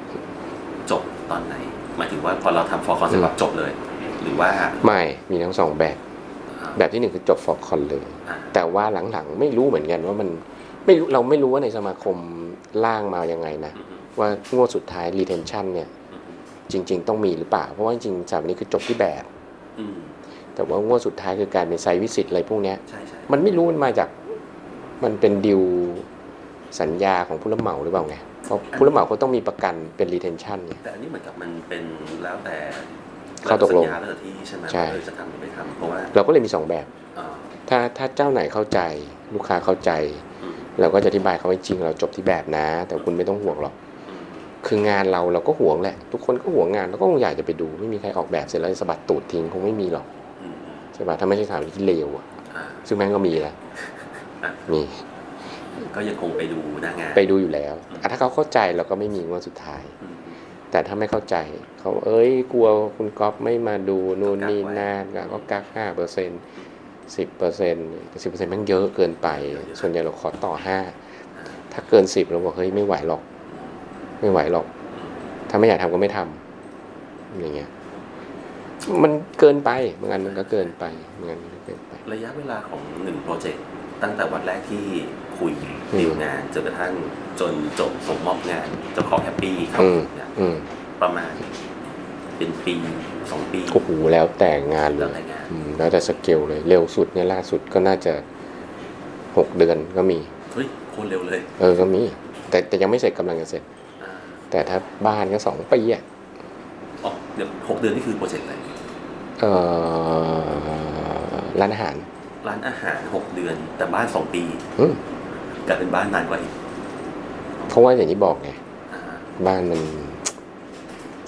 จบตอนไหน หมายถึงว่าพอเราทำ for con เสร็จปั๊บจบเลย หรือว่าไม่มีทั้งสองแบบอ่าแบบที่หนึ่งคือจบฟอกคอนเลยอ่าแต่ว่าหลังๆไม่รู้เหมือนกันว่ามันไม่รู้เราไม่รู้ว่าในสมาคมร่างมายังไงนะอืมว่างวดสุดท้าย retention เนี่ยอืมจริง ๆ ต้องมีหรือเปล่า เพราะว่าจริงๆสามอันนี้คือจบที่แบบอืมแต่ว่างวดสุดท้ายคือการเป็นไซต์วิสิตอะไรพวกเนี้ยใช่ใช่มันไม่รู้มันมาจาก มันเป็นดิวสัญญาของผู้รับเหมาหรือเปล่าไง เพราะผู้รับเหมาเขาต้องมีประกันเป็น retention เนี่ย แต่อันนี้เหมือนกับมันเป็นแล้วแต่ข้อตกลงสัญญาแล้วแต่ที่ใช่ไหมใช่ว่าเออจะทำหรือไม่ทำเพราะว่าเราก็เลยมีสองแบบอ่าถ้าถ้าเจ้าไหนเข้าใจลูกค้าเข้าใจ อืมเราก็จะอธิบายเขาว่าจริง เราจบที่แบบนะ แต่คุณไม่ต้องห่วงหรอก อืมคืองานเราเราก็ห่วงแหละ ทุกคนก็ห่วงงานเราก็คงอยากจะไปดูไม่มีใครออกแบบเสร็จแล้วจะสะบัดตูดทิ้งคงไม่มีหรอกอืมแใช่ปะถ้าไม่ใช่สถาบันที่เลวอะอ่าซึ่งแม่งก็มีแล้วอะมี ก็ยังคงไปดูหน้างานไปดูอยู่แล้วอะถ้าเขาเข้าใจเราก็ไม่มีงวดสุดท้ายอืมแต่ถ้าไม่เข้าใจเขาเอ้ยกลัวคุณก๊อฟไม่มาดูนู่นนี่ก็กักไว้นั่นก็กักห้าเปอร์เซ็นสิบเปอร์เซ็นต์สิบเปอร์เซ็นต์มันเยอะเกินไป ส่วนใหญ่เราขอต่อห้าถ้าเกินสิบเราบอกเฮ้ยไม่ไหวหรอก ไม่ไหวหรอก ถ้าไม่อยากทำก็ไม่ทำอย่างเงี้ย มันเกินไปบางอันมันก็เกินไปบางอันมันก็เกินไประยะเวลาของหนึ่งโปรเจกต์ตั้งแต่วันแรกที่ คุยอืมดีลงานจนกระทั่งจนจบส่งมอบงานเจ้าของแฮปปี้ครับอืมเนี่ยอืมประมาณ เป็นปีสองปีโอ้โหแล้วแต่งานเลแล้วยแต่งาน อืมแล้วแต่สเกลเลยเร็วสุดเนี่ยล่าสุดก็น่าจะหกเดือนก็มี เฮ้ยโคนเร็วเลยเออก็มี แต่แต่ยังไม่เสร็จกำลังจะเสร็จ อ่าแต่ถ้าบ้านก็สองปีอะอ๋อเดี๋ยวหกเดือนนี่คือโปรเจกต์อะไรเออร้านอาหารร้านอาหารหกเดือนแต่บ้านสองปี อืม กลายเป็นบ้านนานกว่าอีกเพราะว่าอย่างที่บอกไงอ่าบ้านมัน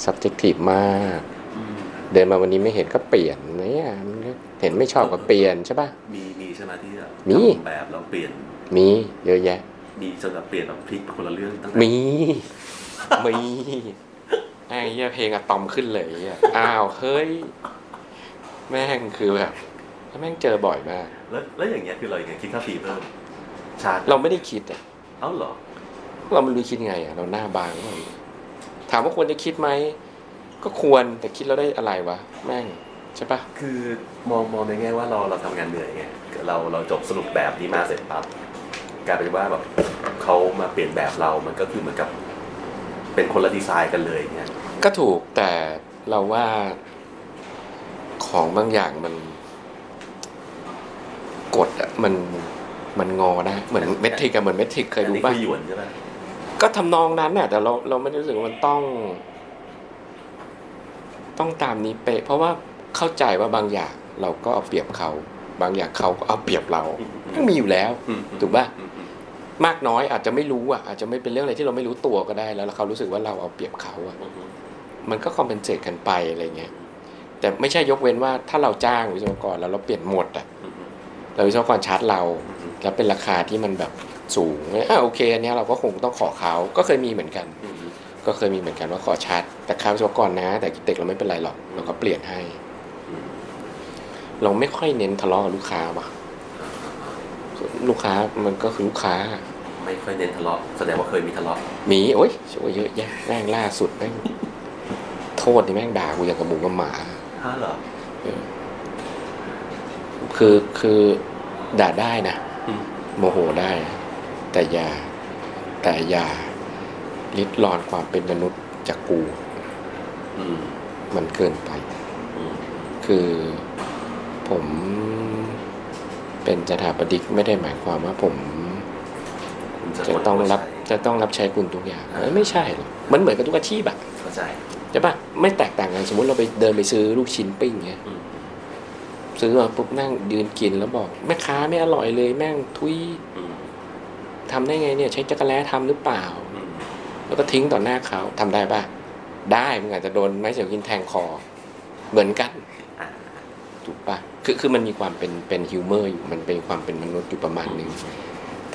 subjective มากอืมเดินมาวันนี้ไม่เห็นก็เปลี่ยนเนี่ยมันก็เห็นไม่ชอบก็เปลี่ยนใช่ปะมีมีใช่ไหมที่แบบมีทำแบบแล้วเปลี่ยน มีเยอะแยะ มีจนแบบเปลี่ยนแบบพลิกคนละเรื่องตั้งแต่มีมีไอ้เหี้ยเพลงอะตอมขึ้นเลยไอ้เหี้ยอ้าวเฮ้ย แม่งคือแบบแม่งเจอบ่อยมาก แล้วแล้วอย่างเงี้ยคือเราอย่างเงี้ยคิดค่าฟรีเพิ่ม ชาร์จเราไม่ได้คิดอะเอ้าเหรอ เราไม่รู้คิดไงอะเราหน้าบางก็ถามว่าควรจะคิดไหมก็ควรแต่คิดแล้วได้อะไรวะแม่งใช่ปะคือมองมองในแง่ว่าเราเราทำงานเหนื่อยไงเราเราจบสรุปแบบนี้มาเสร็จปั๊บกลายเป็นว่าแบบเขามาเปลี่ยนแบบเรา มันก็คือเหมือนกับ เป็นคนละดีไซน์กันเลยเงี้ยก็ถูกแต่เราว่าของบางอย่างมันกดอะมัน มันงอได้เหมือนเมทริกอะเหมือนเมทริกเคยอันรู้นี้ป่ะคือหยวนใช่ไหมก็ทำนองนั้นน่ะ แต่เราเราไม่ได้รู้สึกว่ามันต้อง ต้องตามนี้เป๊ะเพราะว่าเข้าใจว่าบางอย่างเราก็เอาเปรียบเขา บางอย่างเขาก็เอาเปรียบเรามันมีอยู่แล้วอืมถูกป่ะอืมอืมมากน้อยอาจจะไม่รู้อะอาจจะไม่เป็นเรื่องอะไรที่เราไม่รู้ตัวก็ได้ แล้วเขารู้สึกว่าเราเอาเปรียบเขาอะอืมอืมมันก็ compensate กันไปอะไรเงี้ยแต่ไม่ใช่ยกเว้นว่าถ้าเราจ้างวิศวกรแล้วเราเปลี่ยนหมดอะอืมอืมแล้ววิศวกรชาร์จเราอืม แล้วเป็นราคาที่มันแบบสูงอะโอเคอันเนี้ยเราก็คงต้องขอเขาก็เคยมีเหมือนกันอืมอืมก็เคยมีเหมือนกันว่าขอชาร์จแต่ค่าวิศวกรนะ แต่กิเต็กเราไม่เป็นไรหรอกเราก็เปลี่ยนให้อืมเราไม่ค่อยเน้นทะเลาะกับลูกค้าว่ะลูกค้ามันก็คือลูกค้า ไม่ค่อยเน้นทะเลาะแสดงว่าเคยมีทะเลาะมีโอ้ยโอ้ยเยอะแยะแม่งล่าสุดแม่งโทษนี่แม่งด่ากูอย่างกับหมูกับหมาฮะเหรอคือคือด่าได้นะอืม โมโหได้ แต่อย่าแต่อย่าลิดรอนความเป็นมนุษย์จากกูอืมมันเกินไปอืมคือผมเป็นสถาปนิกไม่ได้หมายความว่าผมคุณจะต้องรับเข้าใจจะต้องรับใช้คุณทุกอย่างอ่าไม่ใช่หรอกมันเหมือนกับทุกอาชีพอะเข้าใจใช่ปะไม่แตกต่างกันสมมติเราไปเดินไปซื้อลูกชิ้นปิ้งเงี้ยอืม ซื้อมาปุ๊บนั่งยืนกินแล้วบอกแม่ค้าไม่อร่อยเลยแม่งทุยอืมทำได้ไงเนี่ย ใช้จักรแล้ทำหรือเปล่าอืมแล้วก็ทิ้งต่อหน้าเขาทำได้ปะได้มึงอาจจะโดนไม้เสียวกินแทงคอ เหมือนกันอ่าถูกปะคือคือมันมีความเป็นเป็นฮิวเมอร์อยู่มันเป็นความเป็นมนุษย์อยู่ประมาณหนึ่ง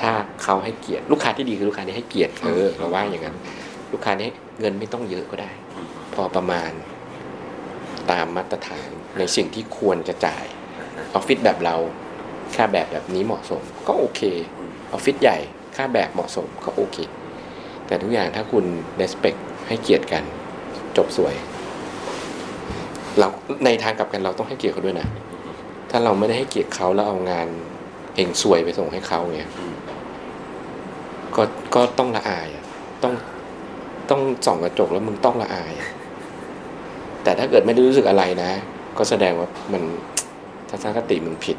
ถ้าเขาให้เกียรติลูกค้าที่ดีคือลูกค้าที่ให้เกียรติเออเราว่าอย่างนั้น ลูกค้านี้เงินไม่ต้องเยอะก็ได้อืมพอประมาณตามมาตรฐาน ในสิ่งที่ควรจะจ่ายออฟฟิศแบบเราค่าแบบแบบนี้เหมาะสมก็โอเคออฟฟิศใหญ่ค่าแบบเหมาะสมก็โอเค แต่ทุกอย่างถ้าคุณ respect ให้เกียรติกันจบสวยเราในทางกลับกันเราต้องให้เกียรติเขาด้วยนะ ถ้าเราไม่ได้ให้เกียรติเขาแล้วเอางานเฮงซวยไปส่งให้เขาเนี่ยอืมก็ก็ต้องละอายอะต้องต้องส่องกระจกแล้วมึงต้องละอายอะแต่ถ้าเกิดไม่ได้รู้สึกอะไรนะ ก็แสดงว่ามันทัศนคติมึงผิด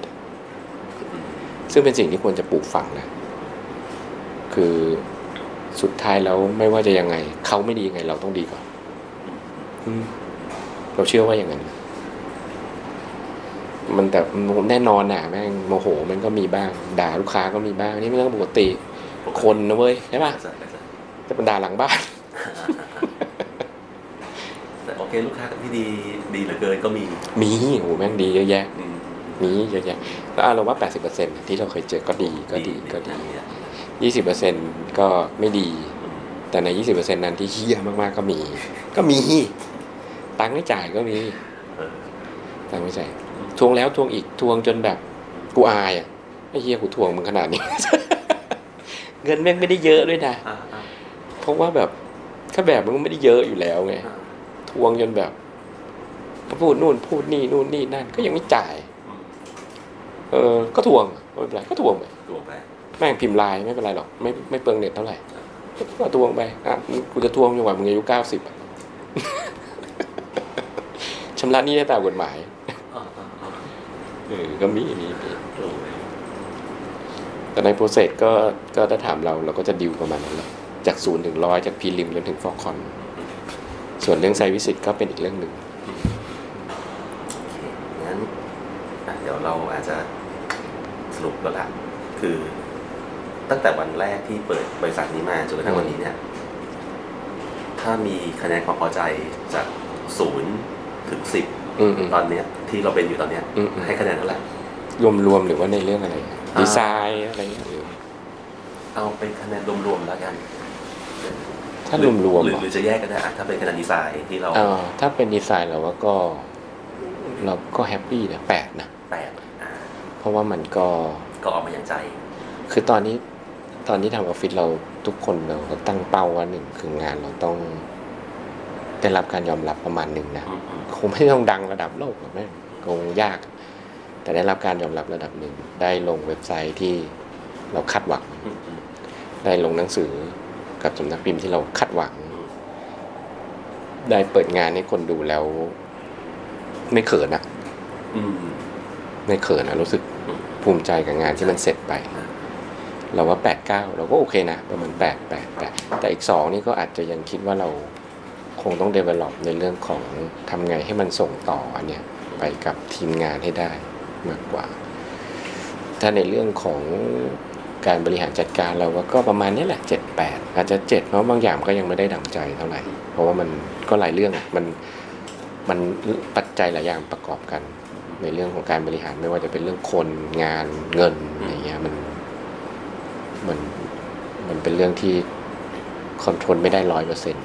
อืมซึ่งเป็นสิ่งที่ควรจะปลูกฝังนะ คือสุดท้ายแล้วไม่ว่าจะยังไง เขาไม่ดียังไง เราต้องดีก่อนอืมเราเชื่อว่าอย่างนั้น มันแต่แน่นอนน่ะแม่งโมโห มันก็มีบ้าง ด่าลูกค้าก็มีบ้างนี่เป็นเรื่องปกติ คนนะเว้ยใช่ปะเข้าใจเข้าใจจะเป็นด่าหลังบ้าน แต่โอเคลูกค้าที่ดีดีเหลือเกินก็มีมีโอ้โหแม่งดีเยอะแยะอืมมีเยอะแยะแล้วเราว่า 80%ที่เราเคยเจอก็ดีก็ดีก็ดี20%ก็ไม่ดีแต่ใน 20%นั้นที่เฮี้ยมากๆก็มี ก็มีตังค์ไม่จ่ายก็มีเออตังค์ไม่จ่ายทวงแล้วทวงอีกทวงจนแบบกูอายอะไอ้เฮียกูทวงมึงขนาดนี้ เงินแม่งไม่ได้เยอะด้วยนะ อ่าอ่าเพราะว่าแบบค่าแบบมันก็ไม่ได้เยอะอยู่แล้วไง อ่า ทวงจนแบบพูดนู่นพูดนี่นู่นนี่นั่นก็ยังไม่จ่ายอืมเออก็ทวงไม่เป็นไรก็ทวงไปทวงไปแม่งพิมพ์ไลน์ไม่เป็นไรหรอกไม่ไม่เปลืองเน็ตเท่าไหร่ก็ทวงไปอะกูจะทวงจนกว่ามึงอายุเก้าสิบชำระหนี้ได้ตามกฎหมายอ่าอ่าอ่าเออก็มีมีมีโอ้ยแต่ในโปรเซสก็ก็ถ้าถามเราเราก็จะดิวประมาณนั้นแหละจากศูนย์ถึงร้อยจากพีริมจนถึงฟอคอน ส่วนเรื่องไซวิสิตก็เป็นอีกเรื่องหนึ่งโอเคงั้นอะเดี๋ยวเราอาจจะสรุปแล้วละคือตั้งแต่วันแรกที่เปิดบริษัทนี้มาจนกระทั่งวันนี้เนี่ย ถ้ามีคะแนนความพอใจจากศูนย์ถึงสิบอืมอืมตอนเนี้ย ที่เราเป็นอยู่ตอนเนี้ยอืมอืมให้คะแนนเท่าไหร่รวมรวมๆหรือว่าในเรื่องอะไรอ่าดีไซน์อะไรเงี้ยหรือเอาเป็นคะแนนรวมๆแล้วกัน ถ้ารวมรวมหรือหรือจะแยกก็ได้อะถ้าเป็นคะแนนดีไซน์ที่เราอ่าถ้าเป็นดีไซน์เราว่าก็ เราก็แฮปปี้นะแปดนะแปดอ่าเพราะว่ามันก็ก็ออกมาอย่างใจ คือตอนนี้ตอนที่ทำออฟฟิศเราทุกคนเราก็ตั้งเป้าว่าหนึ่งคืองานเราต้องได้รับการยอมรับประมาณหนึ่งนะอืมอืมคงไม่ต้องดังระดับโลกหรอกแม่งคงยาก แต่ได้รับการยอมรับระดับหนึ่งได้ลงเว็บไซต์ที่เราคาดหวังอืมอืมได้ลงหนังสือ กับสำนักพิมพ์ที่เราคาดหวัง ได้เปิดงานให้คนดูแล้ว ไม่เขินอะอืมไม่เขินอะรู้สึกอืมภูมิใจกับงานที่มันเสร็จไป เราว่าแปดเก้าเราก็โอเคนะ ประมาณแปดแปดแปดแต่อีกสองนี่ก็อาจจะยังคิดว่าเราคงต้อง develop ในเรื่องของทำไงให้มันส่งต่ออันเนี้ยไปกับทีมงานให้ได้มากกว่า ถ้าในเรื่องของ การบริหารจัดการเราก็ประมาณนี้แหละเจ็ดแปดอาจจะเจ็ดเพราะบางอย่างก็ยังไม่ได้ดั่งใจเท่าไหร่ เพราะว่ามันก็หลายเรื่องมันมันปัจจัยหลายอย่างประกอบกัน ในเรื่องของการบริหารไม่ว่าจะเป็นเรื่องคนงานเงินอะไรเงี้ยมันมันมันเป็นเรื่องที่ control ไม่ได้ร้อยเปอร์เซ็นต์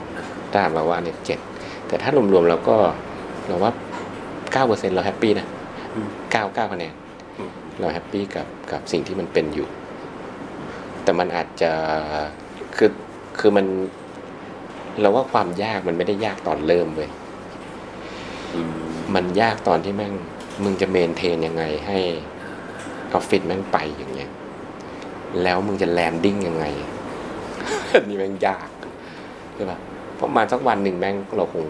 ถ้าถามเราว่าเนี่ยเจ็ดแต่ถ้ารวมๆเราก็เราว่าเก้าเปอร์เซ็นต์เรา happy นะเก้าเก้าคะแนนเรา happy กับกับสิ่งที่มันเป็นอยู่ แต่มันอาจจะคือคือมันเราว่าความยากมันไม่ได้ยากตอนเริ่มเลยอืมมันยากตอนที่แม่งมึงจะ maintain ยังไงให้ออฟฟิศแม่งไปอย่างเงี้ย แล้วมึงจะ landing ยังไงอันนี้แม่งยากใช่ปะเพราะมาสักวันหนึ่งแม่งเราคง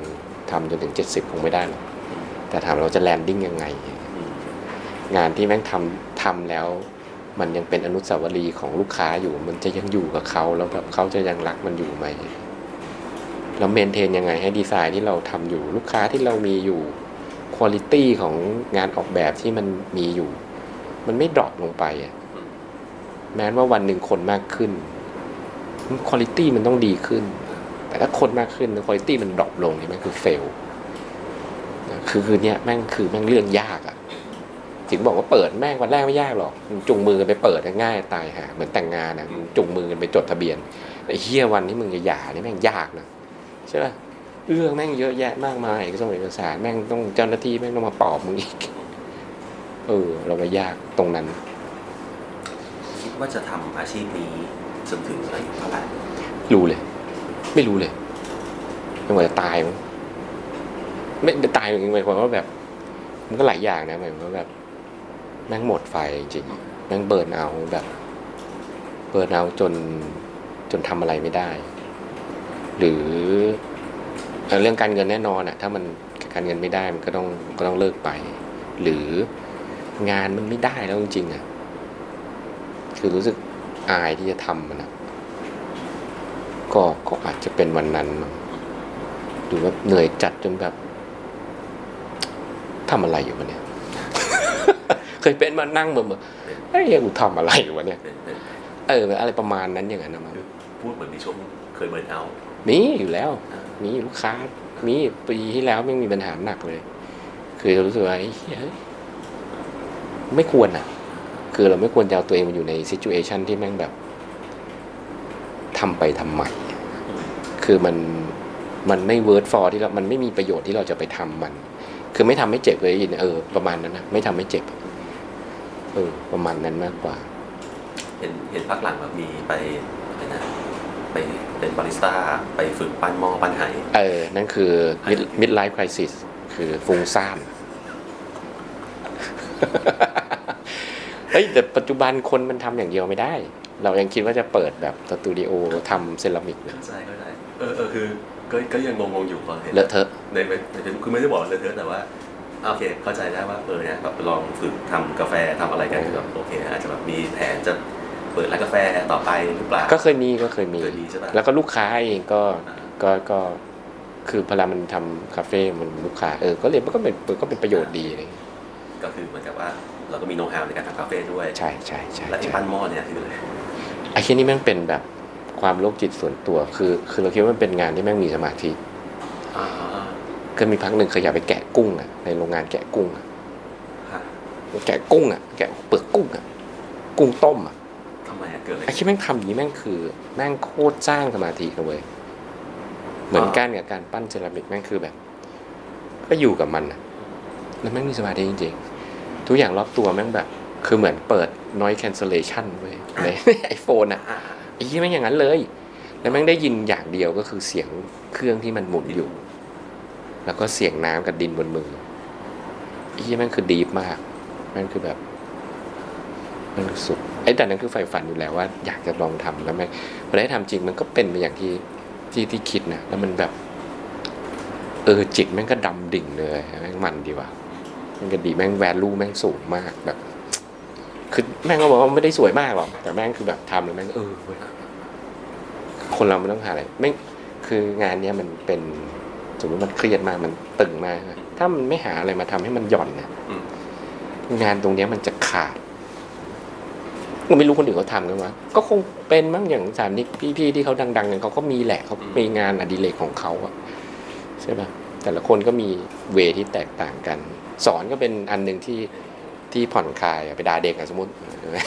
ทำจนถึงเจ็ดสิบคงไม่ได้หรอกแต่ถามเราจะ landing ยังไงอืมงานที่แม่งทำทำแล้ว มันยังเป็นอนุสาวรีย์ของลูกค้าอยู่ มันจะยังอยู่กับเขาแล้วแบบเขาจะยังรักมันอยู่ไหมแล้ว maintain ยังไงให้ดีไซน์ที่เราทำอยู่ ลูกค้าที่เรามีอยู่ quality ของงานออกแบบที่มันมีอยู่ มันไม่ drop ลงไปอะแม้ว่าวันหนึ่งคนมากขึ้น quality มันต้องดีขึ้น แต่ถ้าคนมากขึ้น quality มัน drop ลงนี่มันคือ fail คือคือเนี้ยแม่งคือแม่งเรื่องยากอะ ถึงบอกว่าเปิดแม่งวันแรกไม่ยากหรอกมึงจุงมือกันไปเปิดง่ายตายหาเหมือนแต่งงานนะมึงจุงมือกันไปจดทะเบียนไอ้เฮียวันที่มึงจะหย่านี่แม่งยากนะใช่ป่ะเรื่องแม่งเยอะแยะมากมายเอกสารเอกสารแม่งต้องเจ้าหน้าที่แม่งต้องมาปอบมึงอีกเออ เราว่ายากตรงนั้นคิดว่าจะทำอาชีพนี้จนถึงอายุเท่าไหร่รู้เลย ไม่รู้เลยไม่ว่าจะตายมั้งไม่ตายจริงๆหมายความว่าแบบ มันก็หลายอย่างนะหมายความว่าแบบ แม่งหมดไฟจริงๆแม่งเบิร์นเอาแบบ เบิร์นเอาจนจนทำอะไรไม่ได้ หรือเรื่องการเงินแน่นอนอะถ้ามันการเงินไม่ได้มันก็ต้องก็ต้องเลิกไป หรืองานมันไม่ได้แล้วจริงๆอะคือรู้สึกอายที่จะทำมันอะก็ก็อาจจะเป็นวันนั้นมั้งหรือว่าเหนื่อยจัดจนแบบทำอะไรอยู่วะเนี่ย เคยเป็นมานั่งเมื่อเฮ้ยกูทำอะไรอยู่วะเนี่ยเป็นเป็นเอออะไรประมาณนั้นอย่างนั้นนะมั้งพูดเหมือนมีช่วงเคยเบิร์นเอาท์มีอยู่แล้ว มีลูกค้า มีปีที่แล้วไม่มีปัญหาหนักเลย คือรู้สึกว่าไอ้เหี้ยไม่ควรอะ คือเราไม่ควรจะเอาตัวเองมาอยู่ในซิจูเอชันที่แม่งแบบทำไปทำไมคือมันมันไม่ worth for ที่เรา มันไม่มีประโยชน์ที่เราจะไปทำมัน คือไม่ทำให้เจ็บเลยยินเออ ประมาณนั้นนะไม่ทำให้เจ็บเออประมาณนั้นมากกว่า เห็นเห็นพักหลังแบบมีไปอะไรนะไปเป็นบาริสต้าไปฝึกปั้นหม้อปั้นไหเออ นั่นคือ mid- midlife crisis คือฟุ้งซ่านเฮ้ยแต่ปัจจุบันคนมันทำอย่างเดียวไม่ได้ เรายังคิดว่าจะเปิดแบบสตูดิโอทำเซรามิกเลยเข้าใจเข้าใจเออเออคือก็ก็ยังงงๆอยู่ตอนเห็นเลอะเทอะในในในคือไม่ได้บอกเลยเธอะแต่ว่า โอเค เข้าใจได้ว่าเออเนี่ยแบบลองฝึกทำกาแฟทำอะไรกันคือแบบโอเค อาจจะแบบมีแผนจะเปิดร้านกาแฟต่อไปหรือเปล่าก็เคยมีก็เคยมีเคยมีใช่ปะแล้วก็ลูกค้าเองก็อ่าก็ก็คือพอเวลามันทำคาเฟ่มันลูกค้าเออก็เรียนมันก็เป็นก็เป็นประโยชน์ดีอะไรอย่างเงี้ยก็คือเหมือนกับว่าเราก็มีโน้ตฮาวในการทำคาเฟ่ด้วยใช่ใช่ใช่และที่ใช่ปั้นหม้อเนี่ยคืออะไรไอ้ที่นี่แม่งเป็นแบบความโรคจิตส่วนตัวคือ คือเราคิดว่ามันเป็นงานที่แม่งมีสมาธิอ่า ก็มีพักหนึ่งเคยอยากไปแกะกุ้งอะในโรงงานแกะกุ้งอะฮะแกะกุ้งอะแกะเปลือกกุ้งอะกุ้งต้มอะทำไมอะเกิดอะไรไอ้ที่แม่งทำอย่างนี้แม่งคือแม่งโคตรสร้างสมาธิเลยเหมือนกันกับการปั้นเซรามิกแม่งคือแบบ ก็อยู่กับมันอะแล้วแม่งมีสมาธิจริงๆ ทุกอย่างรอบตัวแม่งแบบ คือเหมือนเปิด noise cancellation เว้ยในไอโฟนอะอ่าไอ้ที่แม่งอย่างนั้นเลย แล้วแม่งได้ยินอย่างเดียวก็คือเสียงเครื่องที่มันหมุนอยู่ แล้วก็เสียงน้ำกับดินบนมือไอ้ที่แม่งคือดีฟมากแม่งคือแบบมันสุดไอ้แต่นั้นคือใฝ่ฝันอยู่แล้วว่า อยากจะลองทำแล้วแม่พอได้ทำจริงมันก็เป็นไปอย่างที่ที่ที่คิดนะแล้วมันแบบเออจิตแม่งก็ดำดิ่งเลยแม่งมันดีว่ะแม่งก็ดีแม่งแวลูแม่งสูงมากแบบคือแม่งก็บอกว่าไม่ได้สวยมากหรอกแต่แม่งคือแบบทำแล้วแม่งเออคนเราไมันต้องหาอะไรไม่งคืองานเนี้ยมันเป็น สมมติมันเครียดมากมันตึงมากนะถ้ามันไม่หาอะไรมาทำให้มันหย่อนนะอืมงานตรงเนี้ยมันจะขาดก็ไม่รู้คนอื่นเขาทำกันวะก็คงเป็นมั้งอย่างสามนิกพี่ๆที่เขาดังๆกันเขาก็มีแหละเขามีงานอดิเรกของเขาอะใช่ปะแต่ละคนก็มีเวที่แตกต่างกัน สอนก็เป็นอันหนึ่งที่ที่ผ่อนคลายอะไปด่าเด็กอะสมมติใช่ไหม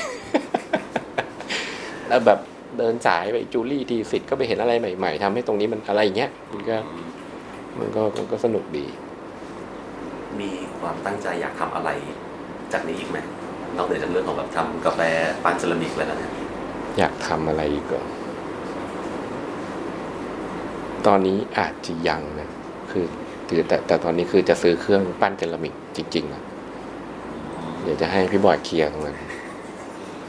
แล้วแบบเดินสายไปจูลี่ทีสิทธ์ก็ไปเห็นอะไรใหม่ ๆทำให้ตรงนี้มันอะไรอย่างเงี้ยมันก็อื มมันก็มันก็สนุกดี มีความตั้งใจอยากทำอะไร จากนี้อีกไหมนอกเหนือจากเรื่องของแบบทำกาแฟปั้นเซรามิกแล้วนะอยากทำอะไรอีกเหรอตอนนี้อาจจะยังนะคือคือแต่แต่ตอนนี้คือจะซื้อเครื่องปั้นเซรามิกจริงๆนะเดี๋ยวจะให้พี่บอยเคลียร์ตรงนั้น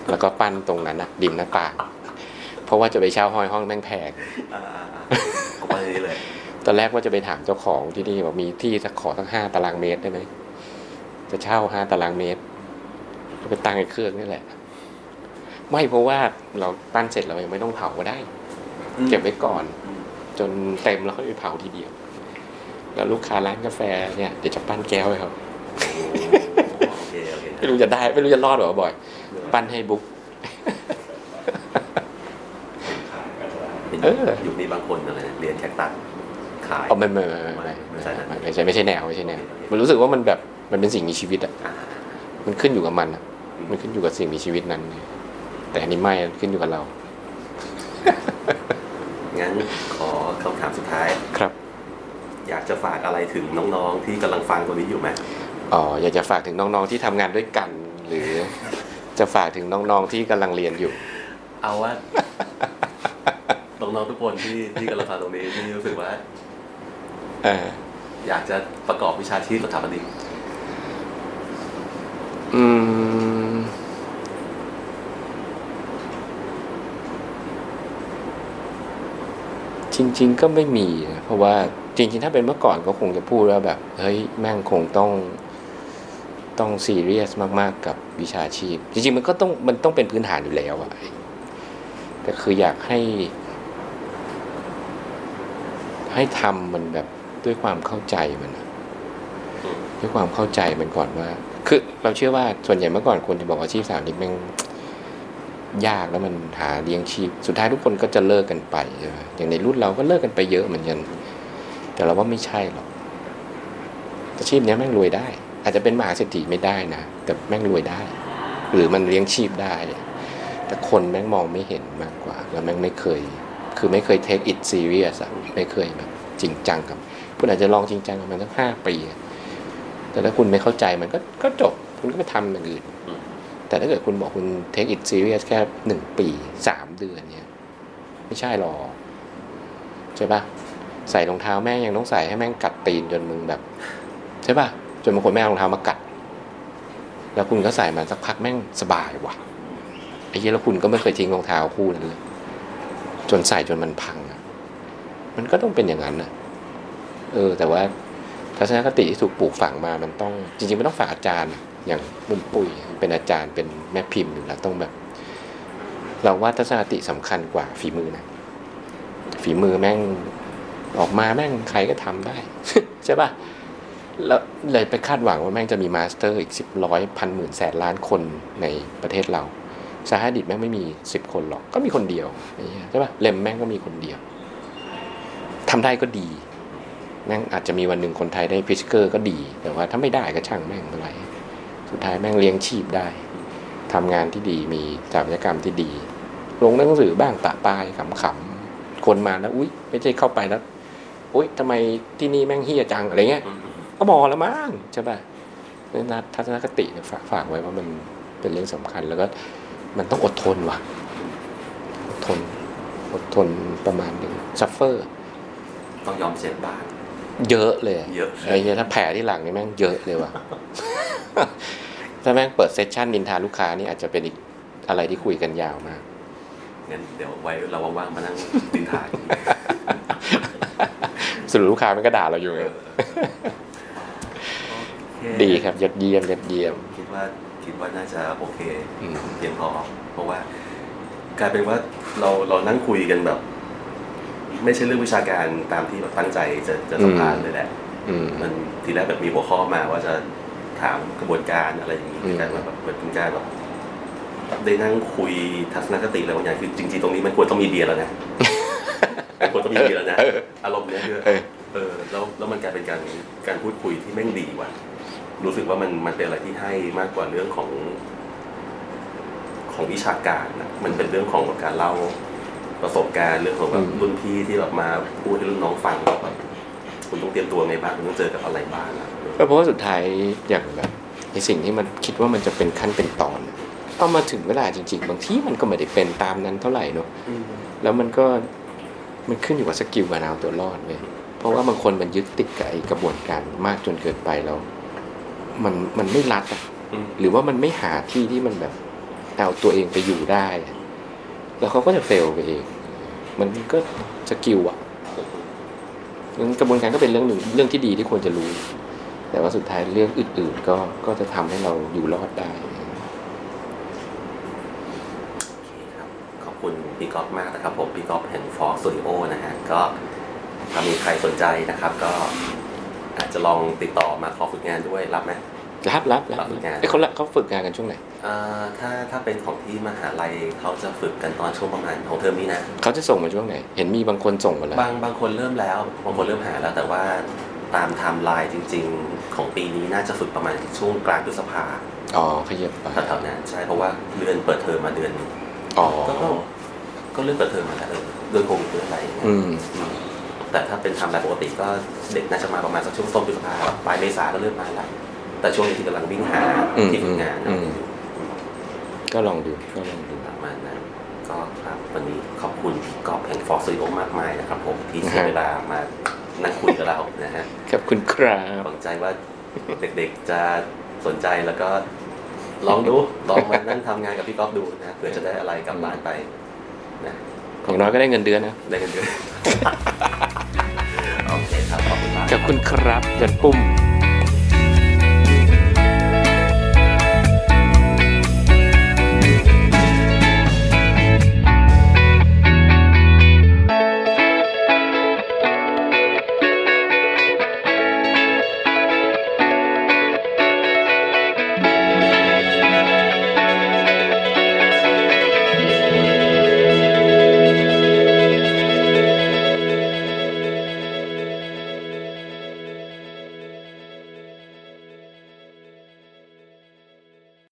แล้วก็ปั้นตรงนั้นนะดิมหน้าต่างเพ ราะว่าจะไปเช่าห้อยห้องแม่งแพงอ่าๆๆไปเลยตอนแรกว่าจะไปถามเจ้าของที่นี่ว่ามีที่สักขอสักห้าตารางเมตรได้ไหมจะเช่าห้าตารางเมตรก็ไปตั้งไอ้เครื่องนี่แหละ ไม่เพราะว่าเราปั้นเสร็จเรายังไม่ต้องเผาก็ได้ เก็บไว้ก่อน จนเต็มแล้วค่อยไปเผาทีเดียว แล้วลูกค้าร้านกาแฟเนี่ยเดี๋ยวจะปั้นแก้วให้เขาโอเคโอเคไม่รู้จะได้ไม่รู้จะรอดหรอบ่อย ปั้นให้บุ๊ก เอออยู่นี่บางคนอะไรนะเรียนแคคตัสขายเอาไม่ไม่ไม่ไม่ไม่ไม่ใช่นะไม่ไม่ใช่ไม่ใช่แนวไม่ใช่แนวมันรู้สึกว่ามันแบบมันเป็นสิ่งมีชีวิตอะอ่ามันขึ้นอยู่กับมันอะมันขึ้นอยู่กับสิ่งมีชีวิตนั้น แต่อันนี้ไม่อะขึ้นอยู่กับเรางั้นขอคำถามสุดท้ายครับ อยากจะฝากอะไรถึงน้องๆที่กำลังฟังตัวนี้อยู่ไหมอ๋ออยากจะฝากถึงน้องๆที่ทำงานด้วยกัน หรือจะฝากถึงน้องๆที่กำลังเรียนอยู่ เอาว่า น้องๆทุกคนที่ที่กำลังฟังตรงนี้ที่รู้สึกว่าเอออยากจะประกอบวิชาชีพสถาปนิกอืม จริง ๆ ก็ไม่มีนะเพราะว่าจริง ๆ ถ้าเป็นเมื่อก่อนก็คงจะพูดว่าแบบ เฮ้ยแม่งคงต้องต้องซีเรียสมาก ๆ กับวิชาชีพ จริง ๆ มันก็ต้องมันต้องเป็นพื้นฐานอยู่แล้วอะแต่คืออยากให้ ให้ทำมันแบบด้วยความเข้าใจมันด้วยความเข้าใจมันก่อนว่า คือเราเชื่อว่าส่วนใหญ่เมื่อก่อนคนจะบอกอาชีพสาวนี้แม่งยากแล้วมันหาเลี้ยงชีพ สุดท้ายทุกคนก็จะเลิกกันไปใช่ไหมอย่างในรุ่นเราก็เลิกกันไปเยอะเหมือนกัน แต่เราว่าไม่ใช่หรอก อาชีพนี้แม่งรวยได้ อาจจะเป็นมหาเศรษฐีไม่ได้นะ แต่แม่งรวยได้ หรือมันเลี้ยงชีพได้ แต่คนแม่งมองไม่เห็นมากกว่า แล้วแม่งไม่เคย คือไม่เคย take it serious อะ ไม่เคยแบบจริงจังกับ คุณอาจจะลองจริงจังกับมันสักห้าปีอะแต่ถ้าคุณไม่เข้าใจมันก็ก็จบคุณก็ไปทำอย่างอื่นอืมแต่ถ้าเกิดคุณบอกคุณ take it serious แค่หนึ่งปีสามเดือนเนี่ย ไม่ใช่หรอกใช่ปะใส่รองเท้าแม่งยังต้องใส่ให้แม่งกัดตีนจนมึงแบบ ใช่ปะจนบางคนแม่งเอารองเท้ามากัด แล้วคุณก็ใส่มันสักพักแม่งสบายว่ะไอ้เหี้ยแล้วคุณก็ไม่เคยทิ้งรองเท้าคู่นั้นเลยจนใส่จนมันพังอะ มันก็ต้องเป็นอย่างนั้นนะเออ แต่ว่าทัศนคติที่ถูกปลูกฝังมามันต้อง จริงๆมันต้องฝากอาจารย์ อย่างมุมปุ้ยเป็นอาจารย์เป็นแม่พิมพ์อยู่แล้วต้องแบบ เราว่าทัศนคติสำคัญกว่าฝีมือนะฝีมือแม่งออกมาแม่งใครก็ทำได้ ใช่ปะแล้วเลยไปคาดหวังว่าแม่งจะมี master อีกสิบร้อยพันหมื่นแสนล้านคนในประเทศเราสาธิตแม่งไม่มีสิบคนหรอก ก็มีคนเดียวใช่ปะ Rem แม่งก็มีคนเดียว ทำได้ก็ดีแม่งอาจจะมีวันหนึ่งคนไทยได้ Pritzker ก็ดี แต่ว่าถ้าไม่ได้ก็ช่างแม่งอะไร สุดท้ายแม่งเลี้ยงชีพได้ทำงานที่ดีมีสถาปัตยกรรมที่ดี ลงหนังสือบ้างประปรายขำๆคนมาแล้วอุ้ยไม่ใช่เข้าไปแล้วอุ้ยทำไมที่นี่แม่งเหี้ยจังอะไรเงี้ยก็มอแล้วมั้งใช่ป่ะนี่นะทัศนคติฝากฝากไว้ว่ามันเป็นเรื่องสำคัญแล้วก็มันต้องอดทนว่ะอดทนอดทนประมาณหนึ่ง suffer ต้องยอมเจ็บบาท เยอะเลย เยอะไอ้เหี้ยถ้าแผลที่หลังนี่แม่งเยอะเลยว่ะ ถ้าแม่งเปิดเซสชั่นนินทาลูกค้านี่อาจจะเป็นอีกอะไรที่คุยกันยาวมาก งั้นเดี๋ยวไว้เราว่างๆมานั่งดินทายสรุปลูกค้ามันก็ด่าเราอยู่ไงดีครับยอดเยี่ยมยอดเยี่ยม คิดว่าคิดว่าน่าจะโอเคอืมเพียงพอเพราะว่ากลายเป็นว่าเราเรานั่งคุยกันแบบ ไม่ใช่เรื่องวิชาการตามที่แบบตั้งใจจะจะสัมภาษณ์เลยแหละอืม มันทีแรกแบบมีหัวข้อมาว่าจะถามกระบวนการอะไรอย่างนี้อืมแต่ว่าแบบเป็นการแบบได้นั่งคุยทัศนคติอะไรบางอย่างคือจริงๆตรงนี้มันควรต้องมีเบียร์แล้วนะ มันควรต้องมีเบียร์แล้วนะเอออารมณ์เนี้ยคือ เออ เออแล้วแล้วมันกลายเป็นการการพูดคุยที่แม่งดีว่ะ รู้สึกว่ามันมันเป็นอะไรที่ให้มากกว่าเรื่องของ ของวิชาการนะมันเป็นเรื่องของการเล่า ประสบการณ์เรื่องของแบบอืมรุ่นพี่ที่แบบมาพูดให้รุ่นน้องฟังว่าแบบคุณต้องเตรียมตัวไงบ้างคุณต้องเจอกับอะไรบ้างอะก็เพราะว่าสุดท้ายอย่างแบบในสิ่งที่มันคิดว่ามันจะเป็นขั้นเป็นตอนน่ะพอมาถึงเวลาจริง ๆ บางทีมันก็ไม่ได้เป็นตามนั้นเท่าไหร่เนอะอืมแล้วมันก็มันขึ้นอยู่กับสกิลการเอาตัวรอดเลยเพราะว่าบางคนมันยึดติดกับไอ้กระบวนการมากจนเกินไปแล้วมันมันไม่รัดอะอืมหรือว่ามันไม่หาที่ที่มันแบบเอาตัวเองไปอยู่ได้อะ แล้วเขาก็จะ fail ไปเองมันก็ skill อะงั้นกระบวนการก็เป็นเรื่องหนึ่งเรื่องที่ดีที่ควรจะรู้ แต่ว่าสุดท้ายเรื่องอื่นๆก็ก็จะทำให้เราอยู่รอดได้โอเคครับขอบคุณพี่กอล์ฟมากนะครับผมพี่กอล์ฟแห่ง Forx Studio นะฮะก็ถ้ามีใครสนใจนะครับ ก็อาจจะลองติดต่อมาขอฝึกงานด้วยรับไหม รับรับรับรับฝึกงานเอ้ยเขาละเขาฝึกงานกันช่วงไหนเอ่อถ้าถ้าเป็นของที่มหาลัยเขาจะฝึกกันตอนช่วงประมาณของเทอมนี้นะเขาจะส่งมาช่วงไหน เห็นมีบางคนส่งมาแล้วบางบางคนเริ่มแล้วบางคนเริ่มหาแล้วแต่ว่าตามไทม์ไลน์จริง ๆ ของปีนี้น่าจะฝึกประมาณช่วงกลางพฤษภาอ๋อขยับไปแถวๆนั้นใช่เพราะว่าเดือนเปิดเทอมมาเดือนหนึ่งอ๋อก็ก็ก็เลื่อนเปิดเทอมมาแล้วเออเดือนโควิดเดือนอะไรอย่างเงี้ยอืมอืมแต่ถ้าเป็นไทม์ไลน์ปกติก็เด็กน่าจะมาประมาณสักช่วงต้นพฤษภาปลายเมษาก็เริ่มมาแล้ว แต่ช่วงนี้ที่กำลังวิ่งหาอืมที่ฝึกงานอืนะมก็ลองดูก็ลองดูประมาณนั้นก็ครับวันนี้ขอบคุณพี่กอล์ฟแห่ง Forx Studio มากมายนะครับ ผมที่เสียเวลามานั่งคุยกับเรานะฮะขอบคุณครับหวังใจว่าเด็กๆจะสนใจแล้วก็ลองดูลองมานั่งทำงานกับพี่ก๊อฟดูนะเผื่อจะได้อะไรกลับบ้านไปนะอย่างน้อยก็ได้เงินเดือนนะได้กันเยอะโอเคครับขอบคุณมากขอบคุณครับจันปุ้ม